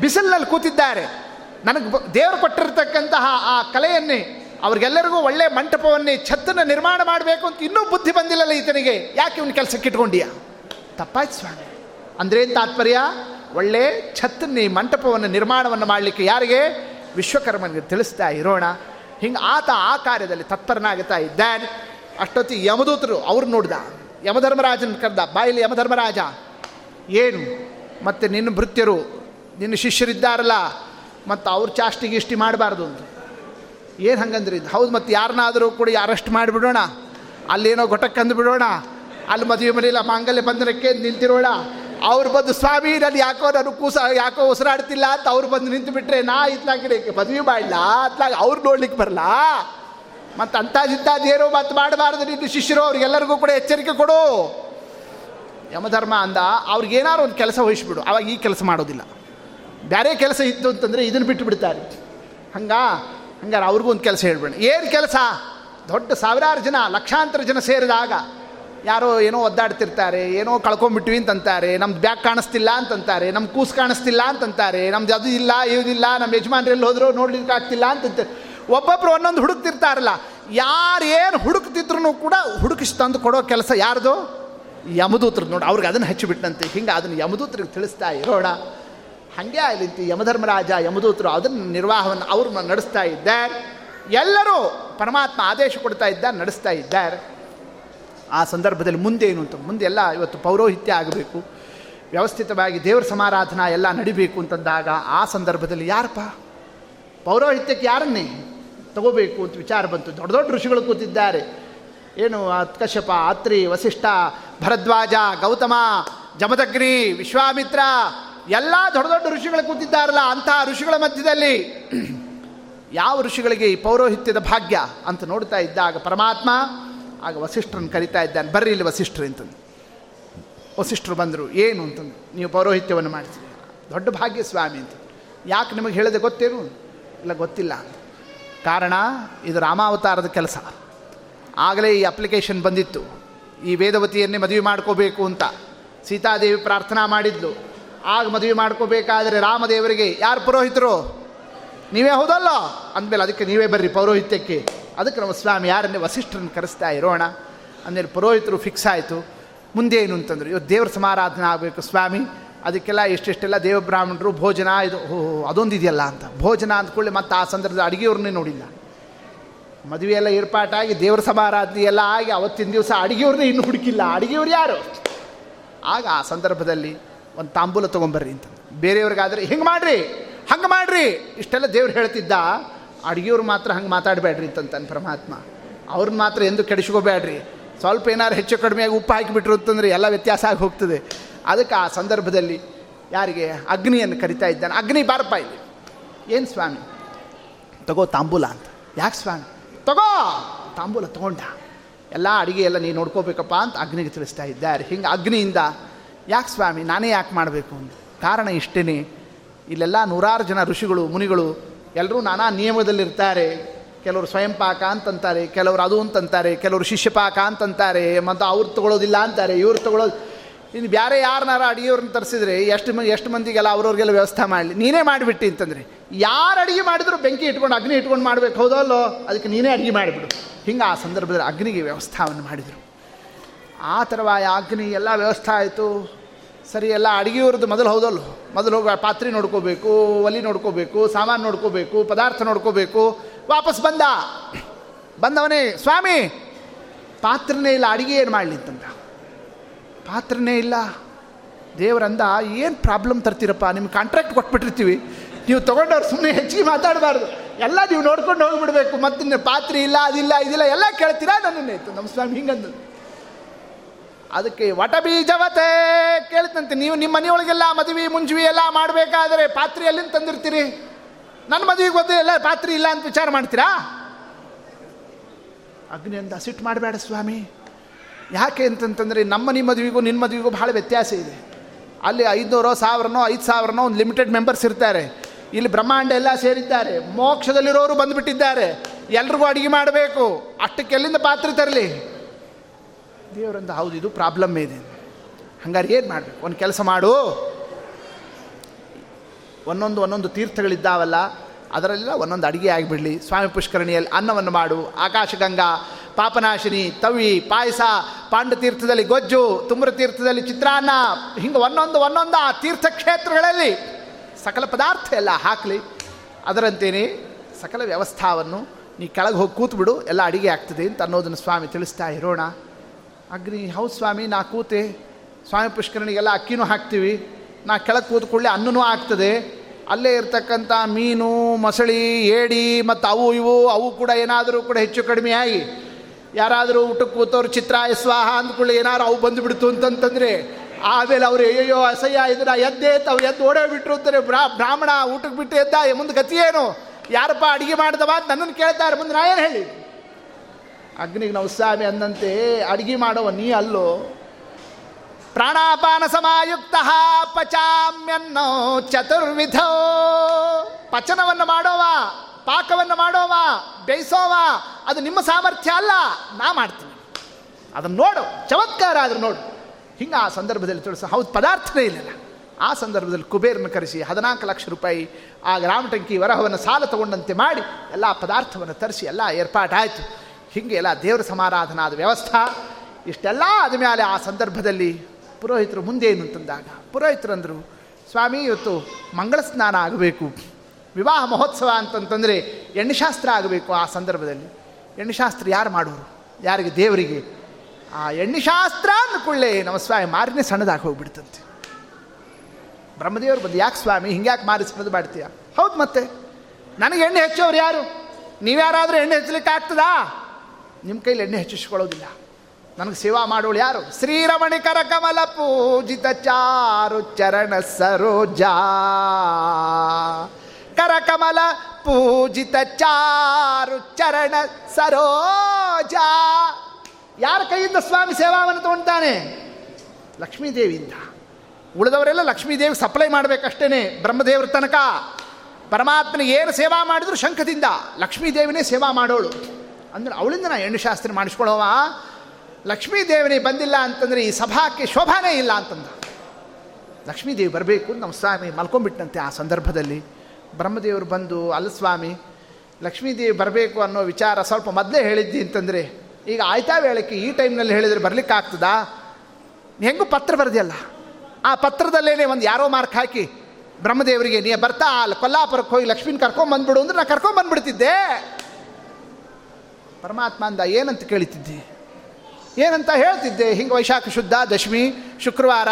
ಬಿಸಿಲಿನಲ್ಲಿ ಕೂತಿದ್ದಾರೆ. ನನಗೆ ದೇವರು ಕೊಟ್ಟಿರತಕ್ಕಂತಹ ಆ ಕಲೆಯನ್ನೇ, ಅವ್ರಿಗೆಲ್ಲರಿಗೂ ಒಳ್ಳೆ ಮಂಟಪವನ್ನೇ, ಛತ್ತನ್ನು ನಿರ್ಮಾಣ ಮಾಡಬೇಕು ಅಂತ ಇನ್ನೂ ಬುದ್ಧಿ ಬಂದಿಲ್ಲಲ್ಲ ಈತನಿಗೆ. ಯಾಕೆ ಇವನು ಕೆಲಸಕ್ಕೆ ಇಟ್ಕೊಂಡಿಯಾ? ತಪ್ಪಾಯ್ತು ಸ್ವಾಮಿ. ಅಂದ್ರೇನು ತಾತ್ಪರ್ಯ? ಒಳ್ಳೆ ಛತ್ತನ್ನೇ ಮಂಟಪವನ್ನು ನಿರ್ಮಾಣವನ್ನು ಮಾಡಲಿಕ್ಕೆ ಯಾರಿಗೆ? ವಿಶ್ವಕರ್ಮನಿಗೆ ತಿಳಿಸ್ತಾ ಇರೋಣ. ಹಿಂಗೆ ಆತ ಆ ಕಾರ್ಯದಲ್ಲಿ ತತ್ಪರನಾಗುತ್ತಾ ಇದ್ದಾನೆ. ಅಷ್ಟೊತ್ತಿಗೆ ಯಮದೂತರು ಅವ್ರು ನೋಡ್ದ. ಯಮಧರ್ಮರಾಜನ ಕರೆದ ಬಾಯಿಲಿ ಯಮಧರ್ಮರಾಜ. ಏನು? ಮತ್ತು ನಿನ್ನ ಭೃತ್ಯರು, ನಿನ್ನ ಶಿಷ್ಯರಿದ್ದಾರಲ್ಲ, ಮತ್ತು ಅವ್ರ ಚಾಷ್ಟಿ ಗೀಷ್ಟಿ ಮಾಡಬಾರ್ದು ಅಂತ. ಏನು ಹಂಗಂದ್ರಿ? ಇದು ಹೌದು, ಮತ್ತು ಯಾರನ್ನಾದರೂ ಕೂಡ ಅರೆಸ್ಟ್ ಮಾಡಿಬಿಡೋಣ. ಅಲ್ಲೇನೋ ಘಟಕ್ಕೆ ಅಂದು ಬಿಡೋಣ ಅಲ್ಲಿ ಮದುವೆ ಮನೆಯಲ್ಲ ಮಾಂಗಲ್ಯ ಬಂಧನಕ್ಕೆ ನಿಂತಿರೋಣ. ಅವ್ರು ಬಂದು, ಸ್ವಾಮಿ, ನಾನು ಯಾಕೋ, ನಾನು ಕೂಸ, ಯಾಕೋ ಉಸಿರಾಡ್ತಿಲ್ಲ ಅಂತ ಅವ್ರು ಬಂದು ನಿಂತು ಬಿಟ್ರೆ ನಾ ಇತ್ಲಾಗಿ ಮದುವೆ ಮಾಡಲ್ಲ ಅತ್ಲಾಗ ಅವ್ರು ನೋಡ್ಲಿಕ್ಕೆ ಬರಲ್ಲ ಮತ್ತು ಅಂಥದ್ದಿದ್ದಾದೇನೋ ಮತ್ತು ಮಾಡಬಾರ್ದು ನಿನ್ನ ಶಿಷ್ಯರು, ಅವ್ರಿಗೆಲ್ಲರಿಗೂ ಕೂಡ ಎಚ್ಚರಿಕೆ ಕೊಡು. ಯಮಧರ್ಮ ಅಂದ ಅವ್ರಿಗೇನಾರು ಒಂದು ಕೆಲಸ ವಹಿಸ್ಬಿಡು. ಅವಾಗ ಈ ಕೆಲಸ ಮಾಡೋದಿಲ್ಲ. ಬೇರೆ ಕೆಲಸ ಇತ್ತು ಅಂತಂದರೆ ಇದನ್ನು ಬಿಟ್ಟು ಬಿಡ್ತಾರೆ. ಹಂಗ, ಹಂಗಾರೆ ಅವ್ರಿಗೂ ಒಂದು ಕೆಲಸ ಹೇಳ್ಬೇಡ. ಏನು ಕೆಲಸ? ದೊಡ್ಡ ಸಾವಿರಾರು ಜನ, ಲಕ್ಷಾಂತರ ಜನ ಸೇರಿದಾಗ ಯಾರೋ ಏನೋ ಒದ್ದಾಡ್ತಿರ್ತಾರೆ, ಏನೋ ಕಳ್ಕೊಂಬಿಟ್ವಿ ಅಂತಂತಾರೆ ನಮ್ದು ಬ್ಯಾಗ್ ಕಾಣಿಸ್ತಿಲ್ಲ ಅಂತಂತಾರೆ ನಮ್ಮ ಕೂಸು ಕಾಣಿಸ್ತಿಲ್ಲ ಅಂತಂತಾರೆ, ನಮ್ದು ಅದು ಇಲ್ಲ ಇದಿಲ್ಲ ನಮ್ಮ ಯಜಮಾನ್ರು ಎಲ್ಲಿ ಹೋದ್ರು ನೋಡ್ಲಿಕ್ಕೆ ಆಗ್ತಿಲ್ಲ ಅಂತಂತ. ಒಬ್ಬೊಬ್ರು ಒಂದೊಂದು ಹುಡುಕ್ತಿರ್ತಾರಲ್ಲ, ಯಾರು ಏನು ಹುಡುಕ್ತಿದ್ರು ಕೂಡ ಹುಡುಕಿಸಿ ತಂದು ಕೊಡೋ ಕೆಲಸ ಯಾರ್ದು? ಯಮದೂತ್ರದ್ದು ನೋಡಿ, ಅವ್ರಿಗೆ ಅದನ್ನು ಹಚ್ಚಿಬಿಟ್ಟಂತೆ ಹಿಂಗೆ ಅದನ್ನು ಯಮದೂತ್ರಿಗೆ ತಿಳಿಸ್ತಾ ಇರೋಣ. ಹಾಗೆ ಅಲ್ಲಿಂತ ಯಮಧರ್ಮರಾಜ, ಯಮದೂತರು ಅದನ್ನು ನಿರ್ವಾಹವನ್ನು ಅವ್ರನ್ನ ನಡೆಸ್ತಾ ಇದ್ದಾರೆ. ಎಲ್ಲರೂ ಪರಮಾತ್ಮ ಆದೇಶ ಕೊಡ್ತಾ ಇದ್ದ, ನಡೆಸ್ತಾ ಇದ್ದಾರೆ. ಆ ಸಂದರ್ಭದಲ್ಲಿ ಮುಂದೆ ಏನು ಅಂತ. ಮುಂದೆ ಎಲ್ಲ ಇವತ್ತು ಪೌರೋಹಿತ್ಯ ಆಗಬೇಕು. ವ್ಯವಸ್ಥಿತವಾಗಿ ದೇವರ ಸಮಾರಾಧನಾ ಎಲ್ಲ ನಡಿಬೇಕು ಅಂತಂದಾಗ ಆ ಸಂದರ್ಭದಲ್ಲಿ ಯಾರಪ್ಪ? ಪೌರೋಹಿತ್ಯಕ್ಕೆ ಯಾರನ್ನೇ ತಗೋಬೇಕು ಅಂತ ವಿಚಾರ ಬಂತು. ದೊಡ್ಡ ದೊಡ್ಡ ಋಷಿಗಳು ಕೂತಿದ್ದಾರೆ. ಏನು ಕಶ್ಯಪ, ಅತ್ರಿ, ವಸಿಷ್ಠ, ಭರದ್ವಾಜ, ಗೌತಮ, ಜಮದಗ್ನಿ, ವಿಶ್ವಾಮಿತ್ರ, ಎಲ್ಲ ದೊಡ್ಡ ದೊಡ್ಡ ಋಷಿಗಳು ಕೂತಿದ್ದಾರಲ್ಲ ಅಂತಹ ಋಷಿಗಳ ಮಧ್ಯದಲ್ಲಿ ಯಾವ ಋಷಿಗಳಿಗೆ ಈ ಪೌರೋಹಿತ್ಯದ ಭಾಗ್ಯ ಅಂತ ನೋಡ್ತಾ ಇದ್ದಾಗ ಪರಮಾತ್ಮ ಆಗ ವಸಿಷ್ಠರನ್ನು ಕರಿತಾ ಇದ್ದಾನೆ. ಬರ್ರಿ ಇಲ್ಲಿ ವಸಿಷ್ಠರು ಅಂತಂದು. ವಸಿಷ್ಠರು ಬಂದರು, ಏನು ಅಂತಂದು. ನೀವು ಪೌರೋಹಿತ್ಯವನ್ನು ಮಾಡ್ತೀರಿ ದೊಡ್ಡ ಭಾಗ್ಯ ಸ್ವಾಮಿ ಅಂತ. ಯಾಕೆ ನಿಮಗೆ ಹೇಳಿದೆ ಗೊತ್ತೇನು? ಇಲ್ಲ, ಗೊತ್ತಿಲ್ಲ ಕಾರಣ, ಇದು ರಾಮಾವತಾರದ ಕೆಲಸ. ಆಗಲೇ ಈ ಅಪ್ಲಿಕೇಶನ್ ಬಂದಿತ್ತು. ಈ ವೇದವತಿಯನ್ನೇ ಮದುವೆ ಮಾಡ್ಕೋಬೇಕು ಅಂತ. ಸೀತಾದೇವಿ ಪ್ರಾರ್ಥನಾ ಮಾಡಿದ್ಲು. ಆಗ ಮದುವೆ ಮಾಡ್ಕೋಬೇಕಾದ್ರೆ ರಾಮದೇವರಿಗೆ, ಯಾರು ಪುರೋಹಿತರು? ನೀವೇ ಹೌದಲ್ಲ? ಅಂದಮೇಲೆ ಅದಕ್ಕೆ ನೀವೇ ಬರ್ರಿ ಪೌರೋಹಿತ್ಯಕ್ಕೆ. ಅದಕ್ಕೆ ನಮ್ಮ ಸ್ವಾಮಿ ಯಾರನ್ನೇ ವಸಿಷ್ಠರನ್ನು ಕರೆಸ್ತಾ ಇರೋಣ. ಅಂದರೆ ಪುರೋಹಿತರು ಫಿಕ್ಸ್ ಆಯಿತು. ಮುಂದೆ ಏನು ಅಂತಂದ್ರು ಇವತ್ತು ದೇವ್ರ ಸಮಾರಾಧನೆ ಆಗಬೇಕು ಸ್ವಾಮಿ. ಅದಕ್ಕೆಲ್ಲ ಎಷ್ಟೆಷ್ಟೆಲ್ಲ ದೇವ ಬ್ರಾಹ್ಮಣರು ಭೋಜನ ಇದು ಅದೊಂದು ಇದೆಯಲ್ಲ ಅಂತ. ಭೋಜನ ಅಂದ್ಕೊಳ್ಳಿ ಮತ್ತೆ ಆ ಸಂದರ್ಭದ ಅಡುಗೆಯವ್ರನ್ನೇ ನೋಡಿಲ್ಲ. ಮದುವೆ ಎಲ್ಲ ಏರ್ಪಾಟಾಗಿ ದೇವ್ರ ಸಮಾರಾಧನೆ ಎಲ್ಲ ಆಗಿ ಅವತ್ತಿನ ದಿವಸ ಅಡುಗೆಯವ್ರನ್ನೇ ಇನ್ನೂ ಹುಡುಕಿಲ್ಲ. ಅಡುಗೆಯವ್ರು ಯಾರು? ಆಗ ಆ ಸಂದರ್ಭದಲ್ಲಿ ಒಂದು ತಾಂಬೂಲ ತೊಗೊಂಬರ್ರಿ ಅಂತ. ಬೇರೆಯವ್ರಿಗಾದರೆ, ಹಿಂಗೆ ಮಾಡಿರಿ? ಹಂಗೆ ಮಾಡಿರಿ? ಇಷ್ಟೆಲ್ಲ ದೇವ್ರು ಹೇಳ್ತಿದ್ದ. ಅಡುಗೆಯವ್ರು ಮಾತ್ರ ಹಂಗೆ ಮಾತಾಡಬೇಡ್ರಿ ಅಂತಂತಾನೆ ಪರಮಾತ್ಮ. ಅವ್ರನ್ನ ಮಾತ್ರ ಎಂದು ಕೆಡಿಸ್ಕೋಬೇಡ್ರಿ. ಸ್ವಲ್ಪ ಏನಾರು ಹೆಚ್ಚು ಕಡಿಮೆಯಾಗಿ ಉಪ್ಪು ಹಾಕಿಬಿಟ್ರು ಅಂತಂದರೆ ಎಲ್ಲ ವ್ಯತ್ಯಾಸ ಆಗಿ ಹೋಗ್ತದೆ. ಅದಕ್ಕೆ ಆ ಸಂದರ್ಭದಲ್ಲಿ ಯಾರಿಗೆ ಅಗ್ನಿಯನ್ನು ಕರಿತಾ ಇದ್ದಾನೆ. ಅಗ್ನಿ ಬಾರಪ್ಪ ಇಲ್ಲಿ. ಏನು ಸ್ವಾಮಿ? ತಗೋ ತಾಂಬೂಲ ಅಂತ. ಯಾಕೆ ಸ್ವಾಮಿ? ತಗೋ! ತಾಂಬೂಲ ತಗೊಂಡ. ಎಲ್ಲ ಅಡುಗೆ ಎಲ್ಲ ನೀನು ನೋಡ್ಕೋಬೇಕಪ್ಪ ಅಂತ ಅಗ್ನಿಗೆ ತಿಳಿಸ್ತಾ ಇದ್ದಾರೆ. ಹಿಂಗೆ ಅಗ್ನಿಯಿಂದ ಯಾಕೆ ಸ್ವಾಮಿ? ನಾನೇ ಯಾಕೆ ಮಾಡಬೇಕು ಅಂತ. ಕಾರಣ ಇಷ್ಟೇ ಇಲ್ಲೆಲ್ಲ ನೂರಾರು ಜನ ಋಷಿಗಳು, ಮುನಿಗಳು ಎಲ್ಲರೂ ನಾನಾ ನಿಯಮದಲ್ಲಿರ್ತಾರೆ. ಕೆಲವರು ಸ್ವಯಂ ಪಾಕ ಅಂತಂತಾರೆ, ಕೆಲವರು ಅದು ಅಂತಂತಾರೆ, ಕೆಲವರು ಶಿಷ್ಯಪಾಕ ಅಂತಂತಾರೆ, ಮತ್ತು ಅವ್ರು ತಗೊಳ್ಳೋದಿಲ್ಲ ಅಂತಾರೆ, ಇವ್ರು ತಗೊಳ್ಳೋದು, ಇನ್ನು ಬೇರೆ ಯಾರನ್ನಾರ ಅಡುಗೆಯವ್ರನ್ನ ತರಿಸಿದ್ರೆ ಎಷ್ಟು ಮಂದಿ ಎಷ್ಟು ಮಂದಿಗೆಲ್ಲ ಅವ್ರವ್ರಿಗೆಲ್ಲ ವ್ಯವಸ್ಥೆ ಮಾಡಲಿ. ನೀನೇ ಮಾಡಿಬಿಟ್ಟು ಅಂತಂದರೆ, ಯಾರು ಅಡುಗೆ ಮಾಡಿದ್ರು ಬೆಂಕಿ ಇಟ್ಕೊಂಡು, ಅಗ್ನಿ ಇಟ್ಕೊಂಡು ಮಾಡಬೇಕು, ಹೌದಲ್ಲೋ? ಅದಕ್ಕೆ ನೀನೇ ಅಡುಗೆ ಮಾಡಿಬಿಡು. ಹಿಂಗೆ ಆ ಸಂದರ್ಭದಲ್ಲಿ ಅಗ್ನಿಗೆ ವ್ಯವಸ್ಥಾವನ್ನು ಮಾಡಿದರು. ಆ ಥರವಾಯ ಅಗ್ನಿ, ಎಲ್ಲ ವ್ಯವಸ್ಥೆ ಆಯಿತು. ಸರಿ, ಎಲ್ಲ ಅಡುಗೆಯವ್ರದ್ದು ಮೊದಲು ಹೌದಲ್ಲ? ಮೊದಲು ಹೋಗಿ ಪಾತ್ರೆ ನೋಡ್ಕೋಬೇಕು, ಒಲಿ ನೋಡ್ಕೋಬೇಕು, ಸಾಮಾನು ನೋಡ್ಕೋಬೇಕು, ಪದಾರ್ಥ ನೋಡ್ಕೋಬೇಕು. ವಾಪಸ್ ಬಂದ. ಬಂದವನೇ, ಸ್ವಾಮಿ, ಪಾತ್ರನೇ ಇಲ್ಲ, ಅಡುಗೆ ಏನು ಮಾಡಲಿ? ಅಂತಂದ. ಪಾತ್ರನೇ ಇಲ್ಲ. ದೇವರಂದ ಏನು ಪ್ರಾಬ್ಲಮ್ ತರ್ತೀರಪ್ಪ? ನಿಮ್ಗೆ ಕಾಂಟ್ರಾಕ್ಟ್ ಕೊಟ್ಬಿಟ್ಟಿರ್ತೀವಿ. ನೀವು ತೊಗೊಂಡವ್ರು ಸುಮ್ಮನೆ ಹೆಚ್ಚಿಗೆ ಮಾತಾಡಬಾರ್ದು. ಎಲ್ಲ ನೀವು ನೋಡ್ಕೊಂಡು ಹೋಗಿಬಿಡ್ಬೇಕು. ಮತ್ತೆ ಪಾತ್ರೆ ಇಲ್ಲ, ಅದಿಲ್ಲ, ಇದಿಲ್ಲ, ಎಲ್ಲ ಕೇಳ್ತೀರಾ ನನ್ನನ್ನೇ? ನಮ್ಮ ಸ್ವಾಮಿ ಹಿಂಗಂದು ಅದಕ್ಕೆ ವಟ ಬೀಜವತೆ ಕೇಳ್ತಂತೆ. ನೀವು ನಿಮ್ಮ ಮನೆಯೊಳಗೆಲ್ಲ ಮದುವೆ, ಮುಂಜುವಿ ಎಲ್ಲ ಮಾಡಬೇಕಾದ್ರೆ ಪಾತ್ರೆ ಎಲ್ಲಿಂದ ತಂದಿರ್ತೀರಿ. ನನ್ನ ಮದುವೆಗೆ ಗೊತ್ತೇ ಎಲ್ಲ ಪಾತ್ರೆ ಇಲ್ಲ ಅಂತ ವಿಚಾರ ಮಾಡ್ತೀರಾ? ಅಗ್ನಿಯಿಂದ ಸಿಟ್ಟು ಮಾಡಬೇಡ ಸ್ವಾಮಿ. ಯಾಕೆ ಅಂತಂತಂದರೆ ನಮ್ಮ ನಿಮ್ಮ ಮದುವೆಗೂ, ನಿನ್ನ ಮದುವೆಗೂ ಭಾಳ ವ್ಯತ್ಯಾಸ ಇದೆ. ಅಲ್ಲಿ ಐದುನೂರೋ, ಸಾವಿರನೋ, ಐದು ಸಾವಿರನೋ ಒಂದು ಲಿಮಿಟೆಡ್ ಮೆಂಬರ್ಸ್ ಇರ್ತಾರೆ. ಇಲ್ಲಿ ಬ್ರಹ್ಮಾಂಡ ಎಲ್ಲ ಸೇರಿದ್ದಾರೆ. ಮೋಕ್ಷದಲ್ಲಿರೋರು ಬಂದುಬಿಟ್ಟಿದ್ದಾರೆ. ಎಲ್ರಿಗೂ ಅಡುಗೆ ಮಾಡಬೇಕು. ಅಷ್ಟಕ್ಕೆಲ್ಲಿಂದ ಪಾತ್ರೆ ತರಲಿ? ದೇವರಂದ ಹೌದು, ಇದು ಪ್ರಾಬ್ಲಮ್ ಇದೆ. ಹಂಗಾರೆ ಏನು ಮಾಡಬೇಕು? ಒಂದು ಕೆಲಸ ಮಾಡು. ಒಂದೊಂದು ಒಂದೊಂದು ತೀರ್ಥಗಳಿದ್ದಾವಲ್ಲ, ಅದರಲ್ಲೆಲ್ಲ ಒಂದೊಂದು ಅಡುಗೆ ಆಗಿಬಿಡಲಿ. ಸ್ವಾಮಿ ಪುಷ್ಕರಣಿಯಲ್ಲಿ ಅನ್ನವನ್ನು ಮಾಡು. ಆಕಾಶಗಂಗಾ ಪಾಪನಾಶಿನಿ, ತವಿ, ಪಾಯಸ, ಪಾಂಡತೀರ್ಥದಲ್ಲಿ ಗೊಜ್ಜು ತೀರ್ಥದಲ್ಲಿ ಚಿತ್ರಾನ್ನ, ಹಿಂಗೆ ಒಂದೊಂದು ಒಂದೊಂದು ಆ ತೀರ್ಥಕ್ಷೇತ್ರಗಳಲ್ಲಿ ಸಕಲ ಪದಾರ್ಥ ಎಲ್ಲ ಹಾಕಲಿ. ಅದರಂತೇನೆ ಸಕಲ ವ್ಯವಸ್ಥಾವನ್ನು ನೀ ಕೆಳಗೆ ಹೋಗಿ ಕೂತ್ಬಿಡು, ಎಲ್ಲ ಅಡಿಗೆ ಆಗ್ತದೆ ಅಂತ ಅನ್ನೋದನ್ನು ಸ್ವಾಮಿ ತಿಳಿಸ್ತಾ ಇರೋಣ. ಅಗ್ನಿ, ಹೌದು ಸ್ವಾಮಿ, ನಾ ಕೂತೆ, ಸ್ವಾಮಿ ಪುಷ್ಕರಣಿಗೆಲ್ಲ ಅಕ್ಕಿನೂ ಹಾಕ್ತೀವಿ. ನಾ ಕೆಳಗೆ ಕೂತ್ಕೊಳ್ಳಿ ಅನ್ನನೂ ಆಗ್ತದೆ. ಅಲ್ಲೇ ಇರ್ತಕ್ಕಂಥ ಮೀನು, ಮೊಸಳಿ, ಏಡಿ ಮತ್ತು ಅವು ಇವು, ಅವು ಕೂಡ ಏನಾದರೂ ಕೂಡ ಹೆಚ್ಚು ಕಡಿಮೆ ಆಗಿ, ಯಾರಾದರೂ ಊಟಕ್ಕೆ ಕೂತವ್ರು ಚಿತ್ರ ಸ್ವಾಹ ಅಂದ್ಕೊಳ್ಳಿ ಏನಾರು ಅವು ಬಂದುಬಿಡ್ತು ಅಂತಂತಂದರೆ, ಆಮೇಲೆ ಅವರು ಅಯ್ಯೋ ಅಸಹ್ಯ ಇದನ್ನ ಎದ್ದೆ ಅವ್ರು ಎದ್ದು ಓಡೇ ಅಂತಾರೆ, ಬ್ರಾ, ಬ್ರಾಹ್ಮಣ ಊಟಕ್ಕೆ ಬಿಟ್ಟು ಎದ್ದ ಮುಂದೆ ಗತಿ ಏನು? ಯಾರಪ್ಪ ಅಡುಗೆ ಮಾಡಿದವ? ನನ್ನನ್ನು ಕೇಳ್ತಾರೆ ಮುಂದೆ ನಾ ಏನು ಹೇಳಿ? ಅಗ್ನಿಗೆ ನಾವು ಸ್ವಾಮಿ ಅಂದಂತೆ ಅಡುಗೆ ಮಾಡೋವ ನೀ ಅಲ್ಲೋ. ಪ್ರಾಣಾಪಾನ ಸಮಾಯುಕ್ತ ಪಚಾಮ್ಯನ್ನೋ ಚತುರ್ವಿಧೋ. ಪಚನವನ್ನು ಮಾಡೋವ, ಪಾಕವನ್ನು ಮಾಡೋವ, ಬೇಯಿಸೋವ, ಅದು ನಿಮ್ಮ ಸಾಮರ್ಥ್ಯ ಅಲ್ಲ, ನಾ ಮಾಡ್ತೀನಿ. ಅದನ್ನು ನೋಡು, ಚಮತ್ಕಾರ ಆದ್ರೆ ನೋಡು. ಹಿಂಗೆ ಆ ಸಂದರ್ಭದಲ್ಲಿ ತಿಳಿಸ, ಹೌದು, ಪದಾರ್ಥನೇ ಇಲ್ಲ ಆ ಸಂದರ್ಭದಲ್ಲಿ ಕುಬೇರನ್ನು ಕರೆಸಿ ಹದಿನಾಲ್ಕು ಲಕ್ಷ ರೂಪಾಯಿ, ಆ ಗ್ರಾಮಟಂಕಿ ವರಹವನ್ನು ಸಾಲ ತಗೊಂಡಂತೆ ಮಾಡಿ, ಎಲ್ಲ ಪದಾರ್ಥವನ್ನು ತರಿಸಿ, ಎಲ್ಲ ಏರ್ಪಾಟಾಯಿತು. ಹೀಗೆ ಎಲ್ಲ ದೇವರ ಸಮಾರಾಧನಾದ ವ್ಯವಸ್ಥೆ. ಇಷ್ಟೆಲ್ಲ ಆದಮೇಲೆ ಆ ಸಂದರ್ಭದಲ್ಲಿ ಪುರೋಹಿತರು ಮುಂದೆ ಏನು ಅಂತಂದಾಗ ಪುರೋಹಿತರಂದರು, ಸ್ವಾಮಿ, ಇವತ್ತು ಮಂಗಳ ಸ್ನಾನ ಆಗಬೇಕು. ವಿವಾಹ ಮಹೋತ್ಸವ ಅಂತಂತಂದರೆ ಎಣ್ಣೆಶಾಸ್ತ್ರ ಆಗಬೇಕು ಆ ಸಂದರ್ಭದಲ್ಲಿ. ಎಣ್ಣೆಶಾಸ್ತ್ರ ಯಾರು ಮಾಡೋರು? ಯಾರಿಗೆ? ದೇವರಿಗೆ. ಆ ಎಣ್ಣೆಶಾಸ್ತ್ರ ಅಂದ್ಕೊಳ್ಳೆ ನಮ್ಮ ಸ್ವಾಮಿ ಮಾರಿನೇ ಸಣ್ಣದಾಗಿ ಹೋಗ್ಬಿಡ್ತಂತೆ. ಬ್ರಹ್ಮದೇವರು ಬಂದು, ಯಾಕೆ ಸ್ವಾಮಿ, ಹಿಂಗ್ಯಾಕೆ ಮಾರಿ ಸಣ್ಣದು ಮಾಡ್ತೀಯ? ಹೌದು ಮತ್ತೆ. ನನಗೆ ಎಣ್ಣೆ ಹೆಚ್ಚೋರು ಯಾರು? ನೀವ್ಯಾರಾದರೂ ಎಣ್ಣೆ ಹಚ್ಚಲಿಕ್ಕೆ ಆಗ್ತದಾ ನಿಮ್ಮ ಕೈಲಿ ಎಣ್ಣೆ ಹೆಚ್ಚಿಸ್ಕೊಳ್ಳೋದಿಲ್ಲ. ನನಗೆ ಸೇವಾ ಮಾಡೋಳು ಯಾರು? ಶ್ರೀರಮಣಿ ಕಮಲ ಪೂಜಿತ ಚಾರು ಚರಣ ಸರೋಜಾ. ಕರಕಮಲ ಪೂಜಿತ ಚಾರು ಚರಣ ಸರೋಜಾ. ಯಾರ ಕೈಯಿಂದ ಸ್ವಾಮಿ ಸೇವಾವನ್ನು ತಗೊಳ್ತಾನೆ ಲಕ್ಷ್ಮೀದೇವಿಯಿಂದ. ಉಳಿದವರೆಲ್ಲ ಲಕ್ಷ್ಮೀದೇವಿ ಸಪ್ಲೈ ಮಾಡಬೇಕಷ್ಟೇ ಬ್ರಹ್ಮದೇವ್ರ ತನಕ. ಪರಮಾತ್ಮನಿಗೆ ಏನು ಸೇವಾ ಮಾಡಿದ್ರು ಶಂಖದಿಂದ. ಲಕ್ಷ್ಮೀದೇವಿನೇ ಸೇವಾ ಮಾಡೋಳು. ಅಂದ್ರೆ ಅವಳಿಂದ ನಾ ಎಣ್ಣು ಶಾಸ್ತ್ರ ಮಾಡಿಸ್ಕೊಳ್ಳೋವ? ಲಕ್ಷ್ಮೀದೇವಿನೇ ಬಂದಿಲ್ಲ ಅಂತಂದರೆ ಈ ಸಭಾಕ್ಕೆ ಶೋಭಾನೇ ಇಲ್ಲ ಅಂತಂದ. ಲಕ್ಷ್ಮೀದೇವಿ ಬರಬೇಕು ನಮ್ಮ ಸ್ವಾಮಿ ಮಲ್ಕೊಂಡ್ಬಿಟ್ಟಂತೆ ಆ ಸಂದರ್ಭದಲ್ಲಿ. ಬ್ರಹ್ಮದೇವರು ಬಂದು, ಅಲ್ಲ ಸ್ವಾಮಿ, ಲಕ್ಷ್ಮೀದೇವಿ ಬರಬೇಕು ಅನ್ನೋ ವಿಚಾರ ಸ್ವಲ್ಪ ಮೊದಲೇ ಹೇಳಿದ್ದಿ ಅಂತಂದರೆ, ಈಗ ಆಯ್ತಾ ವೇಳಕ್ಕೆ ಈ ಟೈಮ್ನಲ್ಲಿ ಹೇಳಿದರೆ ಬರಲಿಕ್ಕೆ ಆಗ್ತದಾ? ಹೆಂಗೂ ಪತ್ರ ಬರೆದಿಯಲ್ಲ? ಆ ಪತ್ರದಲ್ಲೇ ಒಂದು ಯಾರೋ ಮಾರ್ಕ್ ಹಾಕಿ, ಬ್ರಹ್ಮದೇವರಿಗೆ, ನೀ ಬರ್ತಾ, ಅಲ್ಲಿ ಕೊಲ್ಲಾಪುರಕ್ಕೆ ಹೋಗಿ ಲಕ್ಷ್ಮೀನ ಕರ್ಕೊಂಬಂದ್ಬಿಡು ಅಂದ್ರೆ ನಾನು ಕರ್ಕೊಂಬಂದ್ಬಿಡ್ತಿದ್ದೆ. ಪರಮಾತ್ಮ ಅಂದ ಏನಂತ ಕೇಳಿತಿದ್ದೆ? ಏನಂತ ಹೇಳ್ತಿದ್ದೆ? ಹಿಂಗೆ ವೈಶಾಖ ಶುದ್ಧ, ದಶಮಿ, ಶುಕ್ರವಾರ,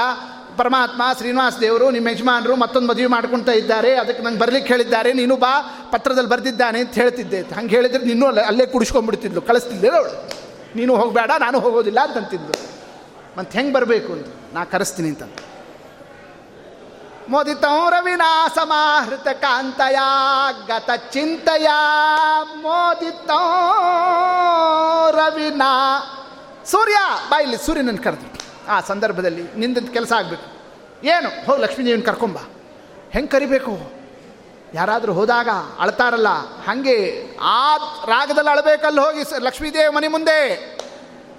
ಪರಮಾತ್ಮ, ಶ್ರೀನಿವಾಸ ದೇವರು, ನಿಮ್ಮ ಯಜಮಾನರು ಮತ್ತೊಂದು ಮದುವೆ ಮಾಡ್ಕೊಳ್ತಾ ಇದ್ದಾರೆ. ಅದಕ್ಕೆ ನಂಗೆ ಬರ್ಲಿಕ್ಕೆ ಹೇಳಿದ್ದಾರೆ. ನೀನು ಬಾ, ಪತ್ರದಲ್ಲಿ ಬರೆದಿದ್ದಾನೆ ಅಂತ ಹೇಳ್ತಿದ್ದೆ. ಹಂಗೆ ಹೇಳಿದ್ರೆ ನೀನು ಅಲ್ಲೇ ಅಲ್ಲೇ ಕುಡಿಸ್ಕೊಂಡ್ಬಿಡ್ತಿದ್ಲು. ಕಳಿಸ್ತಿದ್ದೆ ಅವಳು ನೀನು ಹೋಗಬೇಡ, ನಾನು ಹೋಗೋದಿಲ್ಲ ಅಂತಂತಿದ್ಲು. ಮತ್ತು ಹೆಂಗೆ ಬರಬೇಕು ಅಂತ? ನಾ ಕರೆಸ್ತೀನಿ ಅಂತ ಮೋದಿತಂ ರವಿನಾ ಸಮಾಹೃತ ಕಾಂತಯ, ಗತ ಚಿಂತೆಯ ಮೋದಿತಂ ರವಿನಾ ಸೂರ್ಯ, ಬಾಯಿಲಿ ಸೂರ್ಯನನ್ನು ಕರೆದು ಆ ಸಂದರ್ಭದಲ್ಲಿ ನಿಂದಂತ ಕೆಲಸ ಆಗಬೇಕು. ಏನು? ಹೋಗಿ ಲಕ್ಷ್ಮೀದೇವಿನ ಕರ್ಕೊಂಬ. ಹೆಂಗೆ ಕರಿಬೇಕು? ಯಾರಾದರೂ ಹೋದಾಗ ಅಳ್ತಾರಲ್ಲ, ಹಾಗೆ ಆ ರಾಗದಲ್ಲಿ ಅಳಬೇಕಲ್ಲಿ ಹೋಗಿ ಲಕ್ಷ್ಮೀದೇವಿ ಮನೆ ಮುಂದೆ.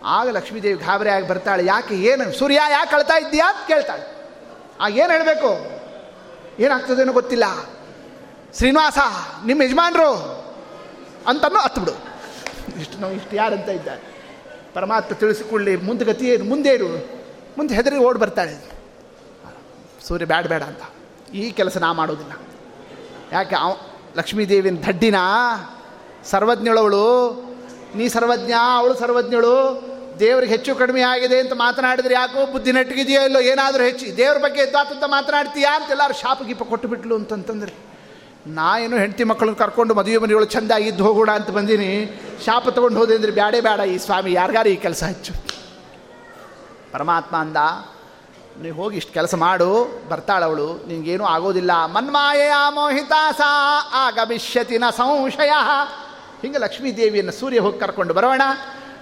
ಆಗ ಲಕ್ಷ್ಮೀದೇವಿ ಗಾಬರಿಯಾಗಿ ಬರ್ತಾಳೆ. ಯಾಕೆ? ಏನು? ಸೂರ್ಯ ಯಾಕೆ ಅಳ್ತಾ ಅಂತ ಕೇಳ್ತಾಳೆ. ಆಗ ಏನು ಹೇಳಬೇಕು? ಏನಾಗ್ತದೇನೋ ಗೊತ್ತಿಲ್ಲ. ಶ್ರೀನಿವಾಸ ನಿಮ್ಮ ಯಜಮಾನ್ರು ಅಂತನೂ ಹತ್ಬಿಡು ಇಷ್ಟು ನಾವು ಇಷ್ಟು ಯಾರಂತ ಇದ್ದಾರೆ ಪರಮಾತ್ಮ ತಿಳಿಸಿಕೊಳ್ಳಿ ಮುಂದೆ ಗತಿ ಏನು ಮುಂದೆ ಏನು ಮುಂದೆ ಹೆದರಿ ಓಡಿ ಬರ್ತಾಳೆ. ಸೂರ್ಯ ಬೇಡ ಬೇಡ ಅಂತ. ಈ ಕೆಲಸ ನಾ ಮಾಡೋದಿಲ್ಲ. ಯಾಕೆ ಅವ ಲಕ್ಷ್ಮೀದೇವಿನ ದಡ್ಡಿನ? ಸರ್ವಜ್ಞಳವಳು. ನೀ ಸರ್ವಜ್ಞ, ಅವಳು ಸರ್ವಜ್ಞಳು. ದೇವ್ರಿಗೆ ಹೆಚ್ಚು ಕಡಿಮೆ ಆಗಿದೆ ಅಂತ ಮಾತನಾಡಿದ್ರೆ ಯಾಕೋ ಬುದ್ಧಿ ನೆಟ್ಟಿಗಿದೆಯೋ ಇಲ್ಲೋ, ಏನಾದರೂ ಹೆಚ್ಚು. ದೇವ್ರ ಬಗ್ಗೆ ಎದ್ದಾತಂತ ಮಾತನಾಡ್ತೀಯಾ ಅಂತ ಎಲ್ಲರೂ ಶಾಪ ಗೀಪ ಕೊಟ್ಟು ಬಿಟ್ಲು ಅಂತಂತಂದ್ರೆ, ನಾ ಏನು ಹೆಂಡತಿ ಮಕ್ಕಳನ್ನ ಕರ್ಕೊಂಡು ಮದುವೆ ಮನೆಯೊಳಗೆ ಚಂದ ಇದ್ದು ಹೋಗೋಣ ಅಂತ ಬಂದೀನಿ. ಶಾಪ ತೊಗೊಂಡು ಹೋದೆ ಅಂದರೆ ಬ್ಯಾಡೇ ಬೇಡ ಈ ಸ್ವಾಮಿ, ಯಾರಿಗಾರು ಈ ಕೆಲಸ ಹೆಚ್ಚು. ಪರಮಾತ್ಮ ಅಂದ ನೀವು ಹೋಗಿ ಇಷ್ಟು ಕೆಲಸ ಮಾಡು, ಬರ್ತಾಳವಳು, ನಿನಗೇನೂ ಆಗೋದಿಲ್ಲ. ಮನ್ಮಾಯೆಯ ಮೋಹಿತಾಸ ಆಗಮಿಷ್ಯತಿನ ಸಂಶಯ. ಹಿಂಗೆ ಲಕ್ಷ್ಮೀ ದೇವಿಯನ್ನು ಸೂರ್ಯ ಹೋಗಿ ಕರ್ಕೊಂಡು ಬರೋಣ.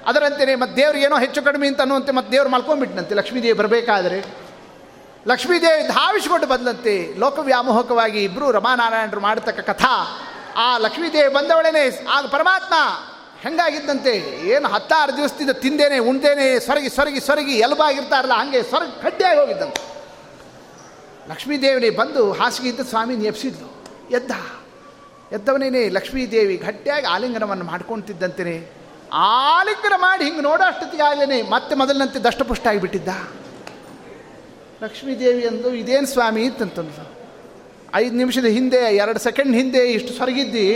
ಅದರಂತೆಯೇ ಮತ್ತೆ ದೇವ್ರಿಗೇನೋ ಹೆಚ್ಚು ಕಡಿಮೆ ಅಂತ ಅನ್ನುವಂತೆ ಮತ್ತೆ ದೇವ್ರು ಮಲ್ಕೊಂಡ್ಬಿಟ್ನಂತೆ. ಲಕ್ಷ್ಮೀದೇವಿ ಬರಬೇಕಾದ್ರೆ. ಲಕ್ಷ್ಮೀದೇವಿ ಧಾವಿಸಿಕೊಂಡು ಬಂದಂತೆ ಲೋಕವ್ಯಾಮೋಹಕವಾಗಿ ಇಬ್ಬರು ರಮಾನಾರಾಯಣರು ಮಾಡತಕ್ಕ ಕಥಾ. ಆ ಲಕ್ಷ್ಮೀದೇವಿ ಬಂದವಳೇನೆ, ಆಗ ಪರಮಾತ್ಮ ಹೆಂಗಾಗಿದ್ದಂತೆ? ಏನು ಹತ್ತಾರು ದಿವಸದಿಂದ ತಿಂದೇನೆ ಉಂಡೇನೆ ಸೊರಗಿ ಸೊರಗಿ ಸೊರಗಿ ಎಲ್ಬಾಗಿರ್ತಾರಲ್ಲ, ಹಾಗೆ ಸೊರಗಿ ಕಡ್ಡಿಯಾಗಿ ಹೋಗಿದ್ದಂತೆ. ಲಕ್ಷ್ಮೀದೇವಿನೇ ಬಂದು ಹಾಸಿಗೆ ಇದ್ದ ಸ್ವಾಮಿ ಎಬ್ಸಿದ್ಲು ಎದ್ದ. ಎದ್ದವನೇನೆ ಲಕ್ಷ್ಮೀದೇವಿ ಗಟ್ಟಿಯಾಗಿ ಆಲಿಂಗನವನ್ನು ಮಾಡ್ಕೊಳ್ತಿದ್ದಂತೆಯೇ ಆಲಿಂಗನ ಮಾಡಿ ಹಿಂಗೆ ನೋಡೋ ಅಷ್ಟೊತ್ತಿಗಾಗಲೇ ಮತ್ತೆ ಮೊದಲಿನಂತೆ ದಷ್ಟಪುಷ್ಟ ಆಗಿಬಿಟ್ಟಿದ್ದ. ಲಕ್ಷ್ಮೀದೇವಿ ಅಂದು, ಇದೇನು ಸ್ವಾಮಿ? ಅಂತಂತಂದು. ಐದು ನಿಮಿಷದ ಹಿಂದೆ, ಎರಡು ಸೆಕೆಂಡ್ ಹಿಂದೆ ಇಷ್ಟು ಸೊರಗಿದ್ದಿ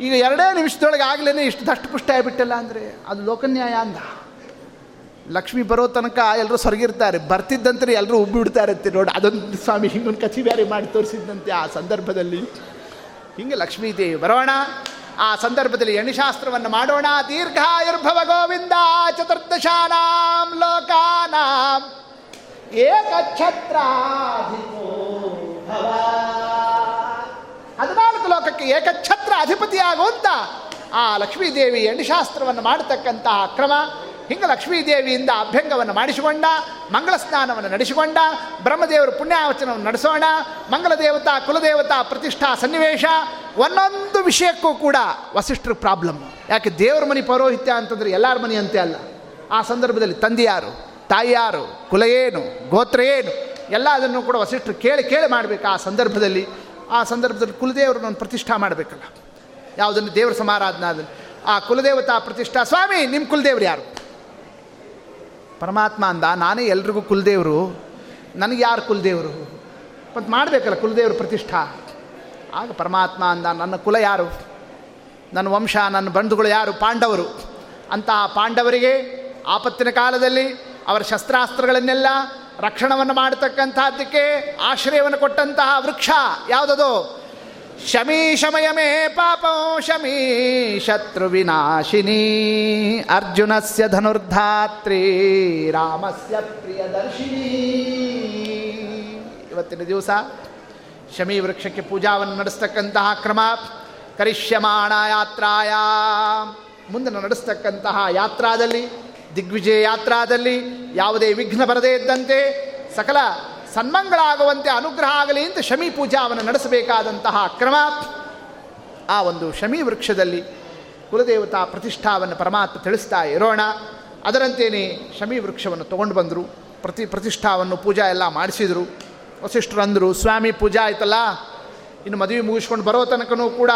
ಈಗ ಎರಡೇ ನಿಮಿಷದೊಳಗೆ ಆಗಲೇ ಇಷ್ಟು ದಷ್ಟಪುಷ್ಟ ಆಗಿಬಿಟ್ಟಲ್ಲ ಅಂದರೆ ಅದು ಲೋಕನ್ಯಾಯ ಅಂದ. ಲಕ್ಷ್ಮಿ ಬರೋ ತನಕ ಎಲ್ಲರೂ ಸೊರಗಿರ್ತಾರೆ ಬರ್ತಿದ್ದಂತೆ ಎಲ್ಲರೂ ಉಬ್ಬಿ ಅಂತ ನೋಡಿ, ಅದೊಂದು ಸ್ವಾಮಿ ಹಿಂಗೊಂದು ಕಚಿ ಬೇರೆ ಮಾಡಿ ತೋರಿಸಿದ್ದಂತೆ ಆ ಸಂದರ್ಭದಲ್ಲಿ. ಹಿಂಗೆ ಲಕ್ಷ್ಮೀದೇವಿ ಬರೋಣ. ಆ ಸಂದರ್ಭದಲ್ಲಿ ಎಣಿಶಾಸ್ತ್ರವನ್ನು ಮಾಡೋಣ. ದೀರ್ಘಾಯುರ್ಭವ ಗೋವಿಂದ ಚತುರ್ದಶಾನಾಂ ಲೋಕಾನಾಂ ಏಕಛತ್ರಾಧಿಪೋ ಭವ ಹದಿನಾಲ್ಕು ಲೋಕಕ್ಕೆ ಏಕಛತ್ರ ಅಧಿಪತಿಯಾಗುವಂತ ಆ ಲಕ್ಷ್ಮೀದೇವಿ ಎಣಿಶಾಸ್ತ್ರವನ್ನು ಮಾಡತಕ್ಕಂತಹ ಕ್ರಮ. ಹಿಂಗೆ ಲಕ್ಷ್ಮೀದೇವಿಯಿಂದ ಅಭ್ಯಂಗವನ್ನು ಮಾಡಿಸಿಕೊಂಡ, ಮಂಗಳ ಸ್ನಾನವನ್ನು ನಡೆಸಿಕೊಂಡ, ಬ್ರಹ್ಮದೇವರು ಪುಣ್ಯಾವಚನವನ್ನು ನಡೆಸೋಣ ಮಂಗಲ ದೇವತಾ ಕುಲದೇವತಾ ಪ್ರತಿಷ್ಠಾ ಸನ್ನಿವೇಶ, ಒಂದೊಂದು ವಿಷಯಕ್ಕೂ ಕೂಡ ವಸಿಷ್ಠರ ಪ್ರಾಬ್ಲಮ್. ಯಾಕೆ ದೇವರ ಮನೆ ಪೌರೋಹಿತ್ಯ ಅಂತಂದರೆ ಎಲ್ಲರ ಮನೆ ಅಂತೆ ಅಲ್ಲ. ಆ ಸಂದರ್ಭದಲ್ಲಿ ತಂದೆ ಯಾರು, ತಾಯಿ ಯಾರು, ಕುಲ ಏನು, ಗೋತ್ರ ಏನು, ಎಲ್ಲ ಅದನ್ನು ಕೂಡ ವಸಿಷ್ಠರು ಕೇಳಿ ಕೇಳಿ ಮಾಡಬೇಕು ಆ ಸಂದರ್ಭದಲ್ಲಿ. ಆ ಸಂದರ್ಭದಲ್ಲಿ ಕುಲದೇವರನ್ನು ಪ್ರತಿಷ್ಠಾ ಮಾಡಬೇಕಲ್ಲ. ಯಾವುದನ್ನು ದೇವರ ಸಮಾರಾಧನಾದಲ್ಲಿ. ಆ ಕುಲದೇವತಾ ಪ್ರತಿಷ್ಠಾ, ಸ್ವಾಮಿ ನಿಮ್ಮ ಕುಲದೇವರು ಯಾರು? ಪರಮಾತ್ಮ ಅಂದ, ನಾನೇ ಎಲ್ರಿಗೂ ಕುಲದೇವರು. ನನಗೆ ಯಾರು ಕುಲದೇವರು? ಮತ್ತು ಮಾಡಬೇಕಲ್ಲ, ಕುಲದೇವ್ರ ಪ್ರತಿಷ್ಠಾ. ಆಗ ಪರಮಾತ್ಮ ಅಂದ, ನನ್ನ ಕುಲ ಯಾರು? ನನ್ನ ವಂಶ, ನನ್ನ ಬಂಧುಗಳು ಯಾರು? ಪಾಂಡವರು. ಅಂತಹ ಪಾಂಡವರಿಗೆ ಆಪತ್ತಿನ ಕಾಲದಲ್ಲಿ ಅವರ ಶಸ್ತ್ರಾಸ್ತ್ರಗಳನ್ನೆಲ್ಲ ರಕ್ಷಣವನ್ನು ಮಾಡತಕ್ಕಂತಹದ್ದಕ್ಕೆ ಆಶ್ರಯವನ್ನು ಕೊಟ್ಟಂತಹ ವೃಕ್ಷ ಯಾವುದದು ಶಮೀ ಮೇ ಪಾಪೋ, ಶಮೀ ಶತ್ರು ವಿನಾಶಿನಿ. ಅರ್ಜುನಸ್ಯ ಧನುರ್ಧಾತ್ರಿ, ರಾಮಸ್ಯ ಪ್ರಿಯದರ್ಶಿನಿ. ಇವತ್ತಿನ ದಿವಸ ಶಮಿ ವೃಕ್ಷಕ್ಕೆ ಪೂಜಾವನ್ನು ನಡೆಸ್ತಕ್ಕಂತಹ ಕ್ರಮ. ಕರಿಷ್ಯಮಾಣ ಯಾತ್ರಾಯ ಮುಂದೆ ನಡೆಸ್ತಕ್ಕಂತಹ ಯಾತ್ರಾದಲ್ಲಿ, ದಿಗ್ವಿಜಯ ಯಾತ್ರಾದಲ್ಲಿ ಯಾವುದೇ ವಿಘ್ನ ಬರದೇ ಇದ್ದಂತೆ ಸಕಲ ಸನ್ಮಂಗಳಾಗುವಂತೆ ಅನುಗ್ರಹ ಆಗಲಿ ಅಂತ ಶಮಿ ಪೂಜಾವನ್ನು ನಡೆಸಬೇಕಾದಂತಹ ಕ್ರಮ. ಆ ಒಂದು ಶಮಿ ವೃಕ್ಷದಲ್ಲಿ ಕುಲದೇವತಾ ಪ್ರತಿಷ್ಠಾವನ್ನು ಪರಮಾತ್ಮ ತಿಳಿಸ್ತಾ ಇರೋಣ. ಅದರಂತೆಯೇ ಶಮಿ ವೃಕ್ಷವನ್ನು ತೊಗೊಂಡು ಬಂದರು. ಪ್ರತಿ ಪ್ರತಿಷ್ಠಾವನ್ನು ಪೂಜಾ ಎಲ್ಲ ಮಾಡಿಸಿದರು. ವಸಿಷ್ಠರು ಅಂದರು ಸ್ವಾಮಿ ಪೂಜಾ ಆಯ್ತಲ್ಲ, ಇನ್ನು ಮದುವೆ ಮುಗಿಸ್ಕೊಂಡು ಬರೋ ತನಕನೂ ಕೂಡ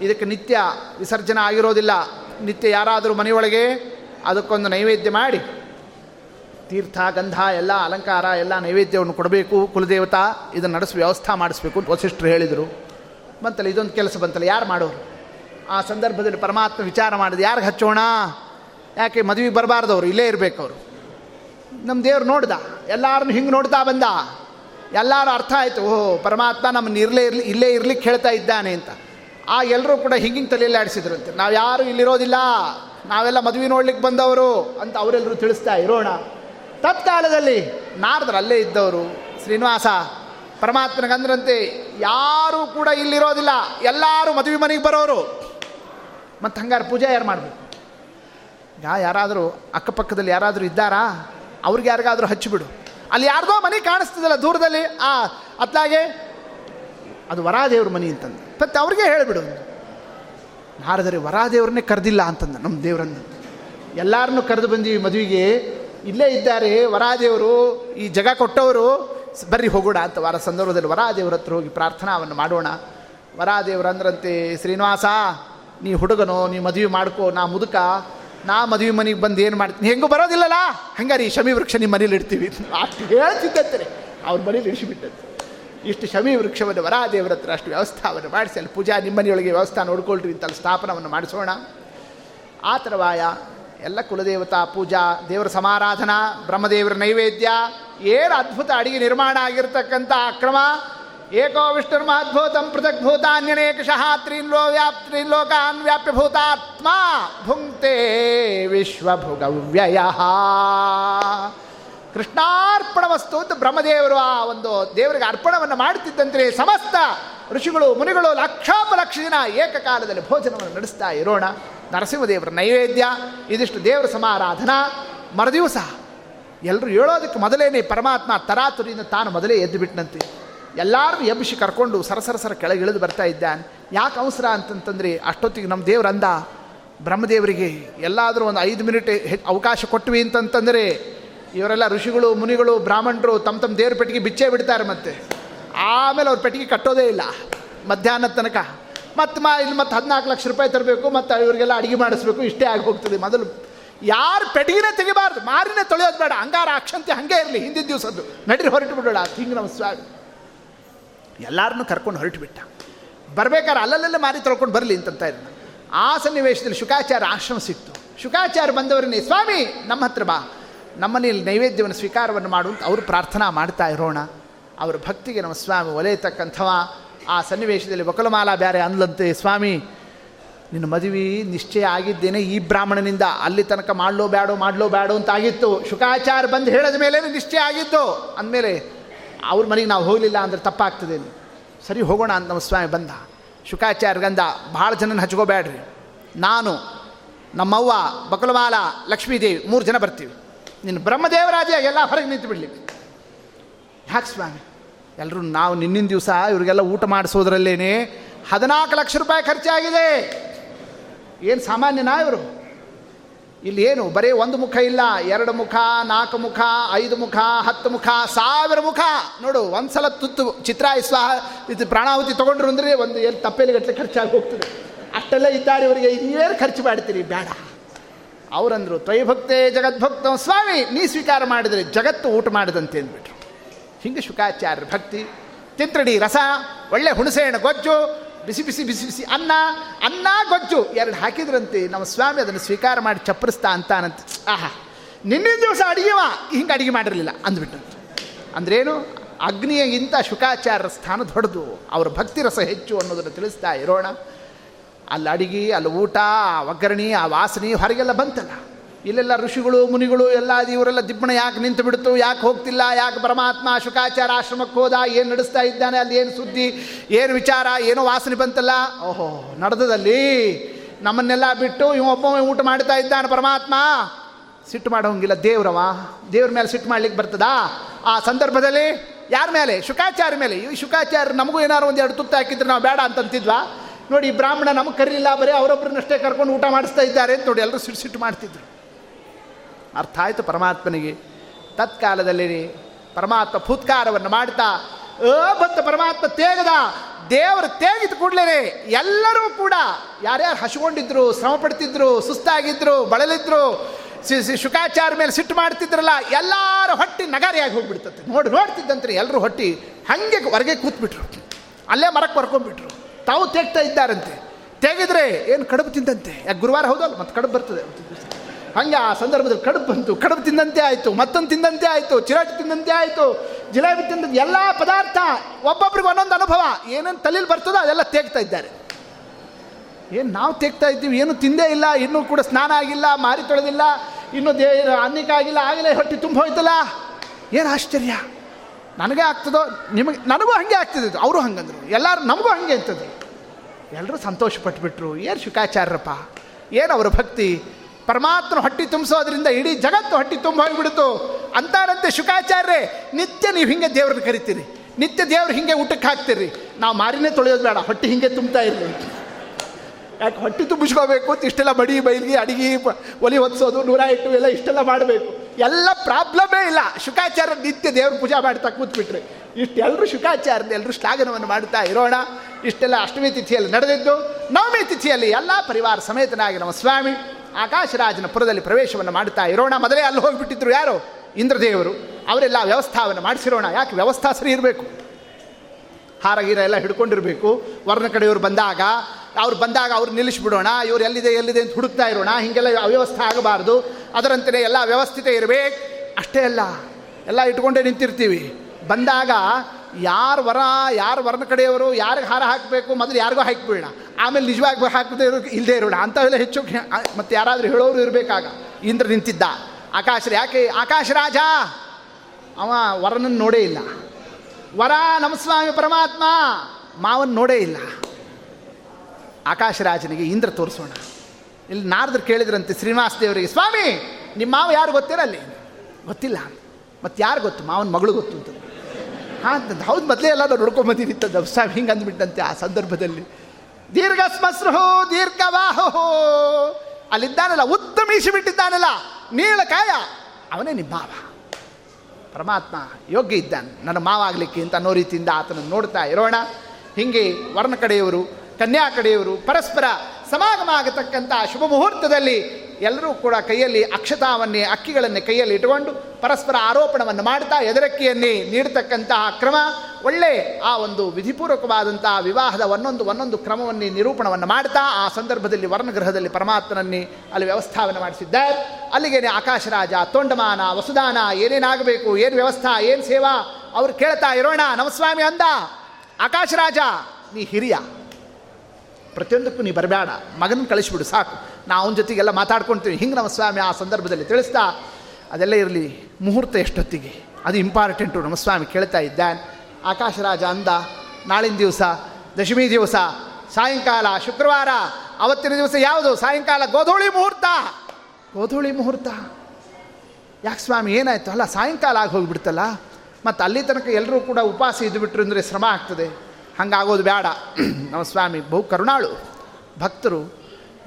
ಇದಕ್ಕೆ ನಿತ್ಯ ವಿಸರ್ಜನೆ ಆಗಿರೋದಿಲ್ಲ. ನಿತ್ಯ ಯಾರಾದರೂ ಮನೆಯೊಳಗೆ ಅದಕ್ಕೊಂದು ನೈವೇದ್ಯ ಮಾಡಿ ತೀರ್ಥ ಗಂಧ ಎಲ್ಲ ಅಲಂಕಾರ, ಎಲ್ಲ ನೈವೇದ್ಯವನ್ನು ಕೊಡಬೇಕು. ಕುಲದೇವತಾ ಇದನ್ನು ನಡೆಸಿ ವ್ಯವಸ್ಥೆ ಮಾಡಿಸ್ಬೇಕು ಅಂತ ವಸಿಷ್ಠರು ಹೇಳಿದರು. ಬಂತಲ್ಲ, ಇದೊಂದು ಕೆಲಸ ಬಂತಲ್ಲ, ಯಾರು ಮಾಡೋರು? ಆ ಸಂದರ್ಭದಲ್ಲಿ ಪರಮಾತ್ಮ ವಿಚಾರ ಮಾಡಿದ ಯಾರಿಗೆ ಹಚ್ಚೋಣ? ಯಾಕೆ ಮದುವೆಗೆ ಬರಬಾರ್ದು ಅವರು, ಇಲ್ಲೇ ಇರಬೇಕು ಅವರು. ನಮ್ಮ ದೇವ್ರು ನೋಡ್ದ, ಎಲ್ಲರನ್ನು ಹಿಂಗೆ ನೋಡ್ತಾ ಬಂದ. ಎಲ್ಲರೂ ಅರ್ಥ ಆಯಿತು, ಓಹೋ, ಪರಮಾತ್ಮ ನಮ್ಮನ್ನು ಇರಲೇ ಇರಲಿ, ಇಲ್ಲೇ ಇರ್ಲಿಕ್ಕೆ ಹೇಳ್ತಾ ಇದ್ದಾನೆ ಅಂತ. ಆ ಎಲ್ಲರೂ ಕೂಡ ಹಿಂಗಿಂಗ್ ತಲೆಯಲ್ಲಿ ಅಂತ. ನಾವು ಯಾರು ಇಲ್ಲಿರೋದಿಲ್ಲ, ನಾವೆಲ್ಲ ಮದುವೆ ನೋಡ್ಲಿಕ್ಕೆ ಬಂದವರು ಅಂತ ಅವರೆಲ್ಲರೂ ತಿಳಿಸ್ತಾ, ಇರೋಣ. ತತ್ಕಾಲದಲ್ಲಿ ನಾರದರು ಅಲ್ಲೇ ಇದ್ದವರು, ಶ್ರೀನಿವಾಸ ಪರಮಾತ್ಮನಿಗಂದ್ರಂತೆ ಯಾರೂ ಕೂಡ ಇಲ್ಲಿರೋದಿಲ್ಲ. ಎಲ್ಲರೂ ಮದುವೆ ಮನೆಗೆ ಬರೋರು. ಮತ್ತು ಹಂಗಾರೆ ಪೂಜೆ ಯಾರು ಮಾಡಬೇಕು? ಯಾ ಯಾರಾದರೂ ಅಕ್ಕಪಕ್ಕದಲ್ಲಿ ಯಾರಾದರೂ ಇದ್ದಾರಾ? ಅವ್ರಿಗೆ ಯಾರಿಗಾದರೂ ಹಚ್ಚಿಬಿಡು. ಅಲ್ಲಿ ಯಾರ್ದೋ ಮನೆ ಕಾಣಿಸ್ತದಲ್ಲ ದೂರದಲ್ಲಿ, ಆ ಅತ್ಲಾಗೆ ಅದು ವರಾದೇವ್ರ ಮನೆ ಅಂತಂದು. ಮತ್ತೆ ಅವ್ರಿಗೆ ಹೇಳಿಬಿಡು ನಾರದರೆ ವರಾದೇವ್ರನ್ನೇ ಕರೆದಿಲ್ಲ ಅಂತಂದ ನಮ್ಮ ದೇವರನ್ನು ಎಲ್ಲರನ್ನೂ ಕರೆದು ಬಂದೀವಿ ಮದುವೆಗೆ. ಇಲ್ಲೇ ಇದ್ದಾರೆ ವರಾದೇವರು ಈ ಜಗ ಕೊಟ್ಟವರು, ಬರ್ರಿ ಹೋಗೋಣ ಅಂತ ವಾರ ಸಂದರ್ಭದಲ್ಲಿ ವರಾದೇವ್ರ ಹತ್ರ ಹೋಗಿ ಪ್ರಾರ್ಥನಾವನ್ನು ಮಾಡೋಣ. ವರಾದೇವ್ರಂದ್ರಂತೆ ಶ್ರೀನಿವಾಸ, ನೀ ಹುಡುಗನೋ, ನೀ ಮದುವೆ ಮಾಡ್ಕೋ, ನಾ ಮುದುಕ, ನಾ ಮದುವೆ ಮನೆಗೆ ಬಂದು ಏನು ಮಾಡ್ತೀನಿ? ಹೆಂಗೂ ಬರೋದಿಲ್ಲಲ್ಲ? ಹಂಗಾರೆ ಶಮಿ ವೃಕ್ಷ ನಿಮ್ಮ ಮನೇಲಿ ಇಡ್ತೀವಿ. ಅಷ್ಟು ಹೇಳ್ತಿದ್ದಂತೆ. ಅವ್ರ ಮನೇಲಿ ಇಳಿಸಿಬಿಟ್ಟಂತೆ. ಇಷ್ಟು ಶಮಿ ವೃಕ್ಷವನ್ನು ವರಾದೇವ್ರ ಹತ್ರ ಅಷ್ಟು ವ್ಯವಸ್ಥಾವನ್ನು ಮಾಡಿಸಿ, ಅಲ್ಲಿ ಪೂಜಾ ನಿಮ್ಮನೆಯೊಳಗೆ ವ್ಯವಸ್ಥೆ ನೋಡ್ಕೊಳ್ರಿ ಅಂತ ಅಲ್ಲಿ ಸ್ಥಾಪನವನ್ನು ಮಾಡಿಸೋಣ. ಆ ಥರವಾಯ ಎಲ್ಲ ಕುಲದೇವತಾ ಪೂಜಾ, ದೇವರ ಸಮಾರಾಧನಾ, ಬ್ರಹ್ಮದೇವರ ನೈವೇದ್ಯ ಏನು ಅದ್ಭುತ ಅಡಿಗೆ ನಿರ್ಮಾಣ ಆಗಿರ್ತಕ್ಕಂಥ ಅಕ್ರಮ ಏಕೋ ವಿಷ್ಣುರ್ಮಾದ್ಭೂತಂ ಪೃಥಕ್ ಭೂತಾನ್ಯನೇಕಶಃ ತ್ರೀನ್ಲೋ ವ್ಯಾಪ್ ವ್ಯಾಪ್ಯ ಭೂತಾತ್ಮ ಭುಂಕ್ತೆ ವಿಶ್ವಭುಗವ್ಯಯ. ಕೃಷ್ಣಾರ್ಪಣ ವಸ್ತು ಅಂತ ಬ್ರಹ್ಮದೇವರು ಆ ಒಂದು ದೇವರಿಗೆ ಅರ್ಪಣವನ್ನು ಮಾಡುತ್ತಿದ್ದಂತೆ ಸಮಸ್ತ ಋಷಿಗಳು, ಮುನಿಗಳು ಲಕ್ಷಾಪಲಕ್ಷ ದಿನ ಏಕಕಾಲದಲ್ಲಿ ಭೋಜನವನ್ನು ನಡೆಸ್ತಾ ಇರೋಣ. ನರಸಿಂಹದೇವರ ನೈವೇದ್ಯ, ಇದಿಷ್ಟು ದೇವರ ಸಮಾರಾಧನಾ, ಮರುದಿವಸ ಎಲ್ಲರೂ ಹೇಳೋದಕ್ಕೆ ಮೊದಲೇನೆ ಪರಮಾತ್ಮ ತರಾತುರಿಯಿಂದ ತಾನು ಮೊದಲೇ ಎದ್ದು ಬಿಟ್ಟನಂತೆ ಎಲ್ಲರೂ ಎಬ್ಬಿಸಿ ಕರ್ಕೊಂಡು ಸರಸರಸರ ಕೆಳಗೆ ಇಳಿದು ಬರ್ತಾ ಇದ್ದಾನೆ. ಯಾಕೆ ಅವಸರ ಅಂತಂತಂದ್ರೆ ಅಷ್ಟೊತ್ತಿಗೆ ನಮ್ಮ ದೇವ್ರು ಅಂದ, ಬ್ರಹ್ಮದೇವರಿಗೆ ಎಲ್ಲಾದರೂ ಒಂದು ಐದು ಮಿನಿಟ್ ಅವಕಾಶ ಕೊಟ್ವಿ ಅಂತಂತಂದರೆ ಇವರೆಲ್ಲ ಋಷಿಗಳು, ಮುನಿಗಳು, ಬ್ರಾಹ್ಮಣರು ತಮ್ಮ ತಮ್ಮ ದೇವ್ರ ಪೆಟ್ಟಿಗೆ ಬಿಚ್ಚೇ ಬಿಡ್ತಾರೆ ಮತ್ತೆ. ಆಮೇಲೆ ಅವ್ರ ಪೆಟ್ಟಿಗೆ ಕಟ್ಟೋದೇ ಇಲ್ಲ. ಮಧ್ಯಾಹ್ನದ ತನಕ ಮತ್ತು ಮಾ ಇಲ್ಲಿ ಮತ್ತೆ ಹದಿನಾಲ್ಕು ಲಕ್ಷ ರೂಪಾಯಿ ತರಬೇಕು, ಮತ್ತು ಇವರಿಗೆಲ್ಲ ಅಡುಗೆ ಮಾಡಿಸ್ಬೇಕು, ಇಷ್ಟೇ ಆಗಿ ಹೋಗ್ತದೆ ಮೊದಲು ಯಾರು ಪೆಟಿಗಿನೇ ತೆಗಿಬಾರ್ದು, ಮಾರಿನೇ ತೊಳೆಯೋದು ಬೇಡ. ಅಂಗಾರ ಅಕ್ಷಂತೆ ಹಾಗೆ ಇರಲಿ, ಹಿಂದಿನ ದಿವಸದ್ದು. ನಡೀರಿ, ಹೊರಟು ಬಿಡೋಣ. ಹಿಂಗೆ ನಮ್ಮ ಸ್ವಾಮಿ. ಎಲ್ಲರನ್ನೂ ಕರ್ಕೊಂಡು ಹೊರಟು ಬಿಟ್ಟ ಬರ್ಬೇಕಾದ್ರೆ ಅಲ್ಲಲ್ಲೇ ಮಾರಿ ತೊಳ್ಕೊಂಡು ಬರಲಿ ಅಂತಂತ ಇರೋಣ ಆ ಸನ್ನಿವೇಶದಲ್ಲಿ ಶುಕಾಚಾರ ಆಶ್ರಮ ಸಿಕ್ತು ಶುಕಾಚಾರ ಬಂದವರನ್ನೇ ಸ್ವಾಮಿ, ನಮ್ಮ ಹತ್ರ ಬಾ. ನಮ್ಮನೇಲಿ ನೈವೇದ್ಯವನ್ನು ಸ್ವೀಕಾರವನ್ನು ಮಾಡು ಅಂತ ಅವರು ಪ್ರಾರ್ಥನಾ ಮಾಡ್ತಾ ಇರೋಣ. ಅವರ ಭಕ್ತಿಗೆ ನಮ್ಮ ಸ್ವಾಮಿ ಒಲೆಯತಕ್ಕಂಥವ. ಆ ಸನ್ನಿವೇಶದಲ್ಲಿ ಬಕಲಮಾಲ ಬ್ಯಾರೆ ಅಂದ್ಲಂತೆ, ಸ್ವಾಮಿ, ನಿನ್ನ ಮದುವೆ ನಿಶ್ಚಯ ಆಗಿದ್ದೇನೆ. ಈ ಬ್ರಾಹ್ಮಣನಿಂದ ಅಲ್ಲಿ ತನಕ ಮಾಡಲೋ ಬೇಡೋ ಮಾಡಲೋ ಬೇಡೋ ಅಂತ ಆಗಿತ್ತು ಶುಕಾಚಾರ ಬಂದು ಹೇಳಿದ ಮೇಲೆ ನಿಶ್ಚಯ ಆಗಿತ್ತು ಅಂದಮೇಲೆ ಅವ್ರ ಮನೆಗೆ ನಾವು ಹೋಗಲಿಲ್ಲ ಅಂದರೆ ತಪ್ಪಾಗ್ತದೆ ಸರಿ, ಹೋಗೋಣ ಅಂತ ನಮ್ಮ ಸ್ವಾಮಿ ಬಂದ. ಶುಕಾಚಾರ್ಯಗಂದ ಭಾಳ ಜನನ ಹಚ್ಕೋಬೇಡ್ರಿ ನಾನು, ನಮ್ಮವ್ವ, ಬಕಲಮಾಲ, ಲಕ್ಷ್ಮೀದೇವಿ ಮೂರು ಜನ ಬರ್ತೀವಿ. ನಿನ್ನ ಬ್ರಹ್ಮದೇವರಾಜ ಎಲ್ಲ ಹೊರಗೆ ನಿಂತು ಬಿಡಲಿ ಯಾಕೆ ಸ್ವಾಮಿ? ಎಲ್ಲರೂ ನಾವು ನಿನ್ನಿನ ದಿವಸ ಇವರಿಗೆಲ್ಲ ಊಟ ಮಾಡಿಸೋದ್ರಲ್ಲೇನೆ ಹದಿನಾಲ್ಕು ಲಕ್ಷ ರೂಪಾಯಿ ಖರ್ಚಾಗಿದೆ. ಏನು ಸಾಮಾನ್ಯನಾ ಇವರು? ಇಲ್ಲಿ ಏನು, ಬರೀ ಒಂದು ಮುಖ ಇಲ್ಲ, ಎರಡು ಮುಖ, ನಾಲ್ಕು ಮುಖ, ಐದು ಮುಖ, ಹತ್ತು ಮುಖ, ಸಾವಿರ ಮುಖ. ನೋಡು ಒಂದು ಸಲ ತುತ್ತು ಚಿತ್ರ ಸ್ವಾಹ ಇದು ಪ್ರಾಣಾಹುತಿ ತೊಗೊಂಡ್ರು ಅಂದರೆ ಒಂದು ಎಲ್ಲಿ ತಪ್ಪೇಲಿ ಗಟ್ಟಲೆ ಖರ್ಚಾಗಿ ಹೋಗ್ತದೆ. ಅಷ್ಟೆಲ್ಲ ಇದ್ದಾರೆ ಇವರಿಗೆ, ಇನ್ನೇನು ಖರ್ಚು ಮಾಡ್ತೀರಿ? ಬೇಡ. ಅವರಂದರು ತ್ರೈಭಕ್ತೆ ಜಗದ್ಭಕ್ತ ಸ್ವಾಮಿ, ನೀ ಸ್ವೀಕಾರ ಮಾಡಿದರೆ ಜಗತ್ತು ಊಟ ಮಾಡಿದಂತೆ ಅಂದ್ಬಿಟ್ರು. ಹಿಂಗೆ ಶುಕಾಚಾರ್ಯ ಭಕ್ತಿ, ತಿಂತ್ರಡಿ ರಸ, ಒಳ್ಳೆ ಹುಣಸೇಣ ಗೊಜ್ಜು, ಬಿಸಿ ಬಿಸಿ ಬಿಸಿ ಬಿಸಿ ಅನ್ನ ಅನ್ನ ಗೊಜ್ಜು ಎರಡು ಹಾಕಿದ್ರಂತೆ, ನಮ್ಮ ಸ್ವಾಮಿ ಅದನ್ನು ಸ್ವೀಕಾರ ಮಾಡಿ ಚಪ್ಪರಿಸ್ತಾ ಅಂತಾನಂತೆ. ಆಹಾ, ನಿನ್ನೆ ದಿವಸ ಅಡಿಗೆವ? ಹಿಂಗೆ ಅಡಿಗೆ ಮಾಡಿರಲಿಲ್ಲ ಅಂದ್ಬಿಟ್ಟಂತೆ ಅಂದ್ರೇನು? ಅಗ್ನಿಯ ಇಂಥ ಶುಕಾಚಾರ್ಯರ ಸ್ಥಾನ ದೊಡ್ಡದು, ಅವರ ಭಕ್ತಿ ರಸ ಹೆಚ್ಚು ಅನ್ನೋದನ್ನು ತಿಳಿಸ್ತಾ ಇರೋಣ. ಅಲ್ಲಿ ಅಡಿಗೆ, ಅಲ್ಲಿ ಊಟ, ಆ ಒಗ್ಗರಣೆ, ಆ ವಾಸನೆ, ಹೊರಗೆಲ್ಲ ಬಂತಲ್ಲ. ಇಲ್ಲೆಲ್ಲ ಋಷಿಗಳು, ಮುನಿಗಳು, ಎಲ್ಲ ಇವರೆಲ್ಲ ದಿಬ್ಬಣ ಯಾಕೆ ನಿಂತು ಬಿಡ್ತು? ಯಾಕೆ ಹೋಗ್ತಿಲ್ಲ? ಯಾಕೆ ಪರಮಾತ್ಮ ಶುಕಾಚಾರ ಆಶ್ರಮಕ್ಕೆ ಹೋದ? ಏನು ನಡೆಸ್ತಾ ಇದ್ದಾನೆ? ಅಲ್ಲಿ ಏನು ಸುದ್ದಿ? ಏನು ವಿಚಾರ? ಏನೋ ವಾಸನೆ ಬಂತಲ್ಲ? ಓಹೋ, ನಡೆದದಲ್ಲಿ ನಮ್ಮನ್ನೆಲ್ಲ ಬಿಟ್ಟು ಇವೊಬ್ಬ ಊಟ ಮಾಡ್ತಾ ಇದ್ದಾನೆ ಪರಮಾತ್ಮ. ಸಿಟ್ಟು ಮಾಡೋಂಗಿಲ್ಲ. ದೇವ್ರವ. ದೇವ್ರ ಮೇಲೆ ಸಿಟ್ಟು ಮಾಡ್ಲಿಕ್ಕೆ ಬರ್ತದಾ? ಆ ಸಂದರ್ಭದಲ್ಲಿ ಯಾರ ಮೇಲೆ? ಶುಕಾಚಾರ್ಯ ಮೇಲೆ. ಈ ಶುಕಾಚಾರ್ಯ ನಮಗೂ ಏನಾರು ಒಂದು ಎರಡು ತುತ್ತು ಹಾಕಿದ್ರೆ ನಾವು ಬೇಡ ಅಂತಂತಿದ್ವಾ? ನೋಡಿ ಬ್ರಾಹ್ಮಣ ನಮಗೆ ಕರೀಲಿಲ್ಲ, ಬರೀ ಅವರೊಬ್ಬರನ್ನಷ್ಟೇ ಕರ್ಕೊಂಡು ಊಟ ಮಾಡಿಸ್ತಾ ಇದ್ದಾರೆ ಅಂತ ನೋಡಿ ಎಲ್ಲರೂ ಸಿಟ್ಟು ಸಿಟ್ಟು ಮಾಡ್ತಿದ್ರು. ಅರ್ಥ ಆಯಿತು ಪರಮಾತ್ಮನಿಗೆ. ತತ್ಕಾಲದಲ್ಲಿ ಪರಮಾತ್ಮ ಫುತ್ಕಾರವನ್ನು ಮಾಡ್ತಾ, ಅ, ಬಂತ ಪರಮಾತ್ಮ ತೇಗದ, ದೇವರು ತೇಗಿದ ಕೂಡಲೇ ಎಲ್ಲರೂ ಕೂಡ ಯಾರ್ಯಾರು ಹಸಿಕೊಂಡಿದ್ರು ಶ್ರಮ ಪಡ್ತಿದ್ರು ಸುಸ್ತಾಗಿದ್ರು, ಬಳಲಿದ್ರು ಶುಕಾಚಾರ ಮೇಲೆ ಸಿಟ್ಟು ಮಾಡ್ತಿದ್ರಲ್ಲ, ಎಲ್ಲರ ಹೊಟ್ಟಿ ನಗಾರಿಯಾಗಿ ಹೋಗ್ಬಿಡ್ತದೆ ನೋಡಿ ನೋಡ್ತಿದ್ದಂತ್ರಿ ಎಲ್ಲರೂ ಹೊಟ್ಟಿ ಹಾಗೆ ಹೊರಗೆ ಕೂತ್ಬಿಟ್ರು. ಅಲ್ಲೇ ಮರಕ್ಕೆ ಬರ್ಕೊಂಡ್ಬಿಟ್ರು ತಾವು ತೇಗ್ತಾ ಇದ್ದಾರಂತೆ. ತೆಗೆದ್ರೆ ಏನು ಕಡುಬು ತಿಂದಂತೆ. ಯಾಕೆ ಗುರುವಾರ ಹೌದಲ್ಲ ಮತ್ತೆ ಕಡುಬು ಬರ್ತದೆ. ಹಂಗೆ ಆ ಸಂದರ್ಭದಲ್ಲಿ ಕಡುಬು ಬಂತು. ಕಡುಬು ತಿಂದಂತೆ ಆಯಿತು, ಮತ್ತೊಂದು ತಿಂದಂತೆ ಆಯಿತು, ಚಿರಾಟಿ ತಿಂದಂತೆ ಆಯಿತು, ಜಿಲೇಬಿ ತಿಂದ ಎಲ್ಲ ಪದಾರ್ಥ ಒಬ್ಬೊಬ್ರಿಗೆ ಒಂದೊಂದು ಅನುಭವ. ಏನೇನು ತಲೆಯಲ್ಲಿ ಬರ್ತದೋ ಅದೆಲ್ಲ ತೇಗ್ತಾ ಇದ್ದಾರೆ. ಏನು ನಾವು ತೆಗ್ತಾ ಇದ್ದೀವಿ, ಏನು ತಿಂದೇ ಇಲ್ಲ, ಇನ್ನೂ ಕೂಡ ಸ್ನಾನ ಆಗಿಲ್ಲ, ಮಾರಿ ತೊಳೆದಿಲ್ಲ, ಇನ್ನೂ ದೇ ಅನ್ನಕ್ಕಾಗಿಲ್ಲ ಆಗಲೇ ಹೊಟ್ಟೆ ತುಂಬ ಹೋಯ್ತಲ್ಲ? ಏನು ಆಶ್ಚರ್ಯ. ನನಗೆ ಆಗ್ತದೋ, ನಿಮಗೆ, ನನಗೂ ಹಾಗೆ ಆಗ್ತಿದ್ದು ಅವರು ಹಂಗಂದ್ರು. ಎಲ್ಲರೂ ನಮಗೂ ಹಂಗೆ ಅಂತದ್ದು ಎಲ್ಲರೂ ಸಂತೋಷಪಟ್ಟುಬಿಟ್ರು ಏನು ಶುಕಾಚಾರ್ಯಪ್ಪ ಏನು ಅವರ ಭಕ್ತಿ. ಪರಮಾತ್ಮ ಹೊಟ್ಟಿ ತುಂಬಿಸೋದ್ರಿಂದ ಇಡೀ ಜಗತ್ತು ಹೊಟ್ಟಿ ತುಂಬ ಹೋಗಿಬಿಡ್ತು ಅಂತಾರಂತೆ ಶುಕಾಚಾರ್ಯ ನಿತ್ಯ ನೀವು ಹಿಂಗೆ ದೇವ್ರನ್ನ ಕರಿತೀರಿ. ನಿತ್ಯ ದೇವ್ರು ಹಿಂಗೆ ಊಟಕ್ಕೆ ಹಾಕ್ತೀರಿ. ನಾವು ಮಾರಿನೇ ತೊಳೆಯೋದು ಬೇಡ, ಹೊಟ್ಟೆ ಹಿಂಗೆ ತುಂಬ್ತಾ ಇರಲಿ ಯಾಕೆ ಹೊಟ್ಟೆ ತುಂಬಿಸ್ಕೋಬೇಕು ಇಷ್ಟೆಲ್ಲ ಬಡಿ ಬೈಲಿ ಅಡಿಗೆ ಒಲಿ ಹೊತ್ಸೋದು, ನೂರ ಇಟ್ಟು ಎಲ್ಲ ಇಷ್ಟೆಲ್ಲ ಮಾಡಬೇಕು. ಎಲ್ಲ ಪ್ರಾಬ್ಲಮೇ ಇಲ್ಲ. ಶುಕಾಚಾರ್ಯ ನಿತ್ಯ ದೇವ್ರ ಪೂಜೆ ಮಾಡ್ತಾ ಕೂತ್ಬಿಟ್ರೆ. ಇಷ್ಟೆಲ್ಲರೂ ಶುಕಾಚಾರ್ಯ ಎಲ್ಲರೂ ಶ್ಲಾಘನವನ್ನು ಮಾಡ್ತಾ ಇರೋಣ. ಇಷ್ಟೆಲ್ಲ ಅಷ್ಟಮಿ ತಿಥಿಯಲ್ಲಿ ನಡೆದಿದ್ದು, ನವಮಿ ತಿಥಿಯಲ್ಲಿ ಎಲ್ಲ ಪರಿವಾರ ಸಮೇತನಾಗಿ ನಮ್ಮ ಸ್ವಾಮಿ ಆಕಾಶರಾಜನ ಪುರದಲ್ಲಿ ಪ್ರವೇಶವನ್ನು ಮಾಡ್ತಾ ಇರೋಣ. ಮೊದಲೇ ಅಲ್ಲಿ ಹೋಗಿಬಿಟ್ಟಿದ್ರು ಯಾರು? ಇಂದ್ರದೇವರು. ಅವರೆಲ್ಲ ವ್ಯವಸ್ಥಾವನ್ನು ಮಾಡಿಸಿರೋಣ. ಯಾಕೆ ವ್ಯವಸ್ಥಾ ಸರಿ ಇರಬೇಕು? ಹಾರಗೀರ ಎಲ್ಲ ಹಿಡ್ಕೊಂಡಿರಬೇಕು. ವರ್ಣ ಕಡೆಯವರು ಬಂದಾಗ, ಅವ್ರು ಬಂದಾಗ ಅವ್ರು ನಿಲ್ಲಿಸ್ಬಿಡೋಣ. ಇವ್ರು ಎಲ್ಲಿದೆ ಎಲ್ಲಿದೆ ಅಂತ ಹುಡುಕ್ತಾ ಇರೋಣ. ಹೀಗೆಲ್ಲ ಅವ್ಯವಸ್ಥೆ ಆಗಬಾರ್ದು. ಅದರಂತೆಯೇ ಎಲ್ಲ ವ್ಯವಸ್ಥಿತ ಇರಬೇಕು. ಅಷ್ಟೇ ಅಲ್ಲ. ಎಲ್ಲ ಇಟ್ಕೊಂಡೇ ನಿಂತಿರ್ತೀವಿ. ಬಂದಾಗ ಯಾರು ವರ, ಯಾರು ವರನ ಕಡೆಯವರು, ಯಾರಿಗೆ ಹಾರ ಹಾಕಬೇಕು, ಮೊದಲು ಯಾರಿಗೂ ಹಾಕಿಬಿಡೋಣ. ಆಮೇಲೆ ನಿಜವಾಗಿ ಹಾಕದೇ ಇರೋ ಇಲ್ಲದೆ ಇರೋಣ. ಅಂಥವೆಲ್ಲ ಹೆಚ್ಚು ಮತ್ತು ಯಾರಾದರೂ ಹೇಳೋರು ಇರಬೇಕಾಗ. ಇಂದ್ರ ನಿಂತಿದ್ದ. ಆಕಾಶ ಯಾಕೆ? ಆಕಾಶ ರಾಜ! ಅವ ವರನನ್ನು ನೋಡೇ ಇಲ್ಲ. ವರ, ನಮಸ್ವಾಮಿ ಪರಮಾತ್ಮ! ಮಾವನ್ ನೋಡೇ ಇಲ್ಲ. ಆಕಾಶ ರಾಜನಿಗೆ ಇಂದ್ರ ತೋರಿಸೋಣ. ಇಲ್ಲಿ ನಾರದ್ರು ಕೇಳಿದ್ರಂತೆ ಶ್ರೀನಿವಾಸ ದೇವರಿಗೆ, ಸ್ವಾಮಿ ನಿಮ್ಮ ಮಾವ ಯಾರು ಗೊತ್ತಿರಲ್ಲಿ ಗೊತ್ತಿಲ್ಲ. ಮತ್ತು ಯಾರು ಗೊತ್ತು? ಮಾವನ ಮಗಳು ಗೊತ್ತು. ಅಂತ ಹಾಂ ಹೌದು, ಮೊದಲೇ ಎಲ್ಲ ನೋಡ್ಕೊಂಬಂದಿನಿ ಸ್ವಾಮಿ ಹಿಂಗೆ ಅಂದ್ಬಿಟ್ಟಂತೆ ಆ ಸಂದರ್ಭದಲ್ಲಿ. ದೀರ್ಘ ಸ್ಮಸ್ರು ದೀರ್ಘವಾಹೋ ಅಲ್ಲಿದ್ದಾನಲ್ಲ ಉತ್ತಮಿಸಿ ಬಿಟ್ಟಿದ್ದಾನಲ್ಲ ನೀಳಕಾಯ ಅವನೇ ನಿಮ್ಮ ಮಾವ. ಪರಮಾತ್ಮ ಯೋಗ್ಯ ಇದ್ದಾನೆ. ನನ್ನ ಮಾವ ಆಗಲಿಕ್ಕೆ ಅಂತ ಅನ್ನೋ ರೀತಿಯಿಂದ ಆತನನ್ನು ನೋಡ್ತಾ ಇರೋಣ. ಹಿಂಗೆ ವರ್ಣ ಕಡೆಯವರು, ಕನ್ಯಾ ಕಡೆಯವರು ಪರಸ್ಪರ ಸಮಾಗಮ ಆಗತಕ್ಕಂಥ ಶುಭ ಮುಹೂರ್ತದಲ್ಲಿ ಎಲ್ಲರೂ ಕೂಡ ಕೈಯಲ್ಲಿ ಅಕ್ಷತಾವನ್ನೇ, ಅಕ್ಕಿಗಳನ್ನೇ ಕೈಯಲ್ಲಿ ಇಟ್ಟುಕೊಂಡು ಪರಸ್ಪರ ಆರೋಪಣವನ್ನು ಮಾಡ್ತಾ ಎದರಕ್ಕಿಯನ್ನೇ ನೀಡತಕ್ಕಂತಹ ಕ್ರಮ, ಒಳ್ಳೆ ಆ ಒಂದು ವಿಧಿಪೂರ್ವಕವಾದಂತಹ ವಿವಾಹದ ಒಂದೊಂದು ಒಂದೊಂದು ಕ್ರಮವನ್ನೇ ನಿರೂಪಣವನ್ನು ಮಾಡ್ತಾ ಆ ಸಂದರ್ಭದಲ್ಲಿ ವರ್ಣಗೃಹದಲ್ಲಿ ಪರಮಾತ್ಮನನ್ನೇ ಅಲ್ಲಿ ವ್ಯವಸ್ಥಾವನ್ನು ಮಾಡಿಸಿದ್ದಾರೆ ಅಲ್ಲಿಗೇನೆ ಆಕಾಶರಾಜ, ತೊಂಡಮಾನ, ವಸುದಾನ, ಏನೇನಾಗಬೇಕು, ಏನು ವ್ಯವಸ್ಥಾ, ಏನು ಸೇವಾ? ಅವ್ರು ಕೇಳ್ತಾ, ಇರೋಣ, ನಮಸ್ವಾಮಿ ಅಂದ. ಆಕಾಶರಾಜ, ನೀ ಹಿರಿಯ. ಪ್ರತಿಯೊಂದಕ್ಕೂ ನೀ ಬರಬೇಡ ಮಗನ ಕಳಿಸ್ಬಿಡು, ಸಾಕು. ನಾವು ಅವನ ಜೊತೆಗೆಲ್ಲ ಮಾತಾಡ್ಕೊಳ್ತೀವಿ ಹಿಂಗೆ ನಮ್ಮ ಸ್ವಾಮಿ ಆ ಸಂದರ್ಭದಲ್ಲಿ ತಿಳಿಸ್ತಾ, ಅದೆಲ್ಲ ಇರಲಿ, ಮುಹೂರ್ತ ಎಷ್ಟೊತ್ತಿಗೆ? ಅದು ಇಂಪಾರ್ಟೆಂಟು ನಮ್ಮ ಸ್ವಾಮಿ ಕೇಳ್ತಾ ಇದ್ದಾನೆ. ಆಕಾಶರಾಜ ಅಂದ, ನಾಳಿನ ದಿವಸ, ದಶಮಿ ದಿವಸ, ಸಾಯಂಕಾಲ, ಶುಕ್ರವಾರ, ಅವತ್ತಿನ ದಿವಸ ಯಾವುದು? ಸಾಯಂಕಾಲ ಗೋಧೂಳಿ ಮುಹೂರ್ತ. ಗೋಧೂಳಿ ಮುಹೂರ್ತ? ಯಾಕೆ ಸ್ವಾಮಿ, ಏನಾಯಿತು? ಅಲ್ಲ, ಸಾಯಂಕಾಲ ಆಗಿ ಹೋಗಿಬಿಡ್ತಲ್ಲ? ಮತ್ತು ಅಲ್ಲಿ ತನಕ ಎಲ್ಲರೂ ಕೂಡ ಉಪವಾಸ ಇದ್ದುಬಿಟ್ರು ಅಂದರೆ ಶ್ರಮ ಆಗ್ತದೆ. ಹಂಗಾಗೋದು ಬೇಡ. ನಮ್ಮ ಸ್ವಾಮಿ, ಬಹು ಕರುಣಾಳು. ಭಕ್ತರು,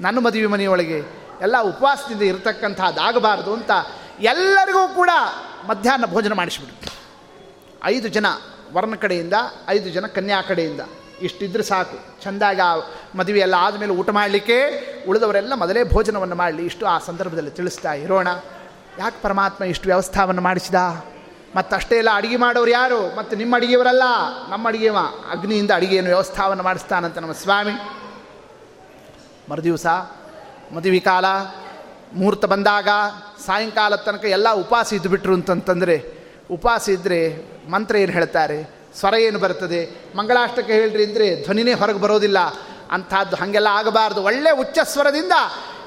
ನನ್ನ ಮದುವೆ ಮನೆಯೊಳಗೆ ಎಲ್ಲ ಉಪವಾಸದಿಂದ ಇರತಕ್ಕಂಥದ್ದಾಗಬಾರ್ದು ಅಂತ ಎಲ್ಲರಿಗೂ ಕೂಡ ಮಧ್ಯಾಹ್ನ ಭೋಜನ ಮಾಡಿಸಿಬಿಡು ಐದು ಜನ ವರ್ಣ ಕಡೆಯಿಂದ, ಐದು ಜನ ಕನ್ಯಾ ಕಡೆಯಿಂದ. ಇಷ್ಟಿದ್ರೆ ಸಾಕು. ಚೆಂದಾಗಿ ಆ ಮದುವೆ ಎಲ್ಲ ಆದಮೇಲೆ ಊಟ ಮಾಡಲಿಕ್ಕೆ ಉಳಿದವರೆಲ್ಲ ಮೊದಲೇ ಭೋಜನವನ್ನು ಮಾಡಲಿ. ಇಷ್ಟು ಆ ಸಂದರ್ಭದಲ್ಲಿ ತಿಳಿಸ್ತಾ ಇರೋಣ. ಯಾಕೆ ಪರಮಾತ್ಮ ಇಷ್ಟು ವ್ಯವಸ್ಥಾವನ್ನು ಮಾಡಿಸಿದ? ಮತ್ತು ಅಷ್ಟೇ ಎಲ್ಲ ಅಡುಗೆ ಮಾಡೋರು ಯಾರು? ಮತ್ತು ನಿಮ್ಮ ಅಡುಗೆಯವರಲ್ಲ? ನಮ್ಮ ಅಡುಗೆವ ಅಗ್ನಿಯಿಂದ ಅಡುಗೆಯನ್ನು ವ್ಯವಸ್ಥಾವನ್ನು ಮಾಡಿಸ್ತಾನಂತ ನಮ್ಮ ಸ್ವಾಮಿ. ಮರುದಿವಸ, ಮದುವೆ ಕಾಲ, ಮುಹೂರ್ತ ಬಂದಾಗ ಸಾಯಂಕಾಲದ ತನಕ ಎಲ್ಲ ಉಪವಾಸ ಇದ್ದುಬಿಟ್ರು ಅಂತಂತಂದರೆ, ಉಪವಾಸ ಇದ್ದರೆ ಮಂತ್ರ ಏನು ಹೇಳ್ತಾರೆ? ಸ್ವರ ಏನು ಬರ್ತದೆ? ಮಂಗಳಾಷ್ಟಕ್ಕೆ ಹೇಳ್ರಿ ಅಂದರೆ ಧ್ವನಿನೇ ಹೊರಗೆ ಬರೋದಿಲ್ಲ. ಅಂಥದ್ದು ಹಾಗೆಲ್ಲ ಆಗಬಾರ್ದು. ಒಳ್ಳೆ ಉಚ್ಚ ಸ್ವರದಿಂದ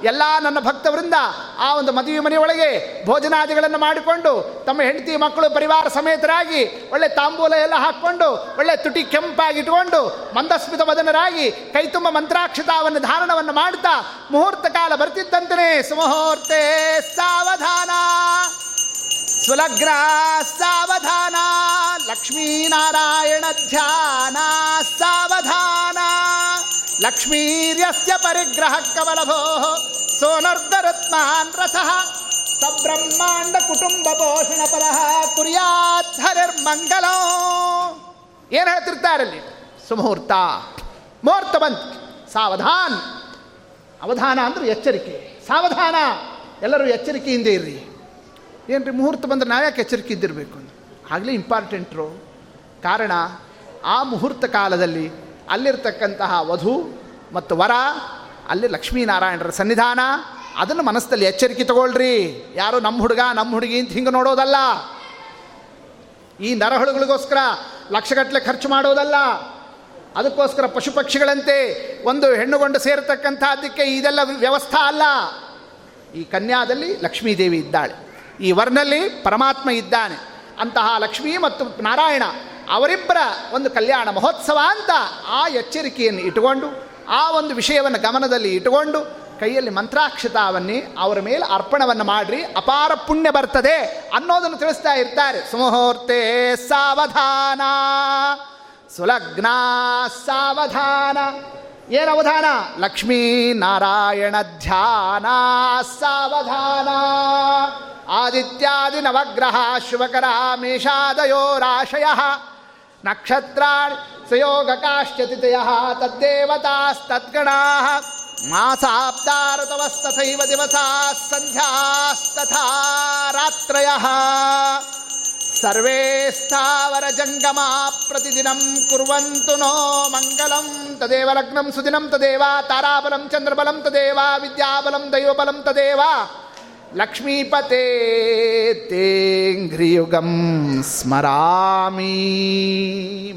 ಎಲ್ಲ ನನ್ನ ಭಕ್ತವೃಂದ ಆ ಒಂದು ಮದುವೆ ಮನೆಯೊಳಗೆ ಭೋಜನಾದಿಗಳನ್ನು ಮಾಡಿಕೊಂಡು ತಮ್ಮ ಹೆಂಡತಿ ಮಕ್ಕಳು ಪರಿವಾರ ಸಮೇತರಾಗಿ ಒಳ್ಳೆ ತಾಂಬೂಲ ಎಲ್ಲ ಹಾಕ್ಕೊಂಡು ಒಳ್ಳೆ ತುಟಿ ಕೆಂಪಾಗಿ ಇಟ್ಕೊಂಡು ಮಂದಸ್ಮಿತ ವದನರಾಗಿ ಕೈತುಂಬ ಮಂತ್ರಾಕ್ಷತಾವನ್ನು ಧಾರಣವನ್ನು ಮಾಡ್ತಾ ಮುಹೂರ್ತ ಕಾಲ ಬರ್ತಿದ್ದಂತೆ ಸುಮುಹೂರ್ತೆ ಸಾವಧಾನ. ಸುಲಗ್ನ ಸಾವಧಾನ, ಲಕ್ಷ್ಮೀನಾರಾಯಣ ಧ್ಯಾನ, ಸಾವಧಾನ. ಲಕ್ಷ್ಮೀರ್ಯಸ್ಯ ಪರಿಗ್ರಹ ಕಮಲಭೋ ಸೋನರ್ಧರತ್ಮಾನ್ ರಥ. ಸಬ್ರಹ್ಮಾಂಡ ಕುಟುಂಬ ಪೋಷಣ ಪರಹ ಕುರ್ಯಾಧರಿರ್ಮಂಗಲ ಏನು ಹೇಳ್ತಿರ್ತಾರಲ್ಲಿ ಸುಮುಹೂರ್ತ ಮುಹೂರ್ತ ಬಂತು ಸಾವಧಾನ್. ಅವಧಾನ ಅಂದ್ರೆ ಎಚ್ಚರಿಕೆ. ಸಾವಧಾನ, ಎಲ್ಲರೂ ಎಚ್ಚರಿಕೆಯಿಂದ ಇರ್ರಿ. ಏನ್ರಿ, ಮುಹೂರ್ತ ಬಂದ್ರೆ ನಾವ್ಯಾಕೆ ಎಚ್ಚರಿಕೆ ಇದ್ದಿರಬೇಕು ಆಗಲೇ ಇಂಪಾರ್ಟೆಂಟ್ರು ಕಾರಣ, ಆ ಮುಹೂರ್ತ ಕಾಲದಲ್ಲಿ ಅಲ್ಲಿರ್ತಕ್ಕಂತಹ ವಧು ಮತ್ತು ವರ, ಅಲ್ಲಿ ಲಕ್ಷ್ಮೀನಾರಾಯಣರ ಸನ್ನಿಧಾನ, ಅದನ್ನು ಮನಸ್ಸಲ್ಲಿ ಎಚ್ಚರಿಕೆ ತಗೊಳ್ರಿ. ಯಾರು ನಮ್ಮ ಹುಡುಗ, ನಮ್ಮ ಹುಡುಗಿ ಅಂತ ಹಿಂಗೆ ನೋಡೋದಲ್ಲ. ಈ ನರಹುಳುಗಳಿಗೋಸ್ಕರ ಲಕ್ಷಗಟ್ಟಲೆ ಖರ್ಚು ಮಾಡೋದಲ್ಲ. ಅದಕ್ಕೋಸ್ಕರ ಪಶು ಪಕ್ಷಿಗಳಂತೆ ಒಂದು ಹೆಣ್ಣುಗೊಂಡು ಸೇರತಕ್ಕಂಥದ್ದಕ್ಕೆ ಇದೆಲ್ಲ ವ್ಯವಸ್ಥಾ ಅಲ್ಲ. ಈ ಕನ್ಯಾದಲ್ಲಿ ಲಕ್ಷ್ಮೀದೇವಿ ಇದ್ದಾಳೆ. ಈ ವರ್ನಲ್ಲಿ ಪರಮಾತ್ಮ ಇದ್ದಾನೆ. ಅಂತಹ ಲಕ್ಷ್ಮೀ ಮತ್ತು ನಾರಾಯಣ ಅವರಿಬ್ಬರ ಒಂದು ಕಲ್ಯಾಣ ಮಹೋತ್ಸವ ಅಂತ ಆ ಎಚ್ಚರಿಕೆಯನ್ನು ಇಟ್ಟುಕೊಂಡು, ಆ ಒಂದು ವಿಷಯವನ್ನು ಗಮನದಲ್ಲಿ ಇಟ್ಟುಕೊಂಡು ಕೈಯಲ್ಲಿ ಮಂತ್ರಾಕ್ಷತಾವನ್ನೇ ಅವರ ಮೇಲೆ ಅರ್ಪಣವನ್ನು ಮಾಡ್ರಿ, ಅಪಾರ ಪುಣ್ಯ ಬರ್ತದೆ ಅನ್ನೋದನ್ನು ತಿಳಿಸ್ತಾ ಇರ್ತಾರೆ. ಸುಮುಹೂರ್ತೆ ಸಾವಧಾನ, ಸುಲಗ್ನ ಸಾವಧಾನ. ಏನು ಅವಧಾನ ಲಕ್ಷ್ಮೀ ನಾರಾಯಣ ಧ್ಯಾನ, ಸಾವಧಾನ. ಆದಿತ್ಯಾದಿ ನವಗ್ರಹ ಶುಭಕರ ಮೇಷಾದಯೋರಾಶಯ ನಕ್ಷತ್ರಾಣಿ ಸಯೋಗಕಾಶ್ಚತಿಥಯ ತದ್ದೇವತಾಸ್ತದ್ಗಣಾ. ಮಾಸಾಬ್ದಾರತವಸ್ತಥೈವ ದಿವಸಾ ಸಂಧ್ಯಾಸ್ತಥಾ ರಾತ್ರಯ. ಸರ್ವೇ ಸ್ಥಾವರ ಜಂಗಮ ಪ್ರತಿದಿನಂ ಕುರ್ವಂತು ನೋ ಮಂಗಲಂ ತದೇವ ಲಗ್ನಂ ಸುದಿನಂ ತದೇವ ತಾರಾಬಲಂ ಚಂದ್ರಬಲಂ ತದೇವ ವಿದ್ಯಾಬಲಂ ದೈವಬಲಂ ತದೇವ ಲಕ್ಷ್ಮೀಪತೆ ತೇಂಘ್ರಿಯುಗಂ ಸ್ಮರಾಮಿ.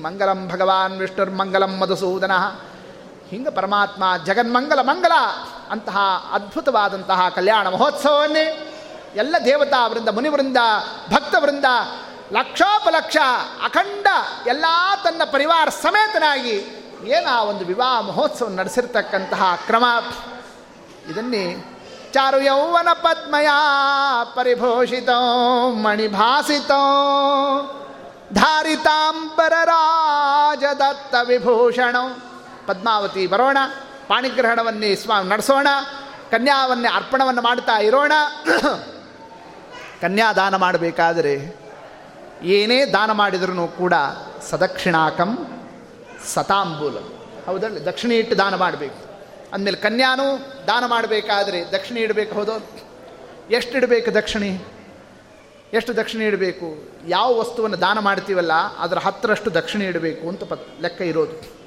ಮಂಗಲಂ ಭಗವಾನ್ ವಿಷ್ಣುರ್ಮಂಗಲಂ ಮಧುಸೂದನ. ಹಿಂಗೆ ಪರಮಾತ್ಮ ಜಗನ್ಮಂಗಲ ಮಂಗಲ ಅಂತಹ ಅದ್ಭುತವಾದಂತಹ ಕಲ್ಯಾಣ ಮಹೋತ್ಸವವನ್ನೇ ಎಲ್ಲ ದೇವತಾ ವೃಂದ ಮುನಿವೃಂದ, ಭಕ್ತವೃಂದ ಲಕ್ಷೋಪಲಕ್ಷ ಅಖಂಡ ಎಲ್ಲ ತನ್ನ ಪರಿವಾರ ಸಮೇತನಾಗಿ ಏನು ಆ ಒಂದು ವಿವಾಹ ಮಹೋತ್ಸವ ನಡೆಸಿರ್ತಕ್ಕಂತಹ ಕ್ರಮ. ಇದನ್ನೇ ಚಾರು ಯೌವನ ಪದ್ಮಯ ಪರಿಭೂಷಿತ, ಮಣಿಭಾಸಿತ, ಧಾರಿತಾಂಬರ ರಾಜದತ್ತ ವಿಭೂಷಣ. ಪದ್ಮಾವತಿ ಬರೋಣ, ಪಾಣಿಗ್ರಹಣವನ್ನೇ ಸ್ವಾಮಿ ನಡೆಸೋಣ, ಕನ್ಯಾವನ್ನೇ ಅರ್ಪಣವನ್ನು ಮಾಡ್ತಾ ಇರೋಣ. ಕನ್ಯಾದಾನ ಮಾಡಬೇಕಾದರೆ ಏನೇ ದಾನ ಮಾಡಿದ್ರೂ ಕೂಡ ಸದಕ್ಷಿಣಾಕಂ ಸತಾಂಬೂಲಂ. ಹೌದಲ್ಲ? ದಕ್ಷಿಣ ಇಟ್ಟು ದಾನ ಮಾಡಬೇಕು. ಅಂದಮೇಲೆ ಕನ್ಯಾನೂ ದಾನ ಮಾಡಬೇಕಾದ್ರೆ ದಕ್ಷಿಣ ಇಡಬೇಕು ಹೌದು? ಎಷ್ಟು ಇಡಬೇಕು ದಕ್ಷಿಣೆ? ಎಷ್ಟು ದಕ್ಷಿಣೆ ಇಡಬೇಕು? ಯಾವ ವಸ್ತುವನ್ನು ದಾನ ಮಾಡ್ತೀವಲ್ಲ ಅದರ ಹತ್ತರಷ್ಟು ದಕ್ಷಿಣೆ ಇಡಬೇಕು ಅಂತ ಪತ್ ಲೆಕ್ಕ ಇರೋದು.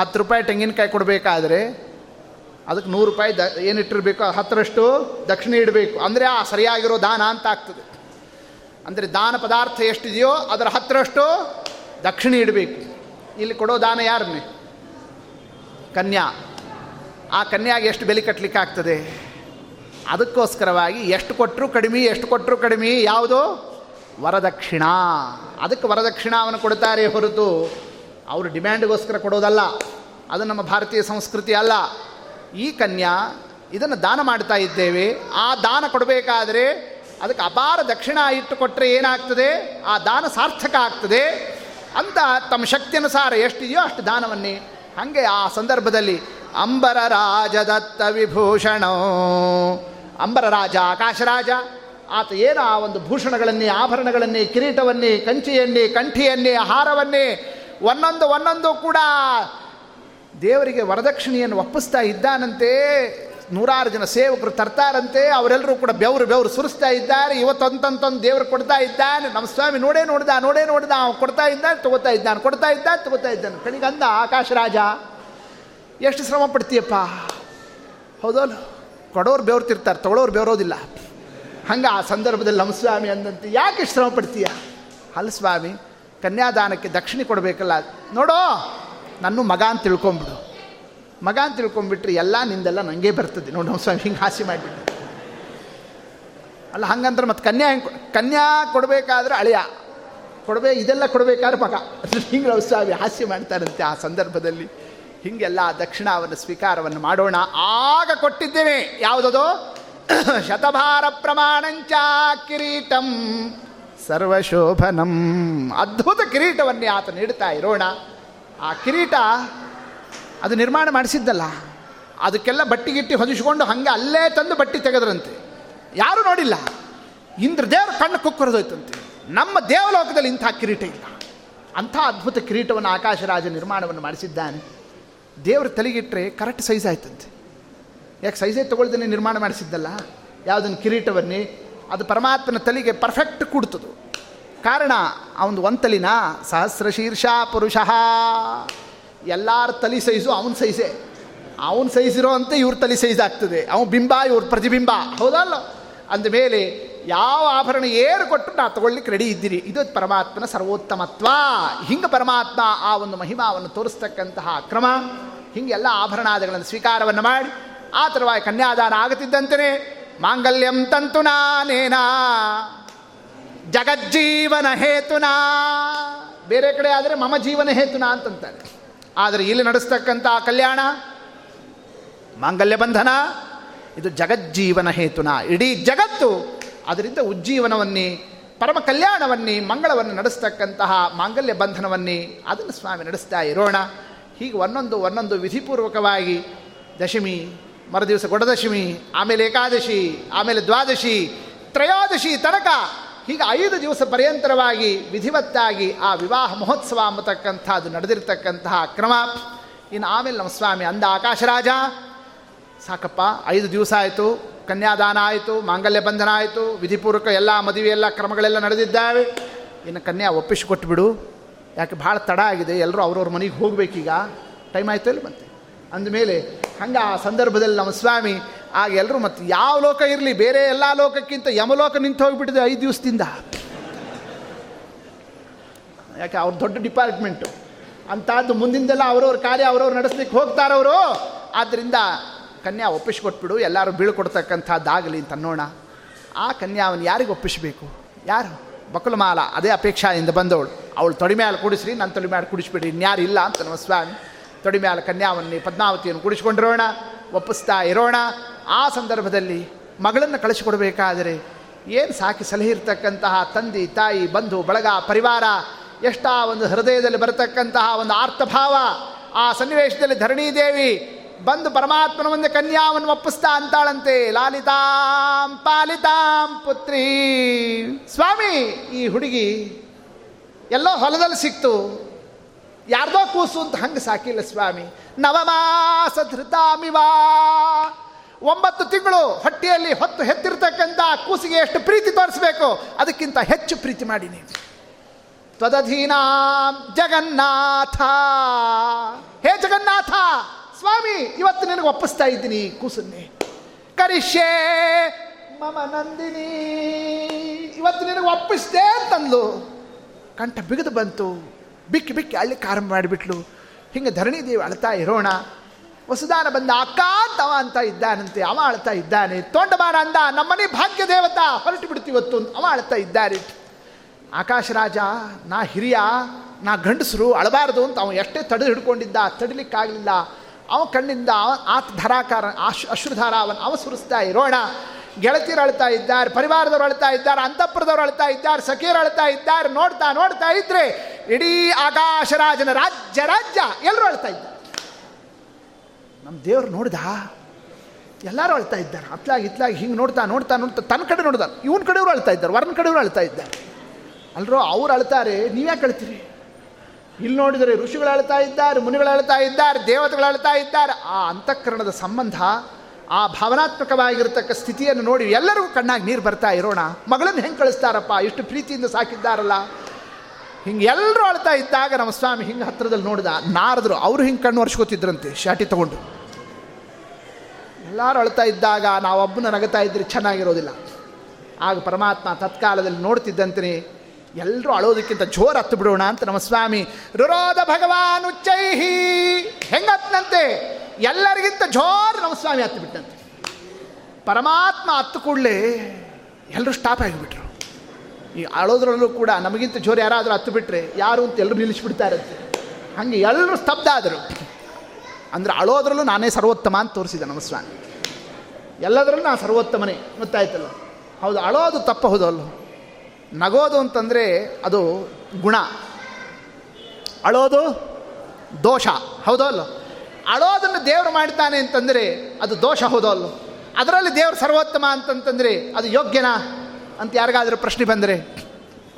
ಹತ್ತು ರೂಪಾಯಿ ತೆಂಗಿನಕಾಯಿ ಕೊಡಬೇಕಾದ್ರೆ ಅದಕ್ಕೆ ನೂರು ರೂಪಾಯಿ ದ ಏನಿಟ್ಟಿರಬೇಕು ಹತ್ತರಷ್ಟು ದಕ್ಷಿಣೆ ಇಡಬೇಕು. ಅಂದರೆ ಆ ಸರಿಯಾಗಿರೋ ದಾನ ಅಂತ ಆಗ್ತದೆ. ಅಂದರೆ ದಾನ ಪದಾರ್ಥ ಎಷ್ಟಿದೆಯೋ ಅದರ ಹತ್ತರಷ್ಟು ದಕ್ಷಿಣೆ ಇಡಬೇಕು. ಇಲ್ಲಿ ಕೊಡೋ ದಾನ ಯಾರನ್ನೇ? ಕನ್ಯಾ. ಆ ಕನ್ಯಾಗೆ ಎಷ್ಟು ಬೆಲೆ ಕಟ್ಟಲಿಕ್ಕೆ ಆಗ್ತದೆ ಅದಕ್ಕೋಸ್ಕರವಾಗಿ ಎಷ್ಟು ಕೊಟ್ಟರೂ ಕಡಿಮೆ, ಎಷ್ಟು ಕೊಟ್ಟರೂ ಕಡಿಮೆ, ಯಾವುದು? ವರದಕ್ಷಿಣ. ಅದಕ್ಕೆ ವರದಕ್ಷಿಣಾವನ್ನು ಕೊಡ್ತಾರೆ ಹೊರತು ಅವರು ಡಿಮ್ಯಾಂಡ್ಗೋಸ್ಕರ ಕೊಡೋದಲ್ಲ. ಅದು ನಮ್ಮ ಭಾರತೀಯ ಸಂಸ್ಕೃತಿ ಅಲ್ಲ. ಈ ಕನ್ಯಾ ಇದನ್ನು ದಾನ ಮಾಡ್ತಾ ಇದ್ದೇವೆ. ಆ ದಾನ ಕೊಡಬೇಕಾದ್ರೆ ಅದಕ್ಕೆ ಅಪಾರ ದಕ್ಷಿಣ ಇಟ್ಟು ಕೊಟ್ಟರೆ ಏನಾಗ್ತದೆ? ಆ ದಾನ ಸಾರ್ಥಕ ಆಗ್ತದೆ. ಅಂತ ತಮ್ಮ ಶಕ್ತಿಯನುಸಾರ ಎಷ್ಟಿದೆಯೋ ಅಷ್ಟು ದಾನವನ್ನೇ. ಹಾಗೆ ಆ ಸಂದರ್ಭದಲ್ಲಿ ಅಂಬರ ರಾಜದತ್ತ ವಿಭೂಷಣ. ಅಂಬರ ರಾಜ, ಆಕಾಶರಾಜ, ಆತ ಏನು ಆ ಒಂದು ಭೂಷಣಗಳನ್ನೇ, ಆಭರಣಗಳನ್ನೇ, ಕಿರೀಟವನ್ನೇ, ಕಂಚಿಯನ್ನೇ, ಕಂಠಿಯನ್ನೇ, ಆಹಾರವನ್ನೇ, ಒಂದೊಂದು ಒಂದೊಂದು ಕೂಡ ದೇವರಿಗೆ ವರದಕ್ಷಿಣೆಯನ್ನು ಒಪ್ಪಿಸ್ತಾ ಇದ್ದಾನಂತೆ. ನೂರಾರು ಜನ ಸೇವಕರು ತರ್ತಾರಂತೆ, ಅವರೆಲ್ಲರೂ ಕೂಡ ಬೆವರು ಬೆವರು ಸುರಿಸ್ತಾ ಇದ್ದಾರೆ. ಇವತ್ತೊಂತಂತೊಂದು ದೇವರು ಕೊಡ್ತಾ ಇದ್ದಾನೆ. ನಮ್ಮ ಸ್ವಾಮಿ ನೋಡೇ ನೋಡ್ದ, ನೋಡೇ ನೋಡಿದ, ಅವ್ನು ಕೊಡ್ತಾ ಇದ್ದಾನೆ, ತಗೋತಾ ಇದ್ದಾನೆ, ಕೊಡ್ತಾ ಇದ್ದಾನೆ, ತಗೋತಾ ಇದ್ದಾನೆ. ಕಣಿಗಂದ ಆಕಾಶ ರಾಜ. ಎಷ್ಟು ಶ್ರಮ ಪಡ್ತೀಯಪ್ಪ? ಹೌದಲ್ಲ? ಕೊಡೋರು ಬೆವ್ರ್ತಿರ್ತಾರೆ ತಗೊಳ್ಳೋರು ಬೆವರೋದಿಲ್ಲ. ಹಂಗೆ ಆ ಸಂದರ್ಭದಲ್ಲಿ ನಮ್ಮ ಸ್ವಾಮಿ ಅಂದಂತೆ, ಯಾಕೆ ಶ್ರಮ ಪಡ್ತೀಯ? ಅಲ್ಲ ಸ್ವಾಮಿ, ಕನ್ಯಾದಾನಕ್ಕೆ ದಕ್ಷಿಣೆ ಕೊಡಬೇಕಲ್ಲ. ನೋಡೋ, ನನ್ನ ಮಗ ಅಂತ ತಿಳ್ಕೊಂಬಿಡು. ಮಗ ಅಂತ ತಿಳ್ಕೊಂಡ್ಬಿಟ್ರಿ ಎಲ್ಲ ನಿಂದೆಲ್ಲ ನನಗೆ ಬರ್ತದೆ. ನೋಡಿ ನಮ್ಮ ಸ್ವಾಮಿ ಹಿಂಗೆ ಹಾಸಿ ಮಾಡಿಬಿಟ್ಟು. ಅಲ್ಲ, ಹಂಗಂದ್ರೆ ಮತ್ತು ಕನ್ಯಾ ಹೆಂಗೆ ಕನ್ಯಾ ಕೊಡಬೇಕಾದ್ರೆ ಅಳಿಯ. ಕೊಡಬೇ, ಇದೆಲ್ಲ ಕೊಡಬೇಕಾದ್ರೆ ಮಗ. ಹಿಂಗೆ ನಮ್ಮ ಸ್ವಾಮಿ ಹಾಸ್ಯ ಮಾಡ್ತಾರಂತೆ ಆ ಸಂದರ್ಭದಲ್ಲಿ. ಹೀಗೆಲ್ಲ ಅವನ ಸ್ವೀಕಾರವನ್ನು ಮಾಡೋಣ. ಆಗ ಕೊಟ್ಟಿದ್ದೇನೆ ಯಾವುದದು? ಶತಭಾರ ಪ್ರಮಾಣಂಚ ಕಿರೀಟಂ ಸರ್ವಶೋಭನಂ. ಅದ್ಭುತ ಕಿರೀಟವನ್ನೇ ಆತ ನೀಡ್ತಾ ಇರೋಣ. ಆ ಕಿರೀಟ ಅದು ನಿರ್ಮಾಣ ಮಾಡಿಸಿದ್ದಲ್ಲ. ಅದಕ್ಕೆಲ್ಲ ಬಟ್ಟಿ ಗಿಟ್ಟಿ ಹೊದಿಸ್ಕೊಂಡು ಹಂಗೆ ಅಲ್ಲೇ ತಂದು ಬಟ್ಟಿ ತೆಗೆದ್ರಂತೆ. ಯಾರೂ ನೋಡಿಲ್ಲ. ಇಂದ್ರ ದೇವರು ಕಣ್ಣು ಕುಕ್ಕರದೋಯ್ತಂತೆ. ನಮ್ಮ ದೇವಲೋಕದಲ್ಲಿ ಇಂಥ ಕಿರೀಟ ಇಲ್ಲ. ಅಂಥ ಅದ್ಭುತ ಕಿರೀಟವನ್ನು ಆಕಾಶರಾಜ ನಿರ್ಮಾಣವನ್ನು ಮಾಡಿಸಿದ್ದಾನೆ. ದೇವರ ತಲೆಗಿಟ್ಟರೆ ಕರೆಕ್ಟ್ ಸೈಜ್ ಆಯ್ತಂತೆ. ಯಾಕೆ ಸೈಜೇ ತೊಗೊಳ್ದೇ ನಿರ್ಮಾಣ ಮಾಡಿಸಿದ್ದಲ್ಲ? ಯಾವುದನ್ನು ಕಿರೀಟವನ್ನೇ ಅದು ಪರಮಾತ್ಮನ ತಲೆಗೆ ಪರ್ಫೆಕ್ಟ್ ಕೂಡ್ತದು. ಕಾರಣ ಅವನು ಒಂದು ತಲಿನ ಸಹಸ್ರ ಶೀರ್ಷ ಪುರುಷಃ. ಎಲ್ಲರ ತಲೆ ಸೈಜು ಅವನ ಸೈಜೇ. ಅವನ ಸೈಜ್ ಇರೋ ಅಂತ ಇವ್ರ ತಲೆ ಸೈಜ್ ಆಗ್ತದೆ. ಅವನ ಬಿಂಬ ಇವ್ರ ಪ್ರತಿಬಿಂಬ. ಹೌದಲ್ಲ? ಅಂದಮೇಲೆ ಯಾವ ಆಭರಣ ಏನು ಕೊಟ್ಟು ನಾ ತಗೊಳ್ಳಿಕ್ಕೆ ರೆಡಿ ಇದ್ದೀರಿ? ಇದು ಪರಮಾತ್ಮನ ಸರ್ವೋತ್ತಮತ್ವ. ಹಿಂಗೆ ಪರಮಾತ್ಮ ಆ ಒಂದು ಮಹಿಮಾವನ್ನು ತೋರಿಸ್ತಕ್ಕಂತಹ ಕ್ರಮ. ಹಿಂಗೆಲ್ಲ ಆಭರಣಾದಿಗಳನ್ನು ಸ್ವೀಕಾರವನ್ನು ಮಾಡಿ, ಆ ತರವಾಗಿ ಕನ್ಯಾದಾನ ಆಗುತ್ತಿದ್ದಂತೆಯೇ ಮಾಂಗಲ್ಯಂ ತಂತು ನಾನೇನ ಜಗಜ್ಜೀವನ ಹೇತುನಾ. ಬೇರೆ ಕಡೆ ಆದರೆ ಮಮ ಜೀವನ ಹೇತುನಾ ಅಂತಂತಾರೆ. ಆದರೆ ಇಲ್ಲಿ ನಡೆಸ್ತಕ್ಕಂಥ ಕಲ್ಯಾಣ ಮಾಂಗಲ್ಯ ಬಂಧನ ಇದು ಜಗಜ್ಜೀವನ ಹೇತುನ. ಇಡೀ ಜಗತ್ತು ಅದರಿಂದ ಉಜ್ಜೀವನವನ್ನೇ, ಪರಮ ಕಲ್ಯಾಣವನ್ನೇ, ಮಂಗಳವನ್ನು ನಡೆಸ್ತಕ್ಕಂತಹ ಮಾಂಗಲ್ಯ ಬಂಧನವನ್ನೇ ಅದನ್ನು ಸ್ವಾಮಿ ನಡೆಸ್ತಾ ಇರೋಣ. ಹೀಗೆ ಒಂದೊಂದು ಒಂದೊಂದು ವಿಧಿಪೂರ್ವಕವಾಗಿ ದಶಮಿ, ಮರುದಿವಸ ಗೊಡದಶಮಿ, ಆಮೇಲೆ ಏಕಾದಶಿ, ಆಮೇಲೆ ದ್ವಾದಶಿ, ತ್ರಯೋದಶಿ ತನಕ ಹೀಗೆ ಐದು ದಿವಸ ಪರ್ಯಂತರವಾಗಿ ವಿಧಿವತ್ತಾಗಿ ಆ ವಿವಾಹ ಮಹೋತ್ಸವ ಅಂಬತಕ್ಕಂಥದ್ದು ನಡೆದಿರ್ತಕ್ಕಂತಹ ಕ್ರಮ. ಇನ್ನು ಆಮೇಲೆ ನಮ್ಮ ಸ್ವಾಮಿ ಅಂದ ಆಕಾಶರಾಜ. ಸಾಕಪ್ಪ, ಐದು ದಿವಸ ಆಯಿತು, ಕನ್ಯಾದಾನ ಆಯಿತು, ಮಾಂಗಲ್ಯ ಬಂಧನ ಆಯಿತು, ವಿಧಿಪೂರ್ವಕ ಎಲ್ಲ ಮದುವೆ ಎಲ್ಲ ಕ್ರಮಗಳೆಲ್ಲ ನಡೆದಿದ್ದಾವೆ. ಇನ್ನು ಕನ್ಯಾ ಒಪ್ಪಿಸಿಕೊಟ್ಬಿಡು ಯಾಕೆ ಭಾಳ ತಡ ಆಗಿದೆ, ಎಲ್ಲರೂ ಅವ್ರವ್ರ ಮನೆಗೆ ಹೋಗಬೇಕೀಗ. ಟೈಮ್ ಆಯಿತು ಇಲ್ಲಿ ಮತ್ತೆ? ಅಂದಮೇಲೆ ಹಂಗೆ ಆ ಸಂದರ್ಭದಲ್ಲಿ ನಮ್ಮ ಸ್ವಾಮಿ, ಆಗ ಎಲ್ಲರೂ ಮತ್ತು ಯಾವ ಲೋಕ ಇರಲಿ, ಬೇರೆ ಎಲ್ಲ ಲೋಕಕ್ಕಿಂತ ಯಮಲೋಕ ನಿಂತು ಹೋಗಿಬಿಟ್ಟಿದೆ ಐದು ದಿವಸದಿಂದ. ಯಾಕೆ, ಅವ್ರ ದೊಡ್ಡ ಡಿಪಾರ್ಟ್ಮೆಂಟು. ಅಂಥದ್ದು ಮುಂದಿಂದೆಲ್ಲ ಅವರವ್ರ ಕಾರ್ಯ ಅವರವ್ರು ನಡೆಸ್ಲಿಕ್ಕೆ ಹೋಗ್ತಾರವರು. ಆದ್ದರಿಂದ ಕನ್ಯಾ ಒಪ್ಪಿಸ್ಕೊಟ್ಬಿಡು ಎಲ್ಲರೂ ಬೀಳ್ಕೊಡ್ತಕ್ಕಂಥದ್ದಾಗಲಿ ಅಂತ ಅನ್ನೋಣ. ಆ ಕನ್ಯಾವನ್ನು ಯಾರಿಗೆ ಒಪ್ಪಿಸಬೇಕು? ಯಾರು? ಬಕುಲಮಾಲ, ಅದೇ ಅಪೇಕ್ಷಾದಿಂದ ಬಂದವಳು. ಅವಳು ತೊಡಿ ಮೇಲೆ ಕುಡಿಸ್ರಿ ನನ್ನ ತೊಡಿ ಮೇಲೆ ಕುಡಿಸ್ಬಿಡ್ರಿ, ಇನ್ಯಾರು ಇಲ್ಲ ಅಂತ ನಮ್ಮ ಸ್ವಾಮಿ. ತೊಡಿ ಮೇಲೆ ಕನ್ಯಾವನ್ನಿ ಪದ್ಮಾವತಿಯನ್ನು ಕುಡಿಸ್ಕೊಂಡಿರೋಣ, ಒಪ್ಪಿಸ್ತಾ ಇರೋಣ. ಆ ಸಂದರ್ಭದಲ್ಲಿ ಮಗಳನ್ನು ಕಳಿಸಿಕೊಡಬೇಕಾದರೆ ಏನು ಸಾಕಿ ಸಲಹೆ ಇರತಕ್ಕಂತಹ ತಂದೆ, ತಾಯಿ, ಬಂಧು, ಬಳಗ, ಪರಿವಾರ, ಎಷ್ಟಾ ಒಂದು ಹೃದಯದಲ್ಲಿ ಬರತಕ್ಕಂತಹ ಒಂದು ಆರ್ತಭಾವ ಆ ಸನ್ನಿವೇಶದಲ್ಲಿ ಧರಣೀದೇವಿ ಬಂದು ಪರಮಾತ್ಮನ ಮುಂದೆ ಕನ್ಯಾವನ್ನು ಒಪ್ಪಿಸ್ತಾ ಅಂತಾಳಂತೆ. ಲಾಲಿತಾಂ ಪಾಲಿತಾಂ ಪುತ್ರಿ. ಸ್ವಾಮಿ, ಈ ಹುಡುಗಿ ಎಲ್ಲೋ ಹೊಲದಲ್ಲಿ ಸಿಕ್ತು. ಯಾರ್ದೋ ಕೂಸು ಅಂತ ಹಂಗೆ ಸಾಕಿಲ್ಲ ಸ್ವಾಮಿ. ನವಮಾಸ ಧೃತಾಮಿವಾ ಒಂಬತ್ತು ತಿಂಗಳು ಹೊಟ್ಟೆಯಲ್ಲಿ ಹೊತ್ತು ಹೆತ್ತಿರ್ತಕ್ಕಂಥ ಕೂಸಿಗೆ ಎಷ್ಟು ಪ್ರೀತಿ ತೋರಿಸ್ಬೇಕು? ಅದಕ್ಕಿಂತ ಹೆಚ್ಚು ಪ್ರೀತಿ ಮಾಡಿ ನೀವು. ತ್ವದಧೀನಾ ಜಗನ್ನಾಥ. ಹೇ ಜಗನ್ನಾಥ, ಸ್ವಾಮಿ, ಇವತ್ತು ನಿನಗೆ ಒಪ್ಪಿಸ್ತಾ ಇದ್ದೀನಿ ಕೂಸನ್ನೇ. ಕರಿಷೇ ಮಮ ನಂದಿನಿ. ಇವತ್ತು ನಿನಗೆ ಒಪ್ಪಿಸ್ದೆ ಅಂತಂದ್ಲು. ಕಂಠ ಬಿಗಿದು ಬಂತು. ಬಿಕ್ಕಿ ಬಿಕ್ಕಿ ಅಳ್ಳಿ ಆರಂಭ ಮಾಡಿಬಿಟ್ಲು. ಹಿಂಗೆ ಧರಣಿ ದೇವಿ ಅಳ್ತಾ ಇರೋಣ. ವಸುದಾನ ಬಂದ, ಅಕ್ಕ ಅಂತ ಅವ ಅಂತ ಇದ್ದಾನಂತೆ, ಅವ ಅಳ್ತಾ ಇದ್ದಾನೆ. ತೋಂಡಮಾನ ಅಂದ, ನಮ್ಮನೆ ಭಾಗ್ಯ ದೇವತಾ, ಹೊರಟು ಬಿಡ್ತೀವತ್ತು ಅವ ಅಳ್ತಾ ಇದ್ದಾನೆ. ಆಕಾಶ ರಾಜ, ನಾ ಹಿರಿಯ, ನಾ ಗಂಡಸರು ಅಳಬಾರದು ಅಂತ ಅವನು ಎಷ್ಟೇ ತಡೆದು ಹಿಡ್ಕೊಂಡಿದ್ದ ತಡಿಲಿಕ್ಕಾಗಲಿಲ್ಲ ಅವ ಕಣ್ಣಿಂದ ಅವ ಆತ ಧರಾಕಾರ ಅಶ್ ಅಶ್ರುಧಾರ ಅವನ ಅವ ಸುರಿಸ್ತಾ ಇರೋಣ. ಗೆಳತಿಯರು ಅಳ್ತಾ ಇದ್ದಾರೆ, ಪರಿವಾರದವ್ರು ಅಳ್ತಾ ಇದ್ದಾರೆ, ಅಂತಃಪುರದವ್ರು ಅಳ್ತಾ ಇದ್ದಾರೆ, ಸಖಿಯರು ಅಳ್ತಾ ಇದ್ದಾರೆ, ನೋಡ್ತಾ ನೋಡ್ತಾ ಇದ್ರೆ ಇಡೀ ಆಕಾಶರಾಜನ ರಾಜ್ಯ ರಾಜ್ಯ ಎಲ್ಲರೂ ಅಳ್ತಾ ಇದ್ದಾರೆ. ನಮ್ಮ ದೇವ್ರು ನೋಡ್ದ? ಎಲ್ಲರೂ ಅಳ್ತಾ ಇದ್ದಾರೆ. ಅತ್ಲಾಗಿ ಇತ್ಲಾಗಿ ಹಿಂಗೆ ನೋಡ್ತಾ ನೋಡ್ತಾ ನೋಡ್ತಾ ತನ್ನ ಕಡೆ ನೋಡ್ದ ಇವನ್ ಕಡೆಯವರು ಅಳ್ತಾ ಇದ್ದಾರೆ, ವರ್ಣ ಕಡೆಯವರು ಅಳ್ತಾ ಇದ್ದಾರೆ. ಅಲ್ರೋ, ಅವ್ರು ಅಳ್ತಾರೆ ನೀವ್ಯಾಕೆ ಅಳ್ತೀರಿ? ಇಲ್ಲಿ ನೋಡಿದರೆ ಋಷಿಗಳು ಅಳ್ತಾ ಇದ್ದಾರೆ, ಮುನಿಗಳು ಅಳ್ತಾ ಇದ್ದಾರೆ, ದೇವತೆಗಳು ಅಳ್ತಾ ಇದ್ದಾರೆ. ಆ ಅಂತಃಕರಣದ ಸಂಬಂಧ ಆ ಭಾವನಾತ್ಮಕವಾಗಿರ್ತಕ್ಕ ಸ್ಥಿತಿಯನ್ನು ನೋಡಿ ಎಲ್ಲರಿಗೂ ಕಣ್ಣಾಗಿ ನೀರು ಬರ್ತಾ ಇರೋಣ. ಮಗಳನ್ನು ಹೆಂಗೆ ಕಳಿಸ್ತಾರಪ್ಪ? ಇಷ್ಟು ಪ್ರೀತಿಯಿಂದ ಸಾಕಿದ್ದಾರಲ್ಲ. ಹಿಂಗೆ ಎಲ್ಲರೂ ಅಳ್ತಾ ಇದ್ದಾಗ ನಮ್ಮ ಸ್ವಾಮಿ ಹಿಂಗೆ ಹತ್ರದಲ್ಲಿ ನೋಡಿದ, ನಾರದರು ಅವರು ಹಿಂಗೆ ಕಣ್ಣು ಒರೆಸ್ಕೋತಿದ್ರಂತೆ, ಶಾಟಿ ತಗೊಂಡು. ಎಲ್ಲರೂ ಅಳ್ತಾ ಇದ್ದಾಗ ನಾವೊಬ್ಬನ ನಗತಾ ಇದ್ರೆ ಚೆನ್ನಾಗಿರೋದಿಲ್ಲ. ಆಗ ಪರಮಾತ್ಮ ತತ್ಕಾಲದಲ್ಲಿ ನೋಡ್ತಿದ್ದಂತೆ ಎಲ್ಲರೂ ಅಳೋದಕ್ಕಿಂತ ಜೋರು ಹತ್ತು ಬಿಡೋಣ ಅಂತ ನಮ್ಮ ಸ್ವಾಮಿ ರುರೋಧ ಭಗವಾನ್ ಉಚ್ಚೈಹಿ ಹೆಂಗತ್ತಂತೆ ಎಲ್ಲರಿಗಿಂತ ಜೋರು ನಮ್ಮ ಸ್ವಾಮಿ ಹತ್ತು ಬಿಟ್ಟಂತೆ. ಪರಮಾತ್ಮ ಹತ್ತು ಕೂಡಲೇ ಎಲ್ಲರೂ ಸ್ಟಾಪ್ ಆಗಿಬಿಟ್ರು. ಈ ಅಳೋದ್ರಲ್ಲೂ ಕೂಡ ನಮಗಿಂತ ಜೋರು ಯಾರಾದರೂ ಹತ್ತು ಬಿಟ್ಟರೆ ಯಾರು ಅಂತ ಎಲ್ಲರೂ ನಿಲ್ಲಿಸ್ಬಿಡ್ತಾರಂತೆ. ಹಾಗೆ ಎಲ್ಲರೂ ಸ್ತಬ್ಧ ಆದರು. ಅಂದರೆ ಅಳೋದ್ರಲ್ಲೂ ನಾನೇ ಸರ್ವೋತ್ತಮ ಅಂತ ತೋರಿಸಿದೆ ನಮ್ಮ ಸ್ವಾಮಿ ಎಲ್ಲದರಲ್ಲೂ ನಾನು ಸರ್ವೋತ್ತಮನೇ, ಗೊತ್ತಾಯ್ತಲ್ಲ? ಹೌದು, ಅಳೋದು ತಪ್ಪ ಹೌದು ಅಲ್ಲ ನಗೋದು ಅಂತಂದರೆ ಅದು ಗುಣ. ಅಳೋದು ದೋಷ ಹೌದೋ ಅಲ್ಲೋ ಅಳೋದನ್ನು ದೇವರು ಮಾಡ್ತಾನೆ ಅಂತಂದರೆ ಅದು ದೋಷ ಹೌದೋ ಅಲ್ಲೋ ಅದರಲ್ಲಿ ದೇವರು ಸರ್ವೋತ್ತಮ ಅಂತಂತಂದರೆ ಅದು ಯೋಗ್ಯನಾ? ಅಂತ ಯಾರಿಗಾದರೂ ಪ್ರಶ್ನೆ ಬಂದರೆ,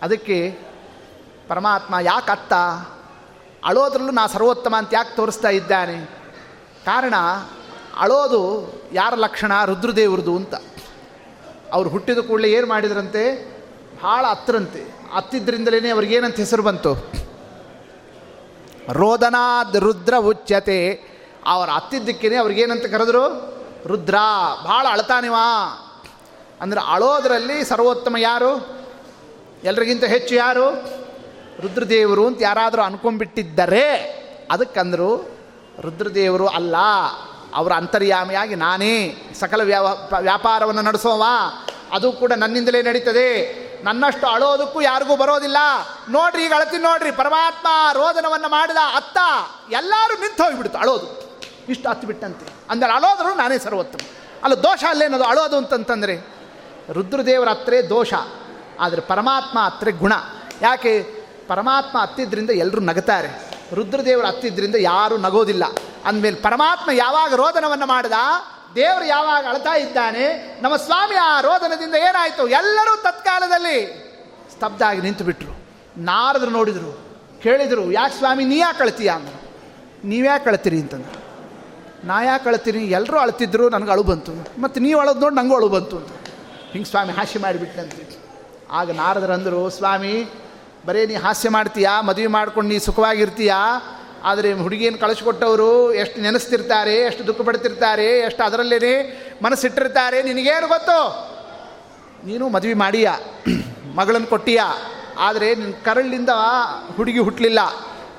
ಅದಕ್ಕೆ ಪರಮಾತ್ಮ ಯಾಕೆ ಅತ್ತ? ಅಳೋದ್ರಲ್ಲೂ ನಾ ಸರ್ವೋತ್ತಮ ಅಂತ ಯಾಕೆ ತೋರಿಸ್ತಾ ಇದ್ದಾನೆ? ಕಾರಣ, ಅಳೋದು ಯಾರ ಲಕ್ಷಣ? ರುದ್ರದೇವ್ರದು ಅಂತ. ಅವ್ರು ಹುಟ್ಟಿದ ಕೂಡಲೇ ಏನು ಮಾಡಿದ್ರಂತೆ? ಭಾಳ ಹತ್ತರಂತೆ. ಹತ್ತಿದ್ರಿಂದಲೇ ಅವ್ರಿಗೇನಂತ ಹೆಸರು ಬಂತು? ರೋದನಾದ್ ರುದ್ರ ಉಚ್ಯತೆ. ಅವ್ರು ಅತ್ತಿದ್ದಕ್ಕೇ ಅವ್ರಿಗೇನಂತ ಕರೆದ್ರು? ರುದ್ರ, ಭಾಳ ಅಳ್ತಾನಿವಾ. ಅಂದ್ರೆ ಅಳೋದ್ರಲ್ಲಿ ಸರ್ವೋತ್ತಮ ಯಾರು? ಎಲ್ರಿಗಿಂತ ಹೆಚ್ಚು ಯಾರು? ರುದ್ರದೇವರು ಅಂತ ಯಾರಾದರೂ ಅನ್ಕೊಂಡ್ಬಿಟ್ಟಿದ್ದರೆ ಅದಕ್ಕಂದರು ರುದ್ರದೇವರು ಅಲ್ಲ, ಅವರ ಅಂತರ್ಯಾಮಿಯಾಗಿ ನಾನೇ. ಸಕಲ ವ್ಯಾವ, ವ್ಯಾಪಾರವನ್ನು ನಡೆಸೋವ, ಅದು ಕೂಡ ನನ್ನಿಂದಲೇ ನಡೀತದೆ. ನನ್ನಷ್ಟು ಅಳೋದಕ್ಕೂ ಯಾರಿಗೂ ಬರೋದಿಲ್ಲ. ನೋಡ್ರಿ, ಈಗ ಅಳತಿ ನೋಡ್ರಿ, ಪರಮಾತ್ಮ ರೋದನವನ್ನು ಮಾಡಿದ ಅತ್ತ ಎಲ್ಲರೂ ನಿಂತು ಹೋಗಿಬಿಡ್ತು ಅಳೋದು. ಇಷ್ಟು ಹತ್ತು ಬಿಟ್ಟಂತೆ. ಅಂದರೆ ಅಳೋದ್ರು ನಾನೇ ಸರ್ವೋತ್ತಮ. ಅಲ್ಲ ದೋಷ ಅಲ್ಲೇನದು ಅಳೋದು ಅಂತಂತಂದರೆ ರುದ್ರದೇವರ ಹತ್ರ ದೋಷ, ಆದರೆ ಪರಮಾತ್ಮ ಹತ್ರ ಗುಣ. ಯಾಕೆ? ಪರಮಾತ್ಮ ಹತ್ತಿದ್ರಿಂದ ಎಲ್ಲರೂ ನಗುತ್ತಾರೆ. ರುದ್ರದೇವರು ಹತ್ತಿದ್ರಿಂದ ಯಾರೂ ನಗೋದಿಲ್ಲ. ಅಂದಮೇಲೆ ಪರಮಾತ್ಮ ಯಾವಾಗ ರೋದನವನ್ನು ಮಾಡಿದ? ದೇವರು ಯಾವಾಗ ಅಳ್ತಾ ಇದ್ದಾನೆ? ನಮ್ಮ ಸ್ವಾಮಿ ಆ ರೋದನದಿಂದ ಏನಾಯಿತು? ಎಲ್ಲರೂ ತತ್ಕಾಲದಲ್ಲಿ ಸ್ತಬ್ಧ ಆಗಿ ನಿಂತು ಬಿಟ್ಟರು ನಾರದ್ರು ನೋಡಿದರು, ಕೇಳಿದರು, ಯಾಕೆ ಸ್ವಾಮಿ, ನೀ ಯಾಕೆ ಕಳ್ತೀಯ ಅಂದರು. ನೀವ್ಯಾಕೆ ಕಳ್ತೀರಿ ಅಂತಂದ್ರು. ನಾ ಯಾಕೆ ಅಳ್ತೀನಿ? ಎಲ್ಲರೂ ಅಳ್ತಿದ್ರು, ನನಗೆ ಅಳು ಬಂತು. ಮತ್ತು ನೀವು ಅಳೋದು ನೋಡಿ ನನಗೂ ಅಳು ಬಂತು ಅಂತ. ಹಿಂಗೆ ಸ್ವಾಮಿ ಹಾಸ್ಯ ಮಾಡಿಬಿಟ್ಟಂತೆ ಆಗ ನಾರದರು ಅಂದರು, ಸ್ವಾಮಿ, ಬರೀ ನೀ ಹಾಸ್ಯ ಮಾಡ್ತೀಯಾ? ಮದುವೆ ಮಾಡ್ಕೊಂಡು ನೀ ಸುಖವಾಗಿರ್ತೀಯಾ? ಆದರೆ ಹುಡುಗಿಯನ್ನು ಕಳಿಸ್ಕೊಟ್ಟವರು ಎಷ್ಟು ನೆನೆಸ್ತಿರ್ತಾರೆ, ಎಷ್ಟು ದುಃಖ ಪಡ್ತಿರ್ತಾರೆ, ಎಷ್ಟು ಅದರಲ್ಲೇ ಮನಸ್ಸಿಟ್ಟಿರ್ತಾರೆ ನಿನಗೇನು ಗೊತ್ತು? ನೀನು ಮದುವೆ ಮಾಡಿಯ? ಮಗಳನ್ನು ಕೊಟ್ಟೀಯ? ಆದರೆ ನಿನ್ನ ಕರಳಿಂದ ಹುಡುಗಿ ಹುಟ್ಟಲಿಲ್ಲ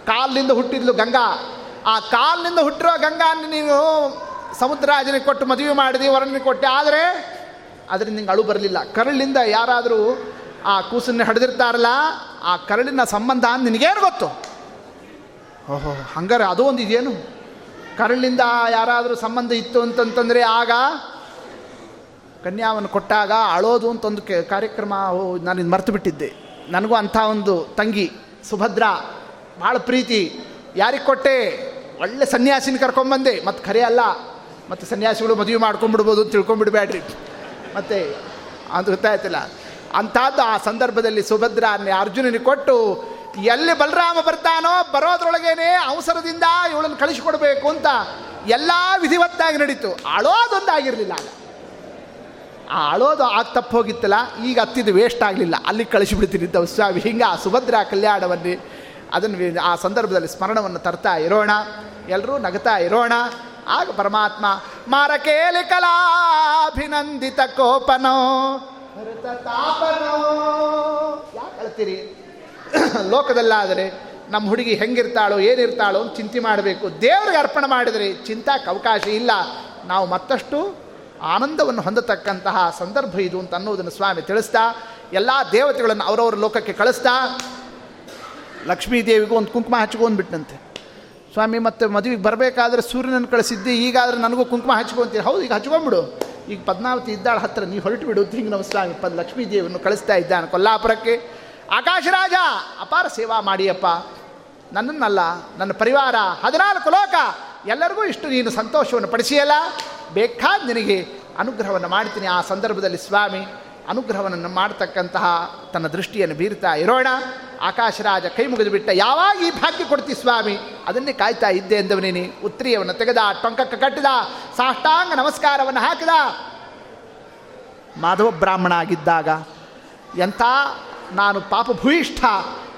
ಕಾಲಿನಿಂದ ಹುಟ್ಟಿದ್ಲು ಗಂಗಾ. ಆ ಕಾಲಿನಿಂದ ಹುಟ್ಟಿರೋ ಗಂಗಾ ನೀನು ಸಮುದ್ರಾಜನಿಗೆ ಕೊಟ್ಟು ಮದುವೆ ಮಾಡಿದಿ, ವರನಿಗೆ ಕೊಟ್ಟೆ. ಆದರೆ ಅದರಿಂದ ನಿಂಗೆ ಅಳು ಬರಲಿಲ್ಲ. ಕರಳಿಂದ ಯಾರಾದರೂ ಆ ಕೂಸನ್ನ ಹಡೆದಿರ್ತಾರಲ್ಲ, ಆ ಕರಳಿನ ಸಂಬಂಧ ನಿನಗೇನು ಗೊತ್ತು? ಓಹೋ, ಹಂಗಾರೆ ಅದು ಒಂದು ಇದೇನು? ಕರಳಿಂದ ಯಾರಾದರೂ ಸಂಬಂಧ ಇತ್ತು ಅಂತಂತಂದರೆ ಆಗ ಕನ್ಯಾವನ್ನು ಕೊಟ್ಟಾಗ ಅಳೋದು ಅಂತ ಒಂದು ಕಾರ್ಯಕ್ರಮ ನಾನು ಇದು ಮರ್ತು ಬಿಟ್ಟಿದ್ದೆ ನನಗೂ ಅಂಥ ಒಂದು ತಂಗಿ, ಸುಭದ್ರ, ಭಾಳ ಪ್ರೀತಿ. ಯಾರಿಗೆ ಕೊಟ್ಟೆ? ಒಳ್ಳೆ ಸನ್ಯಾಸಿನ ಕರ್ಕೊಂಬಂದೆ. ಮತ್ತು ಖರೆ ಅಲ್ಲ ಮತ್ತು ಸನ್ಯಾಸಿಗಳು ಮದುವೆ ಮಾಡ್ಕೊಂಬಿಡ್ಬೋದು ಅಂತ ತಿಳ್ಕೊಂಬಿಡ್ಬೇಡ್ರಿ. ಮತ್ತು ಅದು ಗೊತ್ತಾಯ್ತಿಲ್ಲ. ಅಂಥದ್ದು ಆ ಸಂದರ್ಭದಲ್ಲಿ ಸುಭದ್ರ ಅರ್ಜುನನಿಗೆ ಕೊಟ್ಟು, ಎಲ್ಲಿ ಬಲರಾಮ ಬರ್ತಾನೋ, ಬರೋದ್ರೊಳಗೇನೆ ಅವಸರದಿಂದ ಇವಳನ್ನು ಕಳಿಸಿಕೊಡ್ಬೇಕು ಅಂತ ಎಲ್ಲ ವಿಧಿವತ್ತಾಗಿ ನಡೀತು. ಅಳೋದೊಂದಾಗಿರಲಿಲ್ಲ ಆಗ. ಆ ಅಳೋದು ಆಗ ತಪ್ಪು ಹೋಗಿತ್ತಲ್ಲ, ಈಗ ಹತ್ತಿದ್ದು ವೇಸ್ಟ್ ಆಗಲಿಲ್ಲ. ಅಲ್ಲಿ ಕಳಿಸಿಬಿಡ್ತೀನಿ ಸ್ವಾಮಿ ಹಿಂಗೆ ಆ ಸುಭದ್ರ ಕಲ್ಯಾಣವನ್ನೇ, ಅದನ್ನು ಆ ಸಂದರ್ಭದಲ್ಲಿ ಸ್ಮರಣವನ್ನು ತರ್ತಾ ಇರೋಣ. ಎಲ್ಲರೂ ನಗತಾ ಇರೋಣ. ಆಗ ಪರಮಾತ್ಮ, ಮಾರಕೇಲಿ ಕಲಾಭಿನಂದಿತ ಕೋಪನೋ ತಾಪನೋ. ಯಾಕೆ ಹೇಳ್ತೀರಿ ಲೋಕದಲ್ಲಾದರೆ ನಮ್ಮ ಹುಡುಗಿ ಹೆಂಗಿರ್ತಾಳೋ, ಏನಿರ್ತಾಳೋ ಅಂತ ಚಿಂತೆ ಮಾಡಬೇಕು. ದೇವರಿಗೆ ಅರ್ಪಣೆ ಮಾಡಿದರೆ ಚಿಂತಾಕ್ಕೆ ಅವಕಾಶ ಇಲ್ಲ. ನಾವು ಮತ್ತಷ್ಟು ಆನಂದವನ್ನು ಹೊಂದತಕ್ಕಂತಹ ಸಂದರ್ಭ ಇದು ಅಂತ ಅನ್ನೋದನ್ನು ಸ್ವಾಮಿ ತಿಳಿಸ್ತಾ, ಎಲ್ಲ ದೇವತೆಗಳನ್ನು ಅವರವರ ಲೋಕಕ್ಕೆ ಕಳಿಸ್ತಾ ಲಕ್ಷ್ಮೀ ದೇವಿಗೂ ಒಂದು ಕುಂಕುಮ ಹಚ್ಕೊಂಡ್ಬಿಟ್ಟಂತೆ ಸ್ವಾಮಿ, ಮತ್ತೆ ಮದುವೆಗೆ ಬರಬೇಕಾದ್ರೆ ಸೂರ್ಯನನ್ನು ಕಳಿಸಿದ್ದೆ, ಈಗಾದ್ರೆ ನನಗೂ ಕುಂಕುಮ ಹಚ್ಕೊಂತೀರಿ ಹೌದು, ಈಗ ಹಚ್ಕೊಂಬಿಡು. ಈಗ ಪದ್ಮಾವತಿ ಇದ್ದಾಳ ಹತ್ರ, ನೀವು ಹೊರಟು ಬಿಡು. ಹಿಂಗೆ ನಮ್ಮ ಸ್ವಾಮಿ ಪದ್ ಲಕ್ಷ್ಮೀ ದೇವಿಯನ್ನು ಕಳಿಸ್ತಾ ಇದ್ದಾನೆ ಕೊಲ್ಲಾಪುರಕ್ಕೆ. ಆಕಾಶರಾಜ ಅಪಾರ ಸೇವಾ ಮಾಡಿಯಪ್ಪ. ನನ್ನನ್ನಲ್ಲ, ನನ್ನ ಪರಿವಾರ, ಹದಿನಾಲ್ಕು ಲೋಕ. ಎಲ್ಲರಿಗೂ ಇಷ್ಟು ನೀನು ಸಂತೋಷವನ್ನು ಪಡಿಸಿಯಲ್ಲ? ಬೇಕಾದ ನಿನಗೆ ಅನುಗ್ರಹವನ್ನು ಮಾಡ್ತೀನಿ. ಆ ಸಂದರ್ಭದಲ್ಲಿ ಸ್ವಾಮಿ ಅನುಗ್ರಹವನ್ನು ಮಾಡ್ತಕ್ಕಂತಹ ತನ್ನ ದೃಷ್ಟಿಯನ್ನು ಬೀರ್ತಾ ಇರೋಣ. ಆಕಾಶರಾಜ ಕೈ ಮುಗಿದು ಬಿಟ್ಟ ಯಾವಾಗ ಈ ಭಾಗ್ಯ ಕೊಡ್ತಿ ಸ್ವಾಮಿ? ಅದನ್ನೇ ಕಾಯ್ತಾ ಇದ್ದೆ ಎಂದವನೇನಿ ಉತ್ರಿಯವನ್ನು ತೆಗೆದ, ಟೊಂಕಕ್ಕೆ ಕಟ್ಟಿದ, ಸಾಷ್ಟಾಂಗ ನಮಸ್ಕಾರವನ್ನು ಹಾಕಿದ. ಮಾಧವ ಬ್ರಾಹ್ಮಣ ಆಗಿದ್ದಾಗ ಎಂಥ ನಾನು ಪಾಪ ಭೂಯಿಷ್ಠ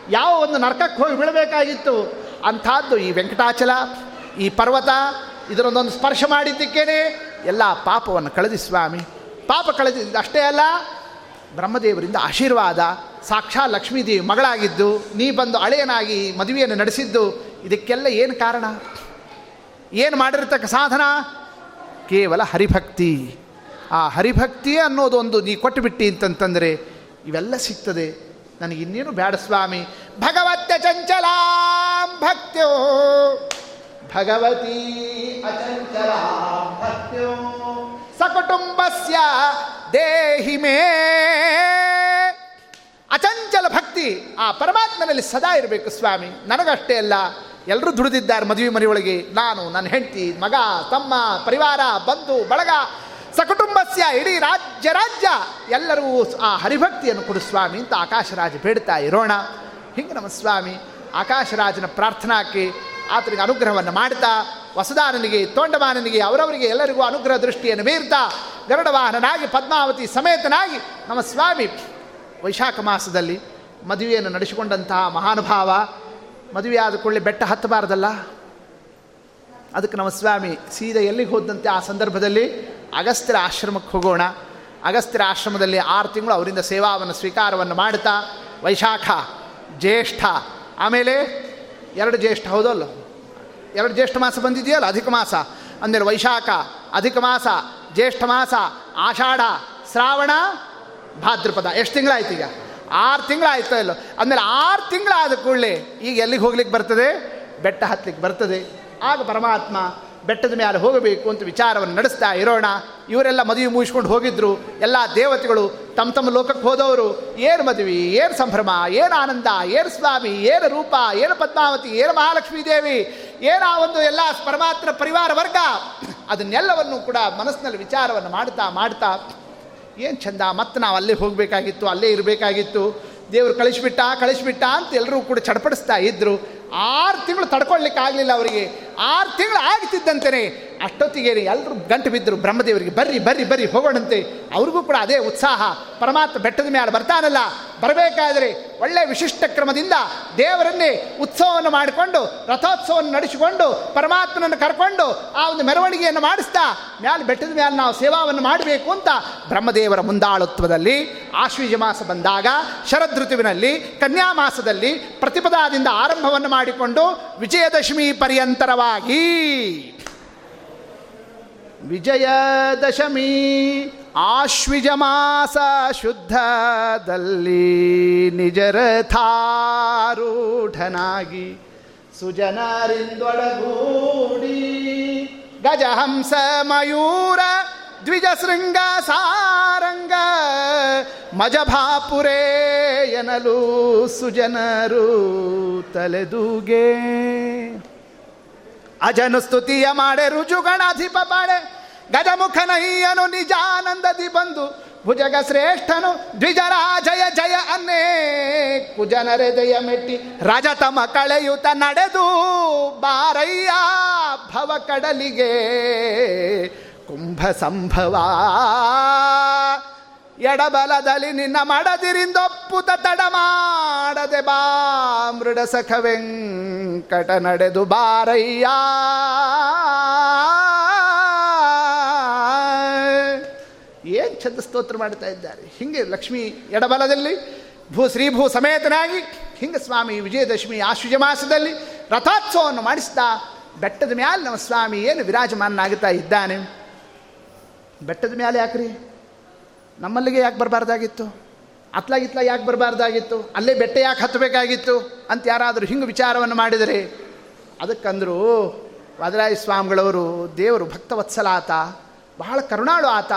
ಯಾವ ಒಂದು ನರಕಕ್ಕೆ ಹೋಗಿ ಬೀಳಬೇಕಾಗಿತ್ತು? ಅಂಥದ್ದು ಈ ವೆಂಕಟಾಚಲ, ಈ ಪರ್ವತ, ಇದರೊಂದೊಂದು ಸ್ಪರ್ಶ ಮಾಡಿದ್ದಕ್ಕೇನೆ ಎಲ್ಲ ಪಾಪವನ್ನು ಕಳೆದಿ ಸ್ವಾಮಿ. ಪಾಪ ಕಳೆದಿದ್ದು ಅಷ್ಟೇ ಅಲ್ಲ, ಬ್ರಹ್ಮದೇವರಿಂದ ಆಶೀರ್ವಾದ, ಸಾಕ್ಷಾ ಲಕ್ಷ್ಮೀದೇವಿ ಮಗಳಾಗಿದ್ದು, ನೀ ಬಂದು ಅಳೆಯನಾಗಿ ಮದುವೆಯನ್ನು ನಡೆಸಿದ್ದು, ಇದಕ್ಕೆಲ್ಲ ಏನು ಕಾರಣ? ಏನು ಮಾಡಿರ್ತಕ್ಕ ಸಾಧನ? ಕೇವಲ ಹರಿಭಕ್ತಿ. ಆ ಹರಿಭಕ್ತಿ ಅನ್ನೋದು ಒಂದು ನೀ ಕೊಟ್ಟುಬಿಟ್ಟಿ ಅಂತಂತಂದರೆ, ಇವೆಲ್ಲ ಸಿಗ್ತದೆ. ನನಗೆ ಇನ್ನೇನು ಬೇಡ ಸ್ವಾಮಿ. ಭಗವತ್ಯ ಚಂಚಲಾಂ ಭಕ್ತ್ಯೋ. ಭಗವತಿ ಅಚಂಚಲ ಭಕ್ತ್ಯೋ. ಸಕುಟುಂಬಸ್ಯ ದೇಹಿ ಮೇ. ಅಚಂಚಲ ಭಕ್ತಿ ಆ ಪರಮಾತ್ಮನಲ್ಲಿ ಸದಾ ಇರಬೇಕು ಸ್ವಾಮಿ. ನನಗಷ್ಟೇ ಅಲ್ಲ ಎಲ್ಲರೂ ದುಡಿದಿದ್ದಾರೆ ಮದುವೆ ಮನೆಯೊಳಗೆ. ನಾನು, ನನ್ನ ಹೆಂಡತಿ, ಮಗ, ತಮ್ಮ, ಪರಿವಾರ, ಬಂಧು, ಬಳಗ, ಸಕುಟುಂಬಸ್ಯ, ಇಡೀ ರಾಜ್ಯ ರಾಜ್ಯ. ಎಲ್ಲರೂ ಆ ಹರಿಭಕ್ತಿಯನ್ನು ಕೊಡು ಸ್ವಾಮಿ ಅಂತ ಆಕಾಶರಾಜ ಬೇಡ್ತಾ ಇರೋಣ. ಹಿಂಗೆ ನಮ್ಮ ಸ್ವಾಮಿ ಆಕಾಶರಾಜನ ಪ್ರಾರ್ಥನಾಕ್ಕೆ ಆತನಿಗೆ ಅನುಗ್ರಹವನ್ನು ಮಾಡ್ತಾ ವಸದಾನನಿಗೆ ತೋಂಡಮಾನನಿಗೆ, ಅವರವರಿಗೆ ಎಲ್ಲರಿಗೂ ಅನುಗ್ರಹ ದೃಷ್ಟಿಯನ್ನು ಬೀರ್ತಾ ಗರುಡವಾಹನನಾಗಿ, ಪದ್ಮಾವತಿ ಸಮೇತನಾಗಿ, ನಮ್ಮ ಸ್ವಾಮಿ ವೈಶಾಖ ಮಾಸದಲ್ಲಿ ಮದುವೆಯನ್ನು ನಡೆಸಿಕೊಂಡಂತಹ ಮಹಾನುಭಾವ ಮದುವೆ ಆದ ಕೂಡಲೇ ಬೆಟ್ಟ ಹತ್ತಬಾರ್ದಲ್ಲ? ಅದಕ್ಕೆ ನಮ್ಮ ಸ್ವಾಮಿ ಸೀದಾ ಎಲ್ಲಿಗೆ ಹೋದಂತೆ ಆ ಸಂದರ್ಭದಲ್ಲಿ ಅಗಸ್ತ್ಯರ ಆಶ್ರಮಕ್ಕೆ ಹೋಗೋಣ. ಅಗಸ್ತ್ಯರ ಆಶ್ರಮದಲ್ಲಿ ಆರು ತಿಂಗಳು ಅವರಿಂದ ಸೇವಾವನ್ನು, ಸ್ವೀಕಾರವನ್ನು ಮಾಡ್ತಾ, ವೈಶಾಖ, ಜ್ಯೇಷ್ಠ, ಆಮೇಲೆ ಎರಡು ಜ್ಯೇಷ್ಠ ಹೌದಲ್ಲ ಎರಡು ಜ್ಯೇಷ್ಠ ಮಾಸ ಬಂದಿದೆಯಲ್ಲ? ಅಧಿಕ ಮಾಸ. ಅಂದರೆ ವೈಶಾಖ, ಅಧಿಕ ಮಾಸ, ಜ್ಯೇಷ್ಠ ಮಾಸ, ಆಷಾಢ, ಶ್ರಾವಣ, ಭಾದ್ರಪದ. ಎಷ್ಟು ತಿಂಗಳಾಯ್ತು ಈಗ? ಆರು ತಿಂಗಳಾಯ್ತೋ ಇಲ್ಲೋ? ಅಂದಮೇಲೆ ಆರು ತಿಂಗಳಾದ ಕೂಡಲೇ ಈಗ ಎಲ್ಲಿಗೆ ಹೋಗ್ಲಿಕ್ಕೆ ಬರ್ತದೆ? ಬೆಟ್ಟ ಹತ್ತಲಿಕ್ಕೆ ಬರ್ತದೆ. ಆಗ ಪರಮಾತ್ಮ ಬೆಟ್ಟದ ಮೇಲೆ ಹೋಗಬೇಕು ಅಂತ ವಿಚಾರವನ್ನು ನಡೆಸ್ತಾ ಇರೋಣ. ಇವರೆಲ್ಲ ಮದುವೆ ಮುಗಿಸ್ಕೊಂಡು ಹೋಗಿದ್ರು. ಎಲ್ಲ ದೇವತೆಗಳು ತಮ್ಮ ತಮ್ಮ ಲೋಕಕ್ಕೆ ಹೋದವರು. ಏನು ಮದುವೆ, ಏನು ಸಂಭ್ರಮ, ಏನು ಆನಂದ, ಏನು ಸ್ವಾಮಿ, ಏನು ರೂಪ, ಏನು ಪದ್ಮಾವತಿ, ಏನು ಮಹಾಲಕ್ಷ್ಮೀ ದೇವಿ, ಏನು ಆ ಒಂದು ಎಲ್ಲ ಪರಮಾತ್ಮ ಪರಿವಾರ ವರ್ಗ, ಅದನ್ನೆಲ್ಲವನ್ನು ಕೂಡ ಮನಸ್ಸಿನಲ್ಲಿ ವಿಚಾರವನ್ನು ಮಾಡ್ತಾ ಮಾಡ್ತಾ, ಏನು ಚಂದ ಮತ್ತೆ ನಾವು ಅಲ್ಲೇ ಹೋಗಬೇಕಾಗಿತ್ತು, ಅಲ್ಲೇ ಇರಬೇಕಾಗಿತ್ತು. ದೇವರು ಕಳಿಸ್ಬಿಟ್ಟ ಕಳಿಸ್ಬಿಟ್ಟ ಅಂತ ಎಲ್ಲರೂ ಕೂಡ ಚಡಪಡಿಸ್ತಾ ಇದ್ದರು ಆರು ತಿಂಗಳು ತಡ್ಕೊಳ್ಲಿಕ್ಕೆ ಆಗಲಿಲ್ಲ ಅವರಿಗೆ. ಆರು ತಿಂಗಳು ಆಗ್ತಿದ್ದಂತೆಯೇ ಅಷ್ಟೊತ್ತಿಗೆ ಎಲ್ಲರೂ ಗಂಟು ಬಿದ್ದರು. ಬ್ರಹ್ಮದೇವರಿಗೆ ಬರ್ರಿ ಬರ್ರಿ ಬರ್ರಿ, ಹೋಗೋಣಂತೆ. ಅವ್ರಿಗೂ ಕೂಡ ಅದೇ ಉತ್ಸಾಹ. ಪರಮಾತ್ಮ ಬೆಟ್ಟದ ಮೇಲೆ ಬರ್ತಾನಲ್ಲ. ಬರಬೇಕಾದ್ರೆ ಒಳ್ಳೆ ವಿಶಿಷ್ಟ ಕ್ರಮದಿಂದ ದೇವರನ್ನೇ ಉತ್ಸವವನ್ನು ಮಾಡಿಕೊಂಡು, ರಥೋತ್ಸವವನ್ನು ನಡೆಸಿಕೊಂಡು, ಪರಮಾತ್ಮನನ್ನು ಕರ್ಕೊಂಡು ಆ ಒಂದು ಮೆರವಣಿಗೆಯನ್ನು ಮಾಡಿಸ್ತಾ, ಮ್ಯಾಲೆ ಬೆಟ್ಟದ ಮೇಲೆ ನಾವು ಸೇವಾವನ್ನು ಮಾಡಬೇಕು ಅಂತ ಬ್ರಹ್ಮದೇವರ ಮುಂದಾಳುತ್ವದಲ್ಲಿ, ಆಶ್ವೀಜ ಮಾಸ ಬಂದಾಗ, ಶರದೃತುವಿನಲ್ಲಿ, ಕನ್ಯಾ ಮಾಸದಲ್ಲಿ ಪ್ರತಿಪದಾದಿಂದ ಆರಂಭವನ್ನು ಮಾಡಿಕೊಂಡು ವಿಜಯದಶಮಿ ಪರ್ಯಂತರವಾಗಿ. ವಿಜಯದಶಮಿ ಆಶ್ವಿಜ ಮಾಸ ಶುದ್ಧದಲ್ಲಿ ನಿಜರಥಾರೂಢನಾಗಿ ಸುಜನರಿಂದೊಳಗೂಡಿ ಗಜಹಂಸ ಮಯೂರ ದ್ವಿಜ ಶೃಂಗ ಸಾರಂಗ ಮಜಭಾಪುರೇ ಎನಲು ಸುಜನರು ತಲೆದೂಗೆ. ಅಜನು ಸ್ತುತಿಯ ಮಾಡೆ ರುಜುಗಣಾಧಿಪ ಬಾಳೆ ಗಜಮುಖನಯ್ಯನು ನಿಜಾನಂದದಿ ಬಂದು ಭುಜಗ ಶ್ರೇಷ್ಠನು ದ್ವಿಜರಾಜಯ ಜಯ ಜಯ ಅನ್ನೇ. ಕುಜನರೆದೆಯ ಮೆಟ್ಟಿ ರಜತಮ ಕಳೆಯುತ ನಡೆದು ಬಾರಯ್ಯ ಭವ ಕಡಲಿಗೆ. ಕುಂಭ ಸಂಭವ ಎಡಬಲದಲ್ಲಿ ನಿನ್ನ ಮಡದಿರಿಂದೊಪ್ಪುತ ತಡ ಮಾಡದೆ ಬಾ, ಮೃಡ ಸಖ ವೆಂಕಟ ನಡೆದು ಬಾರಯ್ಯ. ಏನು ಚಂದ ಸ್ತೋತ್ರ ಮಾಡ್ತಾ ಇದ್ದಾರೆ? ಹಿಂಗೆ ಲಕ್ಷ್ಮಿ ಎಡಬಲದಲ್ಲಿ, ಭೂ ಶ್ರೀಭೂ ಸಮೇತನಾಗಿ, ಹಿಂಗ ಸ್ವಾಮಿ ವಿಜಯದಶಮಿ ಆಶ್ವಜ ಮಾಸದಲ್ಲಿ ರಥೋತ್ಸವವನ್ನು ಮಾಡಿಸ್ತಾ ಬೆಟ್ಟದ ಮ್ಯಾಲೆ ನಮ್ಮ ಸ್ವಾಮಿ ಏನು ವಿರಾಜಮಾನನಾಗುತ್ತಾ ಇದ್ದಾನೆ? ಬೆಟ್ಟದ ಮೇಲೆ ಯಾಕ್ರಿ? ನಮ್ಮಲ್ಲಿಗೆ ಯಾಕೆ ಬರಬಾರ್ದಾಗಿತ್ತು? ಅತ್ಲಾಗಿತ್ಲ ಯಾಕೆ ಬರಬಾರ್ದಾಗಿತ್ತು? ಅಲ್ಲೇ ಬೆಟ್ಟ ಯಾಕೆ ಹತ್ತಬೇಕಾಗಿತ್ತು ಅಂತ ಯಾರಾದರೂ ಹಿಂಗೆ ವಿಚಾರವನ್ನು ಮಾಡಿದರೆ ಅದಕ್ಕಂದರು ವಾದರಾಯ ಸ್ವಾಮಿಗಳವರು ದೇವರು ಭಕ್ತವತ್ಸಲ ಆತ ಬಹಳ ಕರುಣಾಳು ಆತ.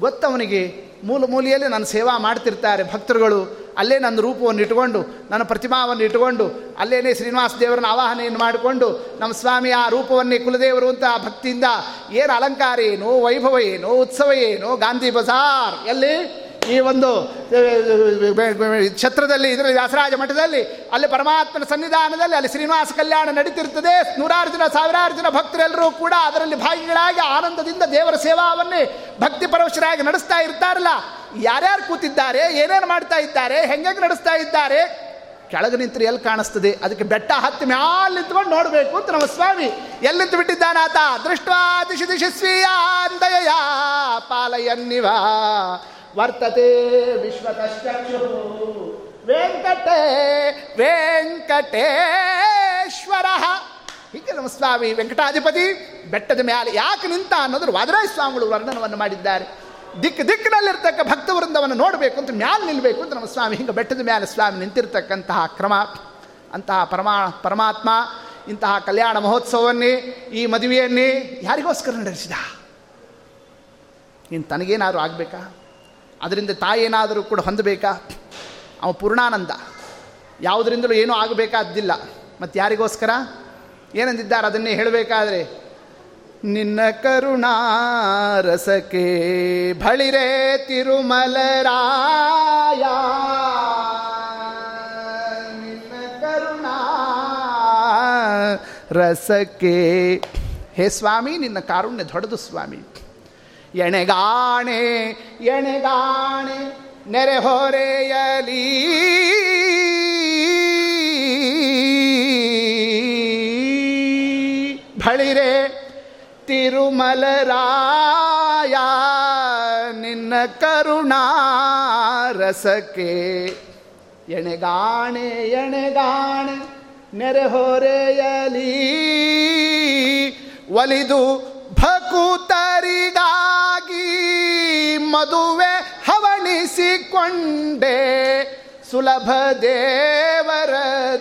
ಗೊತ್ತವನಿಗೆ ಮೂಲ ಮೂಲೆಯಲ್ಲಿ ನನ್ನ ಸೇವಾ ಮಾಡ್ತಿರ್ತಾರೆ ಭಕ್ತರುಗಳು. ಅಲ್ಲೇ ನನ್ನ ರೂಪವನ್ನು ಇಟ್ಟುಕೊಂಡು, ನನ್ನ ಪ್ರತಿಮಾವನ್ನು ಇಟ್ಟುಕೊಂಡು ಅಲ್ಲೇ ಶ್ರೀನಿವಾಸ ದೇವರನ್ನ ಆವಾಹನೆಯನ್ನು ಮಾಡಿಕೊಂಡು, ನಮ್ಮ ಸ್ವಾಮಿ ಆ ರೂಪವನ್ನೇ ಕುಲದೇವರು ಅಂತ ಭಕ್ತಿಯಿಂದ, ಏನು ಅಲಂಕಾರ ಏನು, ವೈಭವ ಏನು, ಉತ್ಸವ ಏನು, ಗಾಂಧಿ ಬಜಾರ್, ಎಲ್ಲಿ? ಈ ಒಂದು ಛತ್ರದಲ್ಲಿ ಇದರಲ್ಲಿ ವ್ಯಾಸರಾಜ ಮಠದಲ್ಲಿ, ಅಲ್ಲಿ ಪರಮಾತ್ಮನ ಸನ್ನಿಧಾನದಲ್ಲಿ, ಅಲ್ಲಿ ಶ್ರೀನಿವಾಸ ಕಲ್ಯಾಣ ನಡೀತಿರ್ತದೆ. ನೂರಾರು ಜನ, ಸಾವಿರಾರು ಜನ ಭಕ್ತರೆಲ್ಲರೂ ಕೂಡ ಅದರಲ್ಲಿ ಭಾಗಿಗಳಾಗಿ ಆನಂದದಿಂದ ದೇವರ ಸೇವಾವನ್ನೇ ಭಕ್ತಿ ಪರವಶರಾಗಿ ನಡೆಸ್ತಾ ಇರ್ತಾರಲ್ಲ. ಯಾರ್ಯಾರು ಕೂತಿದ್ದಾರೆ, ಏನೇನು ಮಾಡ್ತಾ ಇದ್ದಾರೆ ಹೆಂಗೆ ನಡೆಸ್ತಾ ಇದ್ದಾರೆ, ಕೆಳಗೆ ನಿಂತರೆ ಎಲ್ಲಿ ಕಾಣಿಸ್ತದೆ? ಅದಕ್ಕೆ ಬೆಟ್ಟ ಹತ್ತಿ ಮ್ಯಾಲ್ ನಿಂತ್ಕೊಂಡು ನೋಡಬೇಕು ಅಂತ ನಮ್ಮ ಸ್ವಾಮಿ. ಎಲ್ಲಿ ನಿಂತು ಬಿಟ್ಟಿದ್ದಾನಾತ ದೃಷ್ಟ ದಿಶಿ ದಿಶಿ ಸ್ವೀಯಾಂದಯ ಪಾಲಯನ್ನಿವ. ವರ್ತತೆ ವಿಶ್ವತಶ್ಚಕ್ಷು ವೆಂಕಟೇ, ವೆಂಕಟೇಶ್ವರ. ಹೀಗೆ ನಮ್ಮ ಸ್ವಾಮಿ ವೆಂಕಟಾಧಿಪತಿ ಬೆಟ್ಟದ ಮೇಲೆ ಯಾಕೆ ನಿಂತ ಅನ್ನೋದ್ರು ವಾದರಾಯ ಸ್ವಾಮಿಗಳು ವರ್ಣನವನ್ನು ಮಾಡಿದ್ದಾರೆ. ದಿಕ್ಕ ದಿಕ್ಕಿನಲ್ಲಿರ್ತಕ್ಕ ಭಕ್ತವೃಂದವನ್ನು ನೋಡಬೇಕು ಅಂತ ಮ್ಯಾಲೆ ನಿಲ್ಲಬೇಕು ಅಂತ ನಮ್ಮ ಸ್ವಾಮಿ ಹಿಂಗೆ ಬೆಟ್ಟದ ಮೇಲೆ ಸ್ವಾಮಿ ನಿಂತಿರ್ತಕ್ಕಂತಹ ಕ್ರಮ. ಅಂತಹ ಪರಮಾ ಪರಮಾತ್ಮ, ಇಂತಹ ಕಲ್ಯಾಣ ಮಹೋತ್ಸವವನ್ನೇ, ಈ ಮದುವೆಯನ್ನೇ ಯಾರಿಗೋಸ್ಕರ ನಡೆಸಿದ? ಇನ್ನು ತನಗೇನಾದರೂ ಆಗಬೇಕಾ? ಅದರಿಂದ ತಾಯೇನಾದರೂ ಕೂಡ ಹೊಂದಬೇಕಾ? ಅವ ಪೂರ್ಣಾನಂದ. ಯಾವುದರಿಂದಲೂ ಏನೂ ಆಗಬೇಕಾದ್ದಿಲ್ಲ ಮತ್ತು ಯಾರಿಗೋಸ್ಕರ? ಏನಂದಿದ್ದಾರೆ ಅದನ್ನೇ ಹೇಳಬೇಕಾದ್ರೆ, ನಿನ್ನ ಕರುಣಾರಸಕ್ಕೆ ಬಳಿರೆ ತಿರುಮಲರಾಯ. ನಿನ್ನ ಕರುಣಾ ರಸಕ್ಕೆ, ಹೇ ಸ್ವಾಮಿ, ನಿನ್ನ ಕಾರುಣ್ಯ ದೊಡ್ಡದು ಸ್ವಾಮಿ. ಎಣೆಗಾಣೆ ಎಣೆಗಾಣೆ ನೆರೆ ಹೊರೆಯಲಿ. ಬಳಿರೆ ತಿರುಮಲರಾಯ ನಿನ್ನ ಕರುಣಾರಸಕ್ಕೆ. ಎಣೆಗಾಣೆ ಎಣೆಗಾಣೆ ನೆರೆ ಹೊರೆಯಲಿ. ಒಲಿದು ಭಕುತರಿಗಾಗಿ ಮದುವೆ ಹವಣಿಸಿಕೊಂಡೆ. ಸುಲಭ ದೇವರ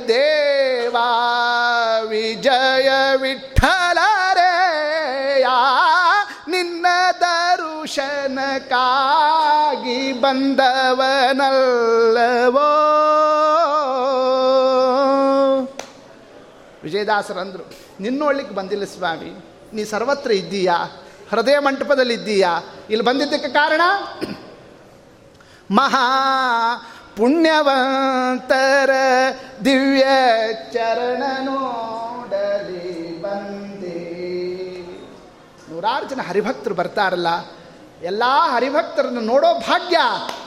ದೇವಾ, ವಿಜಯ ವಿಠಲರೆಯ, ನಿನ್ನ ದರುಶನಕ್ಕಾಗಿ ಬಂದವನಲ್ಲವೋ. ವಿಜಯದಾಸರಂದರು ನಿನ್ನೊಳ್ಳಿಕ್ಕೆ ಬಂದಿಲ್ಲ ಸ್ವಾಮಿ. ನೀ ಸರ್ವತ್ರ ಇದ್ದೀಯಾ? ಹೃದಯ ಮಂಟಪದಲ್ಲಿ ಇದ್ದೀಯಾ ಇಲ್ಲಿ ಬಂದಿದ್ದಕ್ಕೆ ಕಾರಣ? ಮಹಾ ಪುಣ್ಯವಂತರ ದಿವ್ಯ ಚರಣ ನೋಡಲಿ ಬಂದೆ. ನೂರಾರು ಜನ ಹರಿಭಕ್ತರು ಬರ್ತಾರಲ್ಲ, ಎಲ್ಲ ಹರಿಭಕ್ತರನ್ನು ನೋಡೋ ಭಾಗ್ಯ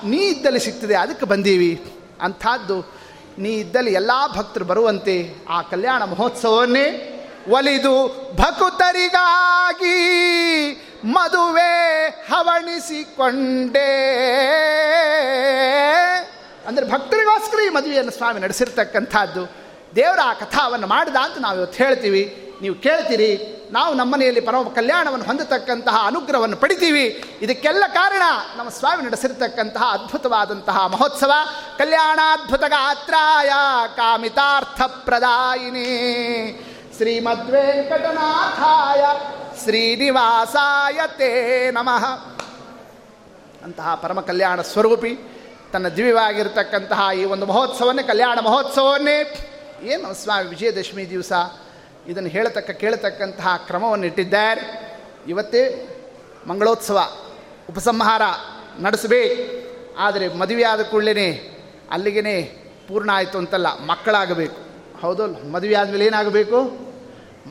ನೀ ಇದ್ದಲ್ಲಿ ಸಿಗ್ತದೆ, ಅದಕ್ಕೆ ಬಂದೀವಿ. ಅಂಥದ್ದು, ನೀ ಇದ್ದಲ್ಲಿ ಎಲ್ಲ ಭಕ್ತರು ಬರುವಂತೆ ಆ ಕಲ್ಯಾಣ ಮಹೋತ್ಸವವನ್ನೇ ಒಲಿದು ಭಕುತರಿಗಾಗಿ ಮದುವೆ ಹವಣಿಸಿಕೊಂಡೇ. ಅಂದರೆ ಭಕ್ತರಿಗೋಸ್ಕರ ಈ ಮದುವೆಯನ್ನು ಸ್ವಾಮಿ ನಡೆಸಿರ್ತಕ್ಕಂಥದ್ದು. ದೇವರ ಆ ಕಥಾವನ್ನು ಮಾಡಿದ ಅಂತ ನಾವು ಇವತ್ತು ಹೇಳ್ತೀವಿ. ನೀವು ಕೇಳ್ತೀರಿ. ನಾವು ನಮ್ಮನೆಯಲ್ಲಿ ಪರಮ ಕಲ್ಯಾಣವನ್ನು ಹೊಂದತಕ್ಕಂತಹ ಅನುಗ್ರಹವನ್ನು ಪಡಿತೀವಿ. ಇದಕ್ಕೆಲ್ಲ ಕಾರಣ ನಮ್ಮ ಸ್ವಾಮಿ ನಡೆಸಿರ್ತಕ್ಕಂತಹ ಅದ್ಭುತವಾದಂತಹ ಮಹೋತ್ಸವ. ಕಲ್ಯಾಣಾದ್ಭುತ ಗಾತ್ರಾಯ ಕಾಮಿತಾರ್ಥ ಪ್ರದಾಯಿನಿ ಶ್ರೀಮದ್ವೆಂಕಟನಾಥಾಯ ಶ್ರೀನಿವಾಸಾಯ ತೇ ನಮಃ. ಅಂತಹ ಪರಮ ಕಲ್ಯಾಣ ಸ್ವರೂಪಿ, ತನ್ನ ದಿವ್ಯವಾಗಿರ್ತಕ್ಕಂತಹ ಈ ಒಂದು ಮಹೋತ್ಸವನ್ನೇ, ಕಲ್ಯಾಣ ಮಹೋತ್ಸವವನ್ನೇ ಏನು ಸ್ವಾಮಿ ವಿಜಯದಶಮಿ ದಿವಸ, ಇದನ್ನು ಹೇಳತಕ್ಕ, ಕೇಳತಕ್ಕಂತಹ ಕ್ರಮವನ್ನು ಇಟ್ಟಿದ್ದಾರೆ. ಇವತ್ತೇ ಮಂಗಳೋತ್ಸವ, ಉಪಸಂಹಾರ ನಡೆಸಬೇಕು. ಆದರೆ ಮದುವೆಯಾದ ಕೂಡಲೇ ಅಲ್ಲಿಗೆ ಪೂರ್ಣ ಆಯಿತು ಅಂತಲ್ಲ, ಮಕ್ಕಳಾಗಬೇಕು. ಹೌದಲ್ಲ ಮದುವೆ ಆದಮೇಲೆ ಏನಾಗಬೇಕು?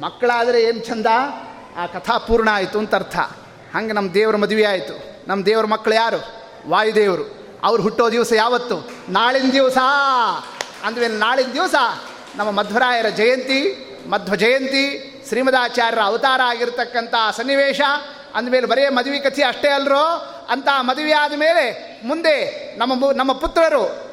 ಮಕ್ಕಳಾದರೆ ಏನು ಚಂದ? ಆ ಕಥಾ ಪೂರ್ಣ ಆಯಿತು ಅಂತ ಅರ್ಥ. ಹಂಗೆ ನಮ್ಮ ದೇವರ ಮದುವೆ ಆಯಿತು. ನಮ್ಮ ದೇವರ ಮಕ್ಕಳು ಯಾರು? ವಾಯುದೇವರು. ಅವ್ರು ಹುಟ್ಟೋ ದಿವಸ ಯಾವತ್ತು? ನಾಳಿನ ದಿವಸ. ಅಂದಮೇಲೆ ನಾಳಿನ ದಿವಸ ನಮ್ಮ ಮಧ್ವರಾಯರ ಜಯಂತಿ, ಮಧ್ವ ಜಯಂತಿ, ಶ್ರೀಮದಾಚಾರ್ಯರ ಅವತಾರ ಆಗಿರತಕ್ಕಂಥ ಸನ್ನಿವೇಶ. ಅಂದಮೇಲೆ ಬರೀ ಮದುವೆ ಕಥೆ ಅಷ್ಟೇ ಅಲ್ರೋ? ಅಂತ ಮದುವೆ ಆದ ಮೇಲೆ ಮುಂದೆ ನಮ್ಮ ನಮ್ಮ ಪುತ್ರರು,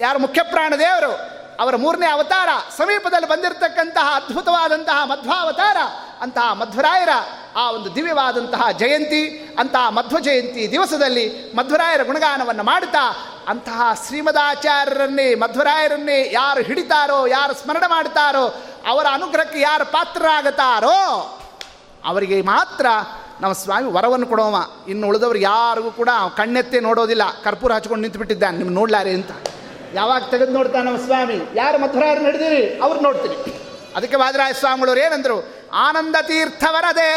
ಯಾರು ಮುಖ್ಯ ಪ್ರಾಣದೇವರು ಅವರ ಮೂರನೇ ಅವತಾರ ಸಮೀಪದಲ್ಲಿ ಬಂದಿರತಕ್ಕಂತಹ ಅದ್ಭುತವಾದಂತಹ ಮಧ್ವಾವತಾರ, ಅಂತಹ ಮಧ್ವರಾಯರ ಆ ಒಂದು ದಿವ್ಯವಾದಂತಹ ಜಯಂತಿ, ಅಂತಹ ಮಧ್ವ ಜಯಂತಿ ದಿವಸದಲ್ಲಿ ಮಧ್ವರಾಯರ ಗುಣಗಾನವನ್ನು ಮಾಡುತ್ತಾ, ಅಂತಹ ಶ್ರೀಮದಾಚಾರ್ಯರನ್ನೇ, ಮಧ್ವರಾಯರನ್ನೇ ಯಾರು ಹಿಡಿತಾರೋ, ಯಾರು ಸ್ಮರಣೆ ಮಾಡ್ತಾರೋ ಅವರ ಅನುಗ್ರಹಕ್ಕೆ ಯಾರು ಪಾತ್ರರಾಗುತ್ತಾರೋ ಅವರಿಗೆ ಮಾತ್ರ ನಮ್ಮ ಸ್ವಾಮಿ ವರವನ್ನು ಕೊಡೋವ. ಇನ್ನು ಉಳಿದವ್ರು ಯಾರಿಗೂ ಕೂಡ ಕಣ್ಣೆತ್ತೇ ನೋಡೋದಿಲ್ಲ. ಕರ್ಪೂರ ಹಚ್ಕೊಂಡು ನಿಂತು ಬಿಟ್ಟಿದ್ದಾನೆ ನಿಮ್ಗೆ ನೋಡ್ಲಾರೆ ಅಂತ. ಯಾವಾಗ ತೆಗೆದು ನೋಡ್ತಾನೆ ನಮ್ಮ ಸ್ವಾಮಿ? ಯಾರು ಮಧುರಾರು ನಡೆದಿರಿ? ಅವ್ರು ನೋಡ್ತೀನಿ. ಅದಕ್ಕೆ ವಾದರಾಯ ಸ್ವಾಮಿಗಳವ್ರು ಏನಂದ್ರು? ಆನಂದ ತೀರ್ಥವರದೇ,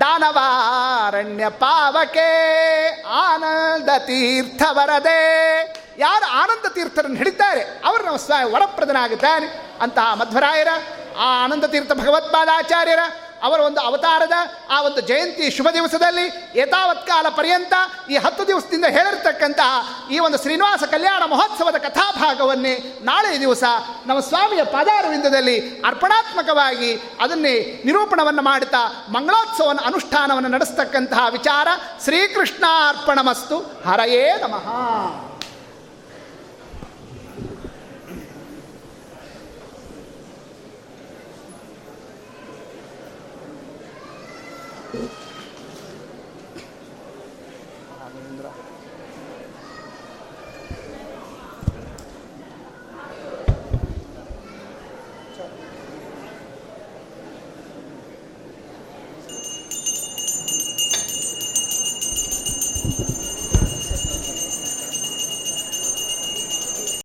ದಾನವಾರಣ್ಯ ಪಾವಕೆ, ಆನಂದ ತೀರ್ಥವರದೇ. ಯಾರು ಆನಂದ ತೀರ್ಥರನ್ನು ಹಿಡಿತಾರೆ? ಅವರು ನಮ್ಮ ಸ್ವಾಮಿ ವರಪ್ರದನಾಗುತ್ತಾನೆ ಅಂತಹ ಮಧ್ವರಾಯರ, ಆ ಆನಂದ ತೀರ್ಥ ಭಗವತ್ಪಾದಾಚಾರ್ಯರ ಅವರ ಒಂದು ಅವತಾರದ ಆ ಒಂದು ಜಯಂತಿ ಶುಭ ದಿವಸದಲ್ಲಿ ಯಥಾವತ್ ಕಾಲ ಪರ್ಯಂತ ಈ ಹತ್ತು ದಿವಸದಿಂದ ಹೇಳಿರ್ತಕ್ಕಂತಹ ಈ ಒಂದು ಶ್ರೀನಿವಾಸ ಕಲ್ಯಾಣ ಮಹೋತ್ಸವದ ಕಥಾಭಾಗವನ್ನೇ ನಾಳೆ ದಿವಸ ನಮ್ಮ ಸ್ವಾಮಿಯ ಪಾದಾರವಿಂದದಲ್ಲಿ ಅರ್ಪಣಾತ್ಮಕವಾಗಿ ಅದನ್ನೇ ನಿರೂಪಣವನ್ನು ಮಾಡುತ್ತಾ ಮಂಗಳೋತ್ಸವನ ಅನುಷ್ಠಾನವನ್ನು ನಡೆಸ್ತಕ್ಕಂತಹ ವಿಚಾರ ಶ್ರೀಕೃಷ್ಣಾರ್ಪಣಮಸ್ತು. ಹರಯೇ ನಮಃ.